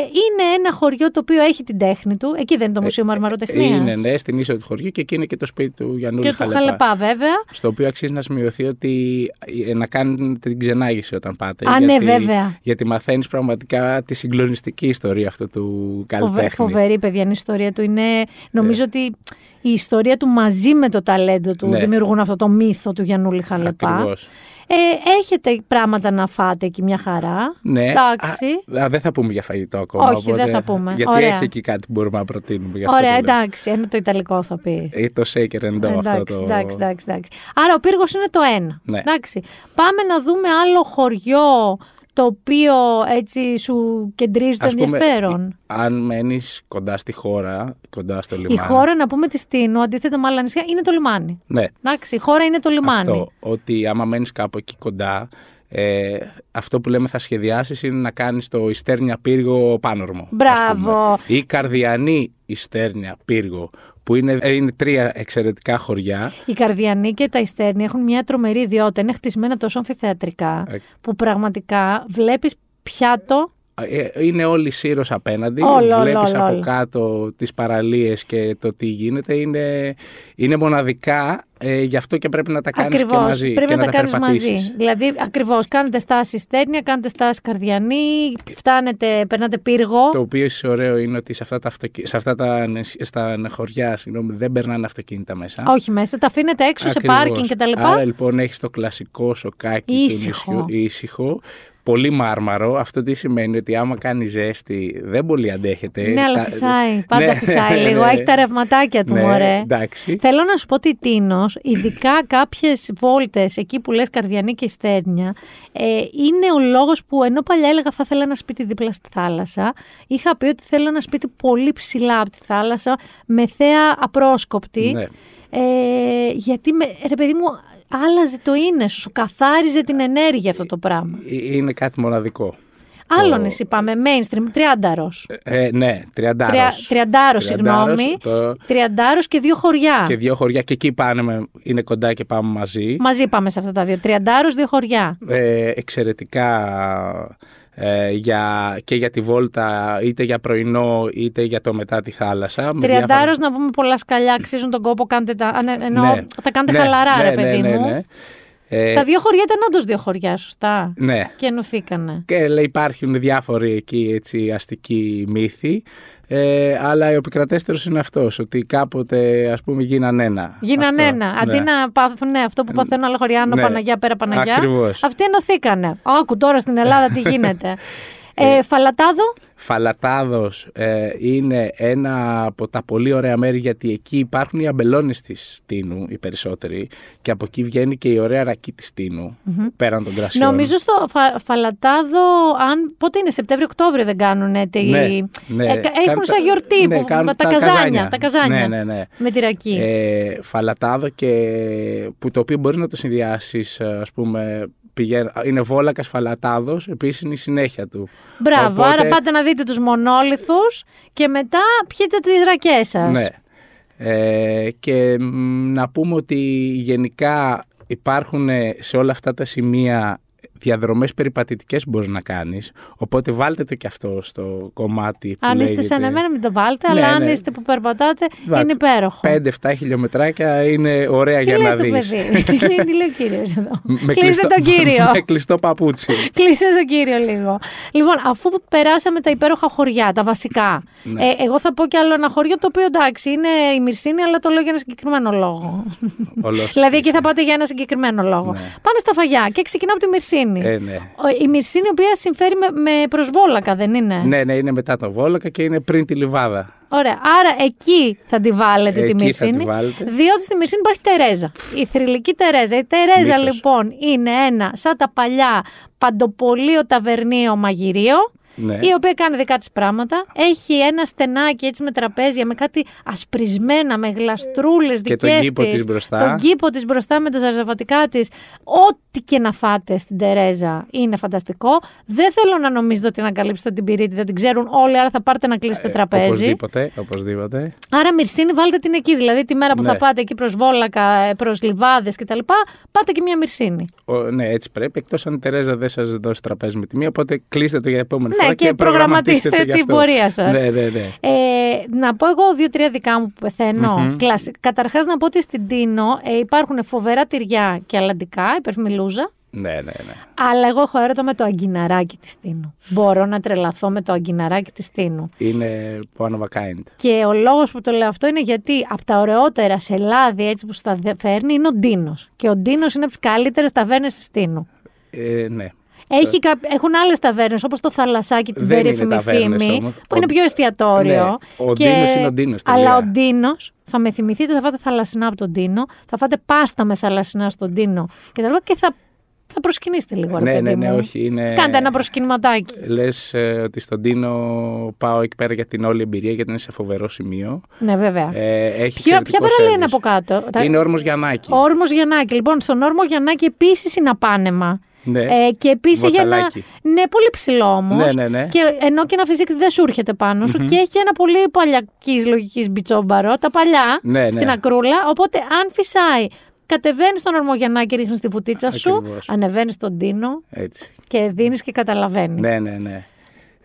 είναι ένα χωριό το οποίο έχει την τέχνη του. Εκεί δεν είναι το Μουσείο Μαρμαροτεχνίας. Ε, Είναι ναι, στην ίσο του χωριού και εκεί είναι και το σπίτι του Γιαννούλη Και του Χαλεπά, βέβαια. Στο οποίο αξίζει να σημειωθεί ότι ε, να κάνετε την ξενάγηση όταν πάτε. Α, ναι, γιατί, βέβαια. Γιατί μαθαίνεις πραγματικά τη συγκλονιστική ιστορία αυτού του καλλιτέχνη. Φοβε, φοβερή, παιδιά, είναι η ιστορία του. Είναι, νομίζω ότι η ιστορία του μαζί με το ταλέντο του Ναι. δημιουργούν αυτό το μύθο του Γιαννούλη Χαλεπά. Ακριβώς. Ε, έχετε πράγματα να φάτε εκεί μια χαρά. Ναι. Εντάξει. Α, α, δεν θα πούμε για φαγητό ακόμα. Όχι, δεν οπότε- θα πούμε. Γιατί Ωραία. έχει εκεί κάτι που μπορούμε να προτείνουμε. γι' αυτό Ωραία, το λέω. εντάξει. Ένα το Ιταλικό θα πεις. Ή το shaker and dough αυτό Εντάξει, το... εντάξει, εντάξει, εντάξει. Άρα ο πύργος είναι το ένα. Ναι. Εντάξει. Πάμε να δούμε άλλο χωριό το οποίο έτσι σου κεντρίζει το Ας πούμε, ενδιαφέρον. Αν μένεις κοντά στη χώρα, κοντά στο λιμάνι. Η χώρα, να πούμε της Στίνου, αντίθετα με άλλα νησιά, είναι το λιμάνι. Ναι. Εντάξει, η χώρα είναι το λιμάνι. Αυτό, ότι άμα μένεις κάπου εκεί κοντά, ε, αυτό που λέμε θα σχεδιάσεις είναι να κάνεις το Ιστέρνια Πύργο Πάνορμο. ας Μπράβο. πούμε. Ή Καρδιανή Ιστέρνια Πύργο, που είναι, ε, είναι τρία εξαιρετικά χωριά. Οι Καρδιανοί και τα Ιστέρνη έχουν μια τρομερή ιδιότητα. Είναι χτισμένα τόσο αμφιθεατρικά Ε. που πραγματικά βλέπεις πιάτο Ε, Είναι όλοι σύρος απέναντι. Όλο, όλο, Βλέπεις όλο, από όλο. κάτω τις παραλίες και το τι γίνεται. Είναι, είναι μοναδικά, ε, γι' αυτό και πρέπει να τα κάνεις Ακριβώς, και μαζί πρέπει και να, να, τα κάνεις περπατήσεις. μαζί. Δηλαδή, ακριβώς, κάνετε στάση Ιστέρνια, κάνετε στάση Καρδιανή, φτάνετε, περνάτε πύργο. Το οποίο ίσως ωραίο είναι ότι σε αυτά τα, αυτοκι... σε αυτά τα νησ- στα χωριά συγγνώμη, δεν περνάνε αυτοκίνητα μέσα. Όχι μέσα, τα αφήνετε έξω Ακριβώς. σε πάρκινγκ και τα λοιπά. Άρα λοιπόν έχεις το κλασικό σοκάκι Ήσυχο. του νησιού, ήσυχο, πολύ μάρμαρο. Αυτό τι σημαίνει ότι άμα κάνει ζέστη δεν πολύ αντέχεται. Ναι, αλλά Τα- φυσάει. Πάντα Ναι, φυσάει ναι, λίγο. ναι. Έχει τα ρευματάκια του, Ναι, μωρέ. εντάξει. Θέλω να σου πω ότι Τίνος, ειδικά κάποιες βόλτες, εκεί που λες Καρδιανή και Ιστέρνια, ε, είναι ο λόγος που ενώ παλιά έλεγα θα ήθελα ένα σπίτι δίπλα στη θάλασσα, είχα πει ότι θέλω ένα σπίτι πολύ ψηλά από τη θάλασσα, με θέα απρόσκοπτη. Ναι. Ε, γιατί, με, ρε παιδί μου, άλλαζε το είναι σου, σου καθάριζε την ενέργεια αυτό το πράγμα. Ε, Είναι κάτι μοναδικό. Άλλο νησί πάμε, mainstream, τριάνταρος. Ε, ναι, τριαντάρος. Τρια, τριαντάρος, Τριαντάρος, συγγνώμη. το- Τριαντάρος και δύο χωριά. Και δύο χωριά και εκεί πάνε, με- είναι κοντά και πάμε μαζί. Μαζί πάμε σε αυτά τα δύο. Τριαντάρος, δύο χωριά. ε, εξαιρετικά ε, για, και για τη βόλτα είτε για πρωινό είτε για το μετά τη θάλασσα. με Τριαντάρος, να πούμε πολλά σκαλιά, αξίζουν τον κόπο, κάντε τα, α, ναι, εννοώ, Ναι. τα κάνετε Ναι, χαλαρά, ναι, ρε ναι, παιδί ναι, μου. Ναι. Ε, Τα δύο χωριά ήταν όντως δύο χωριά, σωστά; Ναι. Και ενωθήκανε. Και λέει, υπάρχουν διάφοροι εκεί έτσι, αστικοί μύθοι. Ε, αλλά ο επικρατέστερος είναι αυτός, ότι κάποτε ας πούμε γίναν ένα. Γίνανε Αυτό, ένα. Αντί ναι. να πάθουν ναι, αυτό που παθαίνουν άλλα χωριά, Άνω Ναι. Παναγιά, πέρα Παναγιά. Ακριβώς. Αυτοί ενωθήκανε. Άκου τώρα στην Ελλάδα τι *laughs* γίνεται. Ε, φαλατάδο, Φαλατάδος ε, είναι ένα από τα πολύ ωραία μέρη γιατί εκεί υπάρχουν οι αμπελώνες της Στίνου οι περισσότεροι και από εκεί βγαίνει και η ωραία ρακή της στινου Μμμ. πέραν των κρασιών. Νομίζω στο φα- Φαλατάδο, αν πότε είναι, Σεπτέμβριο-Οκτώβριο δεν κάνουν. Τη... Ναι, ναι. Ε, κα- έχουν Κάνουν σαν τα- γιορτή ναι, που, κάνουν τα, τα καζάνια, καζάνια. τα καζάνια. Ναι, ναι, ναι. Με τη ρακή. Ε, φαλατάδο και που το οποίο μπορεί να το συνδυάσεις, ας πούμε, πηγαίνει, είναι βόλακας φαλατάδος, επίσης είναι η συνέχεια του. Μπράβο, Οπότε- άρα πάτε να δείτε τους μονόλιθους και μετά πιείτε τις ρακές σας. Ναι. Ε, και μ, να πούμε ότι γενικά υπάρχουν ε, σε όλα αυτά τα σημεία διαδρομές περιπατητικές που μπορείς να κάνεις. Οπότε βάλτε το και αυτό στο κομμάτι που Αν είστε λέγεται... σαν εμένα, μην το βάλτε, Ναι, αλλά αν ναι. είστε που περπατάτε, Βα- είναι υπέροχο. 5-7 χιλιομετράκια είναι ωραία Τι για λέει να το δεις. παιδί, *laughs* τι λέει, τι λέει ο κύριος εδώ; Με Κλείστε κλειστό- τον κύριο. *laughs* Με κλειστό παπούτσι. *laughs* Κλείστε τον κύριο λίγο. Λοιπόν, αφού περάσαμε τα υπέροχα χωριά, τα βασικά. Ναι. Ε, εγώ θα πω κι άλλο ένα χωριό το οποίο εντάξει είναι η Μυρσίνη, αλλά το λέω για ένα συγκεκριμένο λόγο. Ολός δηλαδή εκεί θα πάτε για ένα συγκεκριμένο λόγο. Πάμε στα φαγιά και ξεκινάω από τη Μυρσίνη. Ναι. Ε, ναι. Ο- Η Μυρσίνη, η οποία συμφέρει με, με προσβόλακα, δεν είναι; ναι, ναι, είναι μετά το Βόλακα και είναι πριν τη Λιβάδα. Ωραία. Άρα εκεί θα τη βάλετε τη Εκεί θα Μυρσίνη. τη βάλετε. Διότι στη Μυρσίνη υπάρχει Τερέζα. Η θρηλυκή Τερέζα. Η Τερέζα Μύθος. λοιπόν είναι ένα σαν τα παλιά παντοπολείο ταβερνίο μαγειρίο. Ναι. Η οποία κάνει δικά της πράγματα. Έχει ένα στενάκι έτσι με τραπέζια, με κάτι ασπρισμένα, με γλαστρούλες δικέ Και τον κήπο της μπροστά. Τον κήπο της μπροστά με τα ζαρζαβατικά της. Ό,τι και να φάτε στην Τερέζα είναι φανταστικό. Δεν θέλω να νομίζετε ότι ανακαλύψετε την πυρίτη, δεν την ξέρουν όλοι, άρα θα πάρετε να κλείσετε τραπέζι. Ε, Οπωσδήποτε, οπωσδήποτε. Άρα Μυρσίνη βάλτε την εκεί. Δηλαδή τη μέρα που Ναι. θα πάτε εκεί προς Βόλακα, προς Λιβάδες κτλ. Πάτε και μια Μυρσίνη. Ο, ναι, έτσι πρέπει. Εκτός αν η Τερέζα δεν σας δώσει τραπέζι με τη μία, οπότε κλείστε το για επόμενη Ναι, φορά και προγραμματίστε το γι' την αυτό. πορεία σας. Ναι, ναι, ναι. Ε, να πω εγώ δύο-τρία δικά μου που πεθαίνω. Μμμ. Κλασι- Καταρχάς να πω ότι στην Τίνο ε, υπάρχουν φοβερά τυριά και αλαντικά, η περφημιλούζα. Ναι, ναι, ναι. Αλλά εγώ έχω έρωτα με το αγκιναράκι της Τίνου. Μπορώ να τρελαθώ με το αγκιναράκι της Τίνου. Είναι one of a kind. Και ο λόγος που το λέω αυτό είναι γιατί από τα ωραιότερα σε λάδι έτσι που στα δε- φέρνει είναι ο Ντίνος. Και ο Ντίνος είναι από τις καλύτερες ταβέρνες της Τίνου. Ε, ναι. Έχει κά... Έχουν άλλες ταβέρνες όπως το θαλασσάκι, την Δεν είναι περίφημη ταβέρνες φήμη, όμως. που είναι Ο- πιο εστιατόριο. Ναι, ο Ντίνος είναι ο Ντίνος, τελεία. Αλλά ο Ντίνος, θα με θυμηθείτε, θα φάτε θαλασσινά από τον Ντίνο, θα φάτε πάστα με θαλασσινά στον Ντίνο και τα λοιπά και θα, θα προσκυνήσετε λίγο. ρε Ναι, παιδί ναι, ναι, μου. όχι. Είναι... Κάντε ένα προσκυνηματάκι. Λες ε, ότι στον Τίνο πάω εκεί πέρα για την όλη εμπειρία γιατί είναι σε φοβερό σημείο. Ναι, βέβαια. Ε, έχει Ποια, ποια εξαιρετικό παραλία είναι service. από κάτω; Τα- Είναι όρμος Γιαννάκη. Όρμος Γιαννάκη. Λοιπόν, στον Όρμο Γιαννάκη επίσης είναι απάνεμα. Ναι. Ε, και επίσης για ένα. Βοτσαλάκι. Ναι, πολύ ψηλό όμως. Ναι, ναι, ναι. Και ενώ και ένα φυσικό δεν σου έρχεται πάνω σου Μμμ. και έχει ένα πολύ παλιακής λογικής μπιτσόμπαρο, τα παλιά Ναι, ναι. στην ακρούλα. Οπότε αν φυσάει, κατεβαίνεις στον Ορμογιαννάκη, ρίχνεις τη βουτίτσα σου, Ακριβώς. ανεβαίνεις στον Τίνο Έτσι. και δίνεις και καταλαβαίνει. Ναι, ναι, ναι.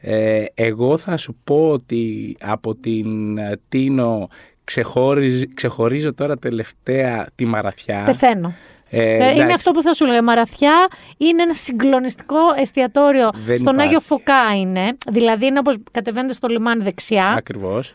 Ε, εγώ θα σου πω ότι από την ε, Τίνο ξεχώριζ- ξεχωρίζω τώρα τελευταία τη Μαραθιά. Πεθαίνω. Ε, Ε, είναι εντάξει, αυτό που θα σου λέω. Η Μαραθιά είναι ένα συγκλονιστικό εστιατόριο. Δεν Στον υπάρχει. Άγιο Φωκά είναι. Δηλαδή είναι όπως κατεβαίνετε στο λιμάνι δεξιά. Ακριβώς.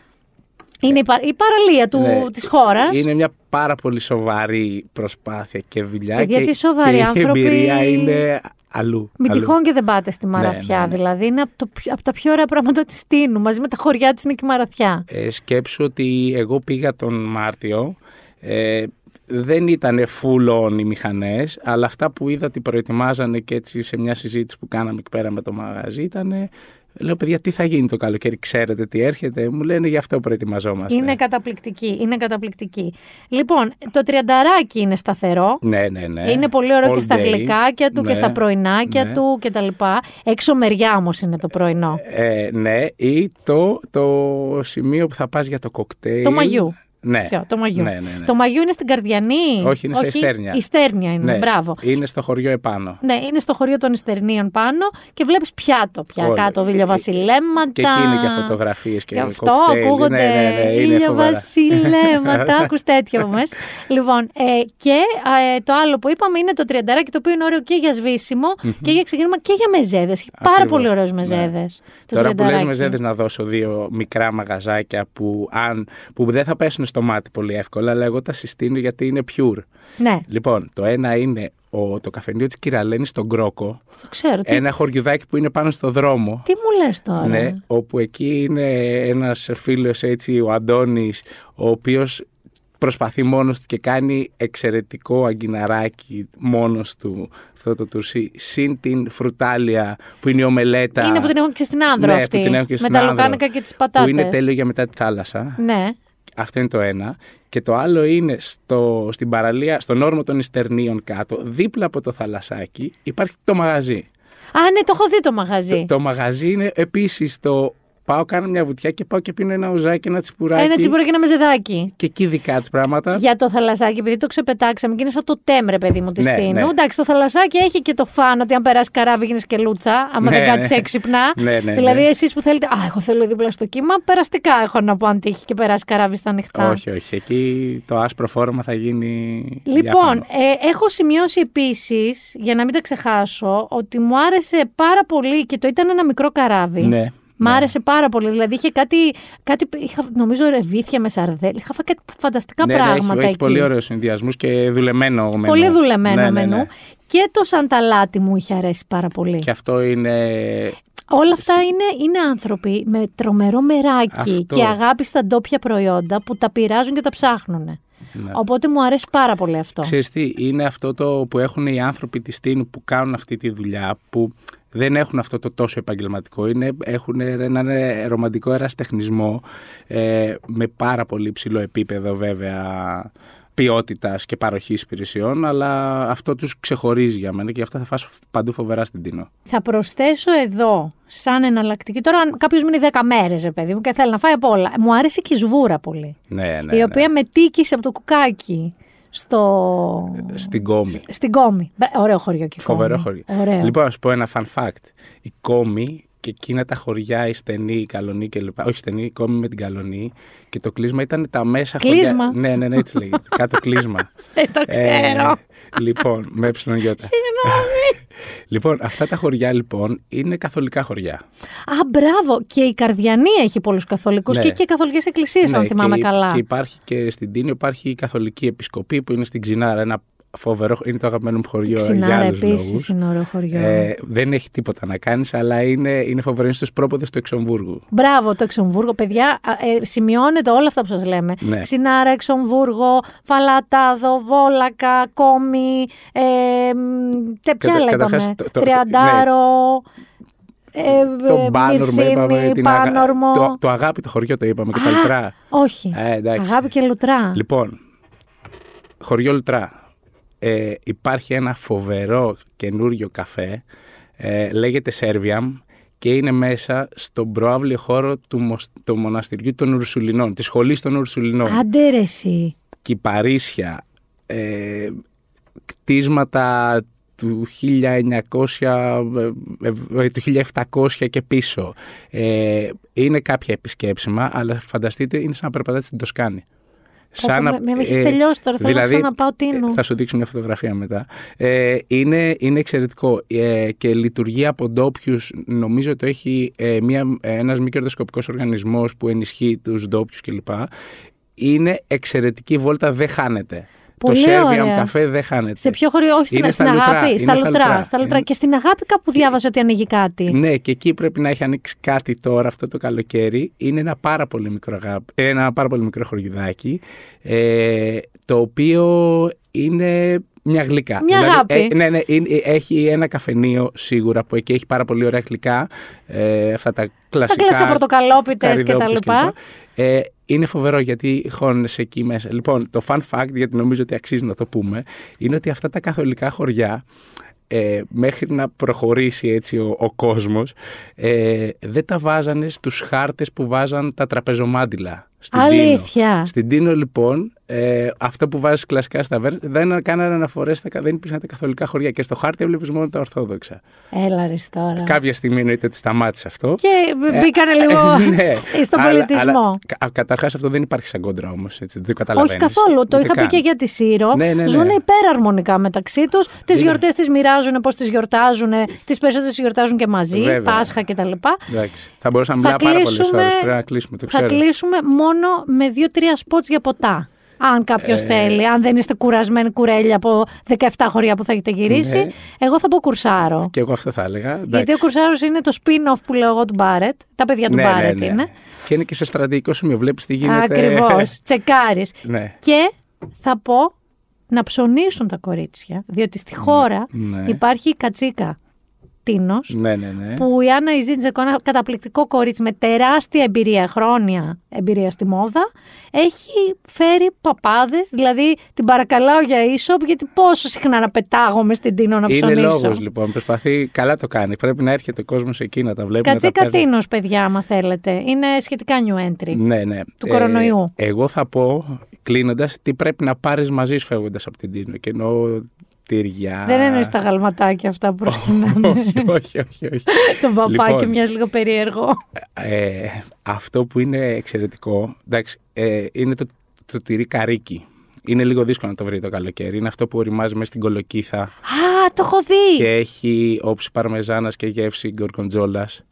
Είναι η, πα- η παραλία του, Ναι. της χώρας. Είναι μια πάρα πολύ σοβαρή προσπάθεια και δουλειά. Παιδιά, και, τι σοβαροί και άνθρωποι. η εμπειρία είναι αλλού. Μην αλλού. τυχόν και δεν πάτε στη Μαραθιά. ναι, ναι. Δηλαδή είναι από, το, πιο- από τα πιο ωραία πράγματα της Τίνου. Μαζί με τα χωριά της είναι και η Μαραθιά. Ε, σκέψου ότι εγώ πήγα τον Μάρτιο. Ε, δεν ήταν full on οι μηχανές, αλλά αυτά που είδα ότι προετοιμάζανε και έτσι σε μια συζήτηση που κάναμε εκεί πέρα με το μαγαζί ήταν. Λέω, παιδιά, τι θα γίνει το καλοκαίρι, ξέρετε τι έρχεται. Μου λένε γι' αυτό προετοιμαζόμαστε. Είναι καταπληκτική. Είναι καταπληκτική. Λοιπόν, το τριανταράκι είναι σταθερό. Ναι, ναι, ναι. Είναι πολύ ωραίο All και στα day. γλυκάκια του Ναι, και στα πρωινάκια ναι. του και τα λοιπά. Έξω μεριά όμως είναι το πρωινό. Ε, ναι, ή το, το σημείο που θα πας για το κοκτέιλ. Το μαγιού. Ναι. Ποιο, το μαγιού. Ναι, ναι, ναι. Το μαγιού είναι στην Καρδιανή. Όχι, είναι στα Ιστέρνια. Η Στέρνια είναι, Ναι, μπράβο. Είναι στο χωριό επάνω. Ναι, είναι στο χωριό των Ιστερνίων πάνω και βλέπεις πιάτο πια Όλα. κάτω, βιλιοβασιλέματα. Και εκεί είναι και φωτογραφίες και, Και αυτό κοκτέιλ. ακούγονται Ναι, ναι, ναι, είναι φοβερά. ηλιοβασιλέματα, *laughs* ακούς τέτοια από μέσα. Λοιπόν, ε, και ε, το άλλο που είπαμε είναι το τριανταράκι, το οποίο είναι ωραίο και για σβήσιμο Μμμ. και για ξεκίνημα και για μεζέδες. Έχει πάρα Ακριβώς. πολύ ωραίους Ναι. μεζέδες. το Τώρα που λες τριανταράκι. μεζέδες να δώσω δύο μικρά μαγαζάκια που, αν, που δεν θα πέσουν στο μάτι πολύ εύκολα, αλλά εγώ τα συστήνω γιατί είναι pure. Ναι, Λοιπόν, το ένα είναι ο, το καφενείο της Κυραλένης στον Κρόκο. το ξέρω. Τι, Ένα χωριουδάκι που είναι πάνω στο δρόμο. τι μου λες τώρα; Ναι, όπου εκεί είναι ένας φίλος έτσι, ο Αντώνης, ο οποίος προσπαθεί μόνος του και κάνει εξαιρετικό αγκιναράκι μόνος του αυτό το τουρσί, συν την φρουτάλια που είναι η ομελέτα. Είναι που την έχω και στην άνδρο ναι, αυτή. που την έχω και με στην τα Άνδρο, λουκάνικα και τις πατάτες. Που είναι τέλειο για μετά τη θάλασσα. Ναι. Αυτό είναι το ένα. Και το άλλο είναι στο, στην παραλία, στον όρμο των Ιστερνίων κάτω, δίπλα από το θαλασσάκι, υπάρχει το μαγαζί. Α, ναι, το έχω δει το μαγαζί. Το, το μαγαζί είναι επίσης το πάω, κάνω μια βουτιά και πάω και πίνω ένα ουζάκι, ένα τσιπουράκι. Ένα τσίπουρο και ένα μεζεδάκι. Και εκεί δικά τη πράγματα. Για το θαλασσάκι, επειδή το ξεπετάξαμε και είναι σαν το τέμρε, παιδί μου, τη Ναι, Στίνου. ναι. Εντάξει, το θαλασσάκι έχει και το φαν ότι αν περάσει καράβι γίνεις και λούτσα, άμα Ναι, δεν κάτσει ναι. έξυπνα. Ναι, ναι, δηλαδή, ναι. εσείς που θέλετε. Α, εγώ θέλω δίπλα στο κύμα, περαστικά έχω να πω αν τύχει και περάσει καράβι στα ανοιχτά. Όχι, όχι. Εκεί το άσπρο φόρμα θα γίνει. Λοιπόν, διάφανο. ε, έχω σημειώσει επίσης, για να μην τα ξεχάσω, ότι μου άρεσε πάρα πολύ και το ήταν ένα μικρό καράβι. Ναι. Μ' άρεσε πάρα πολύ. Δηλαδή είχε κάτι, κάτι είχα, νομίζω ρεβίθια με σαρδέλ. Είχα φάει κάτι φανταστικά ναι, ναι, πράγματα έχει, έχει εκεί. πολύ ωραίους συνδυασμούς και δουλεμένο μενού. Πολύ δουλεμένο Ναι, ναι, μενού. ναι. Και το σανταλάτι μου είχε αρέσει πάρα πολύ. Και αυτό είναι. Όλα αυτά είναι, είναι άνθρωποι με τρομερό μεράκι Αυτό. και αγάπη στα ντόπια προϊόντα που τα πειράζουν και τα ψάχνουν. Ναι. Οπότε μου αρέσει πάρα πολύ αυτό. Ξέρεις τι, είναι αυτό το που έχουν οι άνθρωποι της Τίνου που κάνουν αυτή τη δουλειά, που δεν έχουν αυτό το τόσο επαγγελματικό, είναι, έχουν έναν ε, ρομαντικό εραστεχνισμό ε, με πάρα πολύ ψηλό επίπεδο βέβαια ποιότητας και παροχής υπηρεσιών, αλλά αυτό τους ξεχωρίζει για μένα και αυτά θα φας παντού φοβερά στην Τίνο. Θα προσθέσω εδώ, σαν εναλλακτική. Τώρα, αν κάποιος μείνει 10 μέρες, παιδί μου, και θέλει να φάει απ' όλα. Μου άρεσε και η σβούρα πολύ. Ναι, ναι, η ναι. οποία με τίκησε από το κουκάκι στο... Στην Κόμη. στην Κόμη. Μπρα- Ωραίο χωριό και η Φοβερό Κόμη. χωριό. Ωραίο. Λοιπόν, να σου πω ένα fun fact. Η Κόμη και εκείνα τα χωριά, η στενή, η καλονή κλπ. Όχι στενή, η Κόμη με την καλονή. Και το κλείσμα ήταν τα μέσα Κλείσμα. χωριά. Ναι, ναι, ναι, έτσι λέγεται. *laughs* Κάτω κλείσμα. Δεν το ξέρω. λοιπόν, με ε γιώτα. Συγγνώμη. *laughs* λοιπόν, αυτά τα χωριά λοιπόν είναι καθολικά χωριά. Α, μπράβο. Και η Καρδιανή έχει πολλούς καθολικούς Ναι. και έχει και καθολικές εκκλησίες, αν Ναι, θυμάμαι και, καλά. Και υπάρχει και στην Τίνο υπάρχει η Καθολική Επισκοπή που είναι στην Ξινάρα. Ένα φοβερό, είναι το αγαπημένο μου χωριό για Ξινάρα άλλους επίσης λόγους. είναι ωραίο χωριό. Ε, δεν έχει τίποτα να κάνεις, αλλά είναι, είναι φοβερό. Είναι στους πρόποδες του Εξομβούργου. Μπράβο, το Εξομβούργο. Παιδιά, α, ε, σημειώνετε όλα αυτά που σας λέμε. Ναι. Ξινάρα, Εξομβούργο, Φαλατάδο, Βόλακα, Κόμη, ε, μ, τε, ποια Κατα- λέγαμε, καταρχάς, το- το- Τριαντάρο, ε, το ε, Μπάνορμο είπαμε. Μυρσίνη, Την αγα- Πάνορμο. το, το αγάπη το χωριό το είπαμε και τα Α, λουτρά. Όχι, Ε, εντάξει. αγάπη και λουτρά. Λοιπόν, χωριό Λουτρά. Ε, υπάρχει ένα φοβερό καινούριο καφέ. Ε, λέγεται Σέρβιαμ και είναι μέσα στον προάβλιο χώρο του, μοσ- του μοναστηριού των Ουρσουλινών, της σχολής των Ουρσουλινών. Άντε ρε εσύ. Κυπαρίσια, ε, κτίσματα του 1900, ε, ε, του 1700 και πίσω. Ε, είναι κάποια επισκέψιμα, αλλά φανταστείτε είναι σαν να περπατάτε στην Τοσκάνη. Πω, με- με έχεις τελειώσει τώρα, θέλω να δηλαδή, ξαναπάω Τίνου. Θα σου δείξω μια φωτογραφία μετά. Ε, είναι, είναι εξαιρετικό ε, και λειτουργεί από ντόπιους. Νομίζω ότι έχει ε, μια, ένας μη κερδοσκοπικός οργανισμός που ενισχύει τους ντόπιους κλπ. Είναι εξαιρετική βόλτα, δεν χάνεται. Πολύ το Serbian ωραία. καφέ δεν χάνεται. Σε ποιο χωριό, όχι στην, Είναι στην στα Λουτρά, αγάπη, είναι στα στα λουτρά. Λουτρά. Στα λουτρά. Είναι- Και στην αγάπη κάπου διάβαζα ότι ανοίγει κάτι. Ναι, και εκεί πρέπει να έχει ανοίξει κάτι τώρα αυτό το καλοκαίρι. Είναι ένα πάρα πολύ μικρό, αγάπη, ένα πάρα πολύ μικρό χωριουδάκι, ε, το οποίο είναι μια γλυκά. Μια αγάπη. ε, ναι, ναι, είναι- έχει ένα καφενείο σίγουρα που εκεί έχει πάρα πολύ ωραία γλυκά. Ε, αυτά τα Τα κλασικά. κλασικά πορτοκαλόπιτες και τα καρυδόπιτες λοιπά. κλπ. Ε, είναι φοβερό γιατί χώνεσαι εκεί μέσα. Λοιπόν, το fun fact, γιατί νομίζω ότι αξίζει να το πούμε, είναι ότι αυτά τα καθολικά χωριά ε, μέχρι να προχωρήσει έτσι ο, ο κόσμος ε, δεν τα βάζανε στους χάρτες που βάζαν τα τραπεζομάντιλα στην Αλήθεια. Τίνο. Στην Τίνο λοιπόν ε, αυτό που βάζεις κλασικά στα βέρ δεν κάνανε αναφορές, στα, δεν υπήρχαν τα καθολικά χωριά και στο χάρτη έβλεπες μόνο τα ορθόδοξα. Έλα ρε τώρα. Κάποια στιγμή εννοείται ότι σταμάτησε αυτό. Και μπήκανε λίγο ναι. *laughs* στον Αλλά- πολιτισμό. αλλά κα- καταρχάς αυτό δεν υπάρχει σαν κόντρα όμως, έτσι, δεν το καταλαβαίνεις. Όχι καθόλου. Το Ούτε είχα πει καν. και για τη Σύρο. Ναι, ναι, ναι. Ζουν υπεραρμονικά μεταξύ τους. Τις Είναι- γιορτές τις μοιράζουν, πώς τις γιορτάζουν. Τις περισσότερες γιορτάζουν και μαζί. Βέβαια. Πάσχα κτλ. Εντάξει. Θα μπορούσαμε να Θα μιλάμε πάρα πολλές κλείσουμε- ώρες. Πρέπει να κλείσουμε, το Θα ξέρω. κλείσουμε μόνο με δύο-τρία σποτς για ποτά. Αν κάποιος Ε, θέλει, αν δεν είστε κουρασμένοι κουρέλια από 17 χωριά που θα έχετε γυρίσει, Ναι. εγώ θα πω κουρσάρο. Και εγώ αυτό θα έλεγα. Γιατί εντάξει. ο κουρσάρος είναι το spin-off που λέω εγώ του Μπάρετ. Τα παιδιά του Ναι, ναι, Μπάρετ ναι. είναι. Και είναι και σε στρατηγικό σημείο. Βλέπεις τι γίνεται. Ακριβώς. *laughs* Τσεκάρεις. ναι. Και θα πω να ψωνίσουν τα κορίτσια, διότι στη χώρα ναι. υπάρχει η κατσίκα Τίνος, Ναι, ναι, ναι. που η Άννα Ιζίντζεκο, ένα καταπληκτικό κορίτσι με τεράστια εμπειρία, χρόνια εμπειρία στη μόδα, έχει φέρει παπάδες, δηλαδή την παρακαλάω για ίσοπ, γιατί πόσο συχνά να πετάγομαι στην Τίνο να Είναι ψωνίσω. λόγος λοιπόν. Προσπαθεί, καλά το κάνει. Πρέπει να έρχεται ο κόσμος εκεί να τα βλέπει. να τα Κατσίκα παίρνει. Τίνος, παιδιά, άμα θέλετε. Είναι σχετικά new entry. Ναι, ναι. Του κορονοϊού. Εγώ θα πω, κλείνοντας, τι πρέπει να πάρεις μαζί σου φεύγοντας από την Τίνο. Και εννοώ τυριά. Δεν εννοείς τα γαλματάκια αυτά που προσκυνάνε. όχι, όχι, όχι. όχι. *laughs* Τον παπάκι Λοιπόν, μοιάζει λίγο περίεργο. ε, αυτό που είναι εξαιρετικό, εντάξει, ε, είναι το, το τυρί καρίκι. Είναι λίγο δύσκολο να το βρει το καλοκαίρι. Είναι αυτό που οριμάζει μέσα στην κολοκύθα Α, το έχω δει! και έχει όψη παρμεζάνας και γεύση γκορκοντζόλας.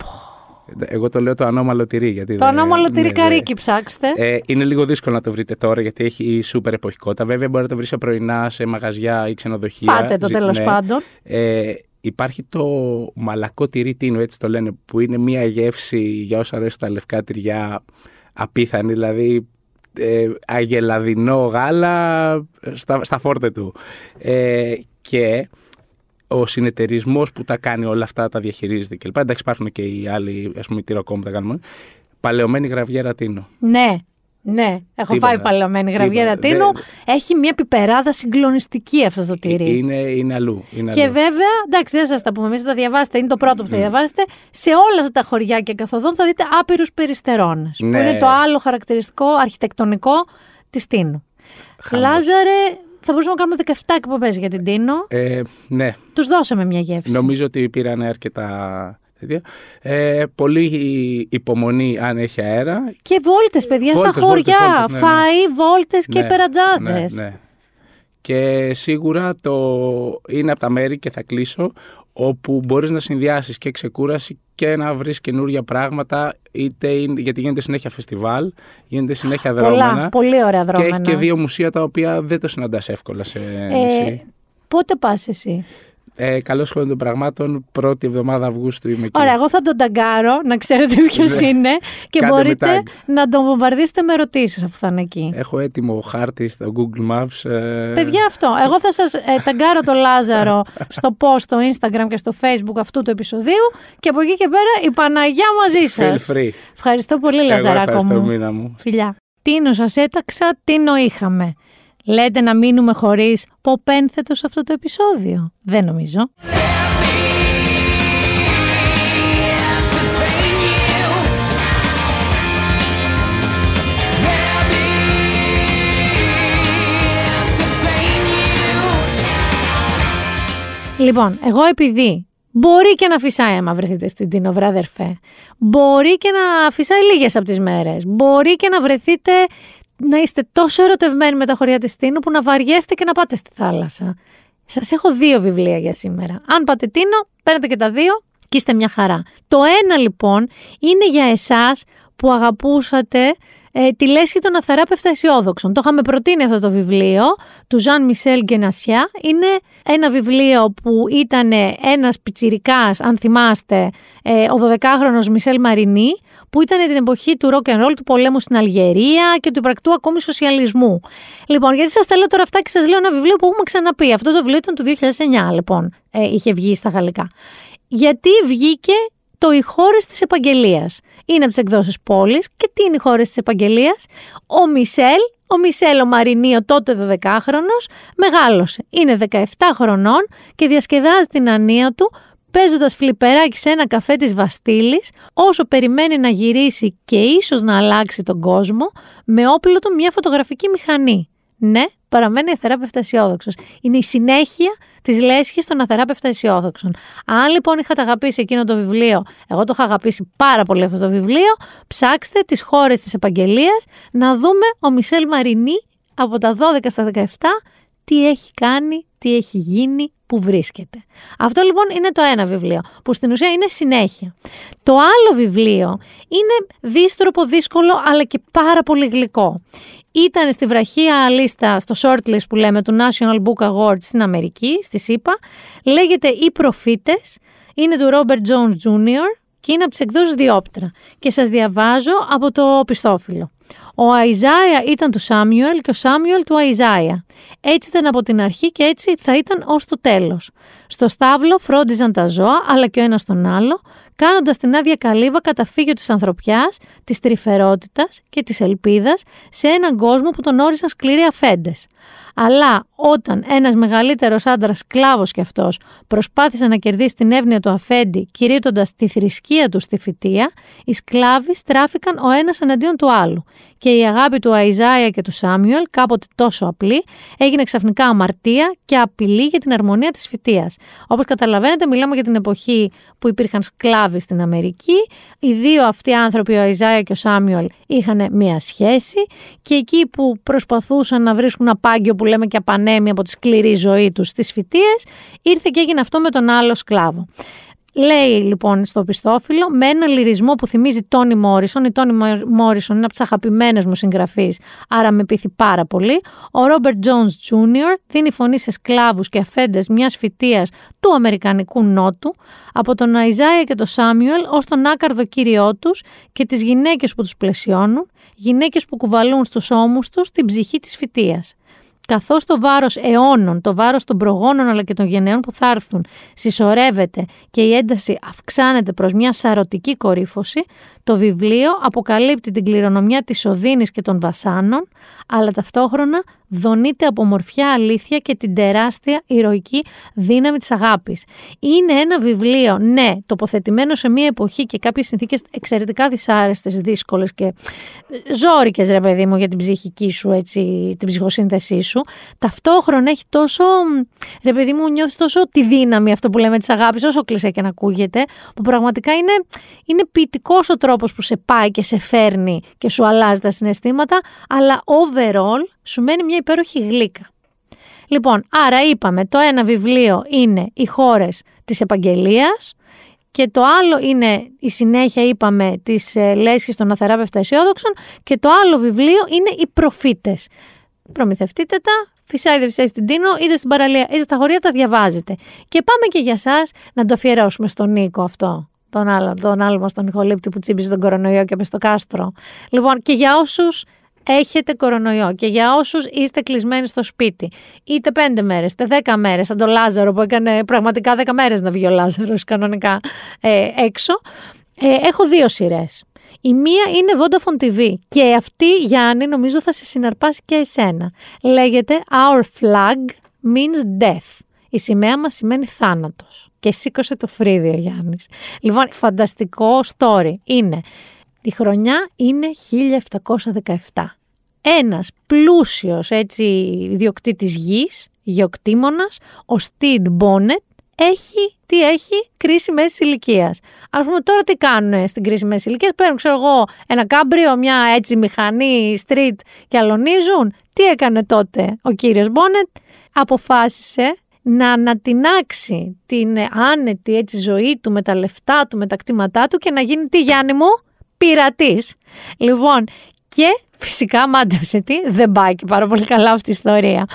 Εγώ το λέω το ανώμαλο τυρί. Γιατί Το δεν- ανώμαλο τυρί ναι, ναι. καρίκι ψάξτε. Ε, είναι λίγο δύσκολο να το βρείτε τώρα γιατί έχει σούπερ εποχικότητα. Βέβαια μπορεί να το βρει σε πρωινά, σε μαγαζιά ή ξενοδοχεία. Φάτε το Ζη- τέλος ναι. πάντων. Ε, υπάρχει το μαλακό τυρί τίνο, έτσι το λένε, που είναι μια γεύση για όσα αρέσουν τα λευκά τυριά απίθανη, δηλαδή ε, αγελαδινό γάλα στα, στα φόρτε του. Ε, και ο συνεταιρισμός που τα κάνει όλα αυτά, τα διαχειρίζεται κλπ. Εντάξει, υπάρχουν και οι άλλοι, ας πούμε, τυροκόμοι που τα κάνουμε. Παλαιωμένη γραβιέρα τίνο. Ναι, ναι. Έχω Τίποτα. φάει παλαιωμένη γραβιέρα Τίποτα. τίνο. Δεν- Έχει μια πιπεράδα συγκλονιστική αυτό το τυρί. Είναι, είναι αλλού. Είναι Και αλλού. βέβαια, εντάξει, δεν σας τα πούμε. Εμείς θα τα διαβάσετε. Είναι το πρώτο που θα διαβάσετε. Σε όλα αυτά τα χωριά και καθοδόν θα δείτε άπειρους περιστερώνες. Που Ναι. είναι το άλλο χαρακτηριστικό αρχιτεκτονικό της Τίνου. Λάζαρε, θα μπορούσαμε να κάνουμε 17 εκπομπές για την Τίνο. Ε, ναι, Τους δώσαμε μια γεύση. νομίζω ότι πήραν αρκετά τέτοια. Ε, πολύ υπομονή αν έχει αέρα. Και βόλτες, παιδιά, Βόλτες, στα χωριά. βόλτες, βόλτες, ναι, ναι. Φαΐ, βόλτες και Ναι, υπερατζάδε. ναι, ναι. Και σίγουρα το είναι από τα μέρη και θα κλείσω όπου μπορείς να συνδυάσεις και ξεκούραση και να βρεις καινούργια πράγματα είτε είναι, γιατί γίνεται συνέχεια φεστιβάλ, γίνεται συνέχεια δρόμενα Πολλά, πολύ ωραία και δρόμενα. έχει και δύο μουσεία τα οποία δεν το συναντάς εύκολα σε Ε, νησί. πότε πας εσύ; Ε, Καλώ σχόλιο των πραγμάτων, πρώτη εβδομάδα Αυγούστου είμαι εκεί. Ωραία, εγώ θα τον ταγκάρω, να ξέρετε *laughs* ποιος Ναι. είναι και Κάντε με μπορείτε tag. να τον βομβαρδίσετε με ερωτήσεις αφού θα είναι εκεί. Έχω έτοιμο χάρτη στο Google Maps. ε, Παιδιά, αυτό. Εγώ θα σας ε, ταγκάρω το Λάζαρο *laughs* στο post στο Instagram και στο Facebook αυτού του επεισοδίου και από εκεί και πέρα η Παναγιά μαζί σας. Feel free. Ευχαριστώ πολύ, Εγώ Λαζαράκο ευχαριστώ, μου. Μίνα μου. Φιλιά. Τίνο σας έταξα, τίνο είχαμε. Λέτε να μείνουμε χωρίς ποπένθετος σε αυτό το επεισόδιο. Δεν νομίζω. Λοιπόν, εγώ επειδή μπορεί και να φυσάει άμα βρεθείτε στην Τίνο, βρε αδερφέ. Μπορεί και να φυσάει λίγες από τις μέρες. Μπορεί και να βρεθείτε να είστε τόσο ερωτευμένοι με τα χωριά της Τίνου που να βαριέστε και να πάτε στη θάλασσα. Σας έχω δύο βιβλία για σήμερα. Αν πάτε Τίνο, παίρνετε και τα δύο και είστε μια χαρά. Το ένα λοιπόν είναι για εσάς που αγαπούσατε ε, τη λέσχη των αθεράπευτα αισιόδοξων. Το είχαμε προτείνει αυτό το βιβλίο του Ζαν Μισελ Γκενασιά. Είναι ένα βιβλίο που ήταν ένας πιτσιρικάς, αν θυμάστε, ε, ο 12χρονος Μισελ Μαρινί, που ήταν την εποχή του rock and roll, του πολέμου στην Αλγερία και του υπαρκτού ακόμη σοσιαλισμού. Λοιπόν, γιατί σας τα λέω τώρα αυτά και σας λέω ένα βιβλίο που έχουμε ξαναπεί. Αυτό το βιβλίο ήταν του 2009, λοιπόν, ε, είχε βγει στα γαλλικά. Γιατί βγήκε το «Οι χώρες της επαγγελίας». Είναι από τις εκδόσεις πόλης και τι είναι οι χώρες της επαγγελίας. Ο Μισελ, ο Μισελ ο Μαρινί, ο τότε 12χρονος, μεγάλωσε. Είναι 17 χρονών και διασκεδάζει την ανία του παίζοντας φλιπεράκι σε ένα καφέ της Βαστήλης, όσο περιμένει να γυρίσει και ίσως να αλλάξει τον κόσμο, με όπλο του μια φωτογραφική μηχανή. Ναι, παραμένει αθεράπευτα αισιόδοξος. Είναι η συνέχεια τη λέσχη των αθεράπευτα αισιόδοξων. Αν λοιπόν είχατε αγαπήσει εκείνο το βιβλίο, εγώ το είχα αγαπήσει πάρα πολύ αυτό το βιβλίο, ψάξτε τις χώρες της επαγγελίας να δούμε ο Μισελ Μαρινί από τα 12 στα 17 τι έχει κάνει, τι έχει γίνει, που βρίσκεται. Αυτό λοιπόν είναι το ένα βιβλίο, που στην ουσία είναι συνέχεια. Το άλλο βιβλίο είναι δύστροπο, δύσκολο, αλλά και πάρα πολύ γλυκό. Ήταν στη βραχία λίστα, στο shortlist που λέμε, του National Book Awards στην Αμερική, στη ΣΥΠΑ. Λέγεται «Οι προφήτες», είναι του Robert Jones Jr. και είναι από τις εκδόσεις Διόπτρα. Και σας διαβάζω από το πιστόφυλλο. Ο Αϊζάια ήταν του Σάμιουελ και ο Σάμιουελ του Αϊζάια. Έτσι ήταν από την αρχή και έτσι θα ήταν ως το τέλος. Στο στάβλο φρόντιζαν τα ζώα, αλλά και ο ένας τον άλλο, κάνοντας την άδεια καλύβα καταφύγιο της ανθρωπιάς, της τρυφερότητας και της ελπίδας σε έναν κόσμο που τον όρισαν σκληροί αφέντες. Αλλά όταν ένας μεγαλύτερος άντρας σκλάβος κι αυτός προσπάθησε να κερδίσει την εύνοια του αφέντη κηρύττοντας τη θρησκεία του στη φυτεία, οι σκλάβοι στράφηκαν ο ένας εναντίον του άλλου και η αγάπη του Αϊζάια και του Σάμιουελ, κάποτε τόσο απλή, έγινε ξαφνικά αμαρτία και απειλή για την αρμονία της φυτείας. Όπως καταλαβαίνετε, μιλάμε για την εποχή που υπήρχαν σκλάβοι στην Αμερική. Οι δύο αυτοί άνθρωποι, ο Αϊζάια και ο Σάμιουελ, είχαν μία σχέση και εκεί που προσπαθούσαν να βρίσκουν απάγγιο που λέμε και απανέμει από τη σκληρή ζωή τους στις φυτείες, ήρθε και έγινε αυτό με τον άλλο σκλάβο. Λέει λοιπόν στο πιστόφυλλο με ένα λυρισμό που θυμίζει Τόνι Μόρισον. Η Τόνι Μόρισον είναι από τις αγαπημένες μου συγγραφείς, άρα με πείθει πάρα πολύ. Ο Ρόμπερτ Τζόνς Τζούνιορ δίνει φωνή σε σκλάβους και αφέντες μιας φυτεία του Αμερικανικού Νότου, από τον Αϊζάια και τον Σάμιουελ ως τον άκαρδο κύριό τους και τις γυναίκες που τους πλαισιώνουν, γυναίκες που κουβαλούν στους ώμους τους την ψυχή της φυτείας καθώς το βάρος αιώνων, το βάρος των προγόνων αλλά και των γενναίων που θα έρθουν συσσωρεύεται και η ένταση αυξάνεται προς μια σαρωτική κορύφωση, το βιβλίο αποκαλύπτει την κληρονομιά της Οδύνης και των Βασάνων, αλλά ταυτόχρονα δονείται από μορφιά αλήθεια και την τεράστια ηρωική δύναμη της αγάπης. Είναι ένα βιβλίο, ναι, τοποθετημένο σε μια εποχή και κάποιες συνθήκες εξαιρετικά δυσάρεστες, δύσκολες και ζόρικες ρε παιδί μου για την ψυχική σου, έτσι, την ψυχοσύνθεσή σου. Ταυτόχρονα έχει τόσο, ρε παιδί μου νιώθεις τόσο τη δύναμη αυτό που λέμε της αγάπης, όσο κλεισέ και να ακούγεται, που πραγματικά είναι, είναι ποιητικός ο τρόπος που σε πάει και σε φέρνει και σου αλλάζει τα συναισθήματα, αλλά overall σου μένει μια υπέροχη γλύκα. Λοιπόν, άρα είπαμε, το ένα βιβλίο είναι οι χώρες της επαγγελίας και το άλλο είναι η συνέχεια, είπαμε, της ε, λέσχης των αθεράπευτα αισιόδοξων και το άλλο βιβλίο είναι οι προφήτες. Προμηθευτείτε τα, φυσάει δεν φυσάει στην Τίνο, είτε στην παραλία, είτε στα χωρία τα διαβάζετε. Και πάμε και για σας να το αφιερώσουμε στον Νίκο αυτό. Τον άλλο, τον άλλο μας τον Νικολύπτη που τσίμπησε τον κορονοϊό και έπεσε στο κάστρο. Λοιπόν, και για όσους έχετε κορονοϊό και για όσους είστε κλεισμένοι στο σπίτι, είτε πέντε μέρες, είτε δέκα μέρες, σαν τον Λάζαρο που έκανε πραγματικά δέκα μέρες να βγει ο Λάζαρος κανονικά ε, έξω, ε, έχω δύο σειρές. Η μία είναι Vodafone TV και αυτή, Γιάννη, νομίζω θα σε συναρπάσει και εσένα. Λέγεται Our Flag Means Death. Η σημαία μας σημαίνει θάνατος. Και σήκωσε το φρύδι ο Γιάννης. Λοιπόν, φανταστικό story είναι η χρονιά είναι 1717. Ένας πλούσιος έτσι ιδιοκτήτης γης, γεωκτήμονας, ο Στίντ Μπόνετ, έχει, τι έχει, κρίση μέσης ηλικίας. Α πούμε, τώρα τι κάνουν στην κρίση μέσης ηλικίας; Παίρνουν, ξέρω εγώ, ένα κάμπριο, μια έτσι μηχανή, street και αλωνίζουν. Τι έκανε τότε ο κύριος Μπόνετ; Αποφάσισε να ανατινάξει την άνετη έτσι ζωή του με τα λεφτά του, με τα κτήματά του και να γίνει τι Γιάννη μου, πειρατής. Λοιπόν, και φυσικά μάντεψε τι, δεν πάει και πάρα πολύ καλά αυτή η ιστορία.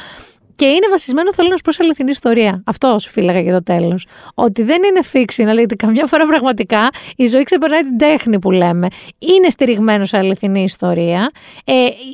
Και είναι βασισμένο, θέλω να σου πω, σε αληθινή ιστορία. Αυτό σου φύλαγα για το τέλος. Ότι δεν είναι fiction, αλλά γιατί καμιά φορά πραγματικά η ζωή ξεπερνάει την τέχνη που λέμε. Είναι στηριγμένο σε αληθινή ιστορία. Ε,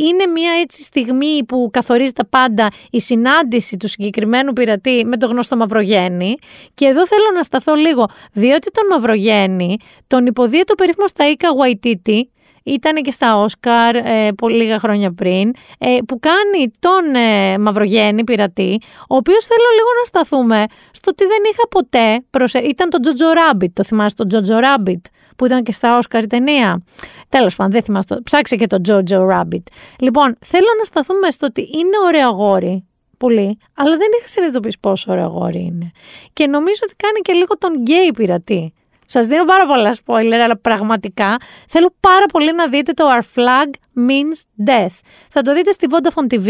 είναι μια έτσι στιγμή που καθορίζει τα πάντα η συνάντηση του συγκεκριμένου πειρατή με τον γνωστό Μαυρογέννη. Και εδώ θέλω να σταθώ λίγο, διότι τον Μαυρογέννη τον υποδίεται το περίφημος Σταΐκα Γουαϊτίτη, ήταν και στα Όσκαρ ε, πολύ λίγα χρόνια πριν, ε, που κάνει τον ε, Μαυρογένη πειρατή, ο οποίος θέλω λίγο να σταθούμε στο ότι δεν είχα ποτέ, προσε... ήταν το Jojo Rabbit, το θυμάσαι το Jojo Rabbit, που ήταν και στα Όσκαρ η ταινία; Τέλος πάντων, δεν θυμάσαι το. Ψάξε και το Jojo Rabbit. Λοιπόν, θέλω να σταθούμε στο ότι είναι ωραίο αγόρι, πολύ, αλλά δεν είχα συνειδητοποιήσει πόσο ωραίο αγόρι είναι. Και νομίζω ότι κάνει και λίγο τον γκέι πειρατή. Σας δίνω πάρα πολλά spoiler, αλλά πραγματικά θέλω πάρα πολύ να δείτε το Our Flag Means Death. Θα το δείτε στη Vodafone TV,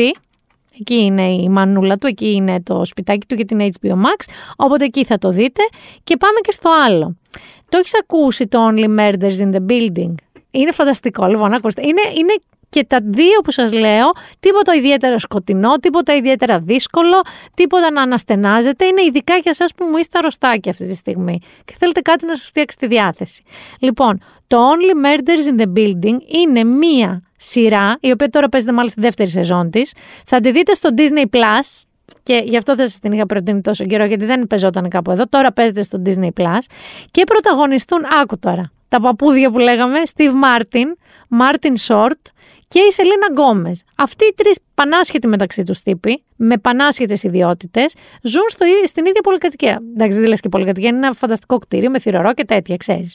εκεί είναι η μανούλα του, εκεί είναι το σπιτάκι του για την HBO Max, οπότε εκεί θα το δείτε. Και πάμε και στο άλλο. Το έχεις ακούσει το Only Murders in the Building; Είναι φανταστικό, λοιπόν, ακούστε. Είναι, είναι και τα δύο που σας λέω, τίποτα ιδιαίτερα σκοτεινό, τίποτα ιδιαίτερα δύσκολο, τίποτα να αναστενάζετε. Είναι ειδικά για εσάς που μου είστε αρρωστάκι αυτή τη στιγμή και θέλετε κάτι να σας φτιάξει τη διάθεση. Λοιπόν, το Only Murders in the Building είναι μία σειρά, η οποία τώρα παίζεται μάλιστα στη δεύτερη σεζόν της. Θα τη δείτε στο Disney Plus. Και γι' αυτό δεν σας την είχα προτείνει τόσο καιρό, γιατί δεν παίζονταν κάπου εδώ. Τώρα παίζεται στο Disney Plus. Και πρωταγωνιστούν, άκου τώρα, τα παππούδια που λέγαμε, Steve Martin, Martin Short και η Σελίνα Γκόμες. Αυτοί οι τρεις πανάσχετοι μεταξύ τους τύποι, με πανάσχετες ιδιότητες, ζουν στο, ίδιο- στην ίδια πολυκατοικία. Εντάξει, δεν λες και πολυκατοικία, είναι ένα φανταστικό κτίριο με θυρωρό και τέτοια, ξέρεις.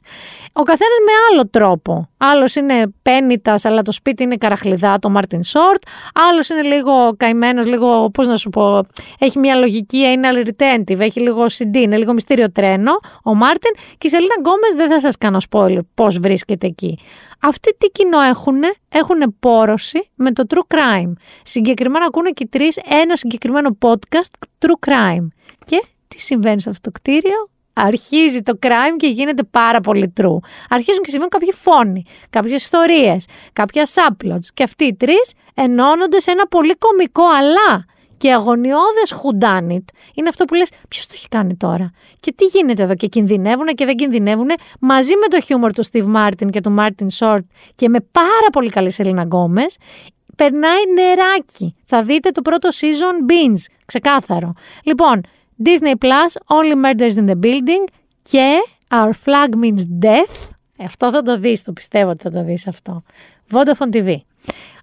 Ο καθένας με άλλο τρόπο. Άλλος είναι πένητας, αλλά το σπίτι είναι καραχλιδά, του Martin Short. Άλλος είναι λίγο καημένος, λίγο, πώς να σου πω, έχει μια λογική, είναι retentive, έχει λίγο OCD, είναι λίγο μυστήριο τρένο, ο Μάρτιν. Και η Σελίνα Γκόμες δεν θα σας κάνω spoiler πώς βρίσκεται εκεί. Αυτοί τι κοινό έχουν, έχουν πόρωση με το true crime. Συγκεκριμένα ακούνε και οι τρεις ένα συγκεκριμένο podcast true crime. Και τι συμβαίνει σε αυτό το κτίριο, Αρχίζει το crime και γίνεται πάρα πολύ true. Αρχίζουν και συμβαίνουν κάποιοι φόνοι, κάποιες ιστορίες, κάποια subplots. Και αυτοί οι τρεις ενώνονται σε ένα πολύ κωμικό αλλά και αγωνιώδες whodunit. Είναι αυτό που λες ποιος το έχει κάνει τώρα; Και τι γίνεται εδώ; Και κινδυνεύουν και δεν κινδυνεύουν μαζί με το χιούμορ του Steve Martin και του Martin Short και με πάρα πολύ καλή Σελίνα Γκόμες περνάει νεράκι. Θα δείτε το πρώτο season binge, ξεκάθαρο. Λοιπόν, Disney Plus, Only Murders in the Building και Our Flag Means Death. Ε, Αυτό θα το δεις, το πιστεύω ότι θα το δεις αυτό. Vodafone TV.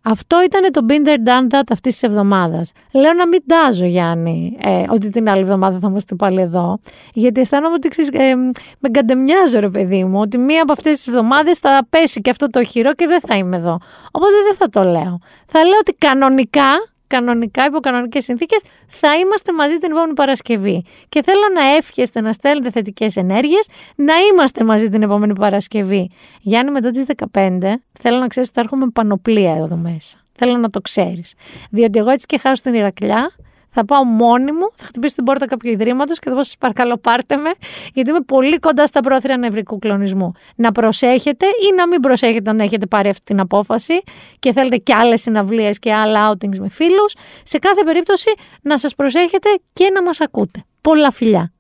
Αυτό ήταν το Been There Done That αυτής της εβδομάδας. Λέω να μην τάζω Γιάννη, ε, ότι την άλλη εβδομάδα θα είμαστε πάλι εδώ, γιατί αισθάνομαι ότι ξέρεις, ε, με γκαντεμιάζω ρε παιδί μου, ότι μία από αυτές τις εβδομάδες θα πέσει και αυτό το χειρό και δεν θα είμαι εδώ. Οπότε δεν θα το λέω. Θα λέω ότι κανονικά κανονικά, υπό κανονικές συνθήκες, θα είμαστε μαζί την επόμενη Παρασκευή. Και θέλω να εύχεστε να στέλνετε θετικές ενέργειες, να είμαστε μαζί την επόμενη Παρασκευή. Γιάννη, μετά τις 15, θέλω να ξέρεις ότι θα έρχομαι με πανοπλία εδώ μέσα. Θέλω να το ξέρεις. Διότι εγώ έτσι και χάσω την Ηρακλιά, θα πάω μόνη μου, θα χτυπήσω την πόρτα κάποιου ιδρύματος και θα πω: Σας παρακαλώ, πάρτε με, γιατί είμαι πολύ κοντά στα πρόθυρα νευρικού κλονισμού. Να προσέχετε ή να μην προσέχετε αν έχετε πάρει αυτή την απόφαση και θέλετε και άλλες συναυλίες και άλλα outings με φίλους. Σε κάθε περίπτωση, να σας προσέχετε και να μας ακούτε. Πολλά φιλιά.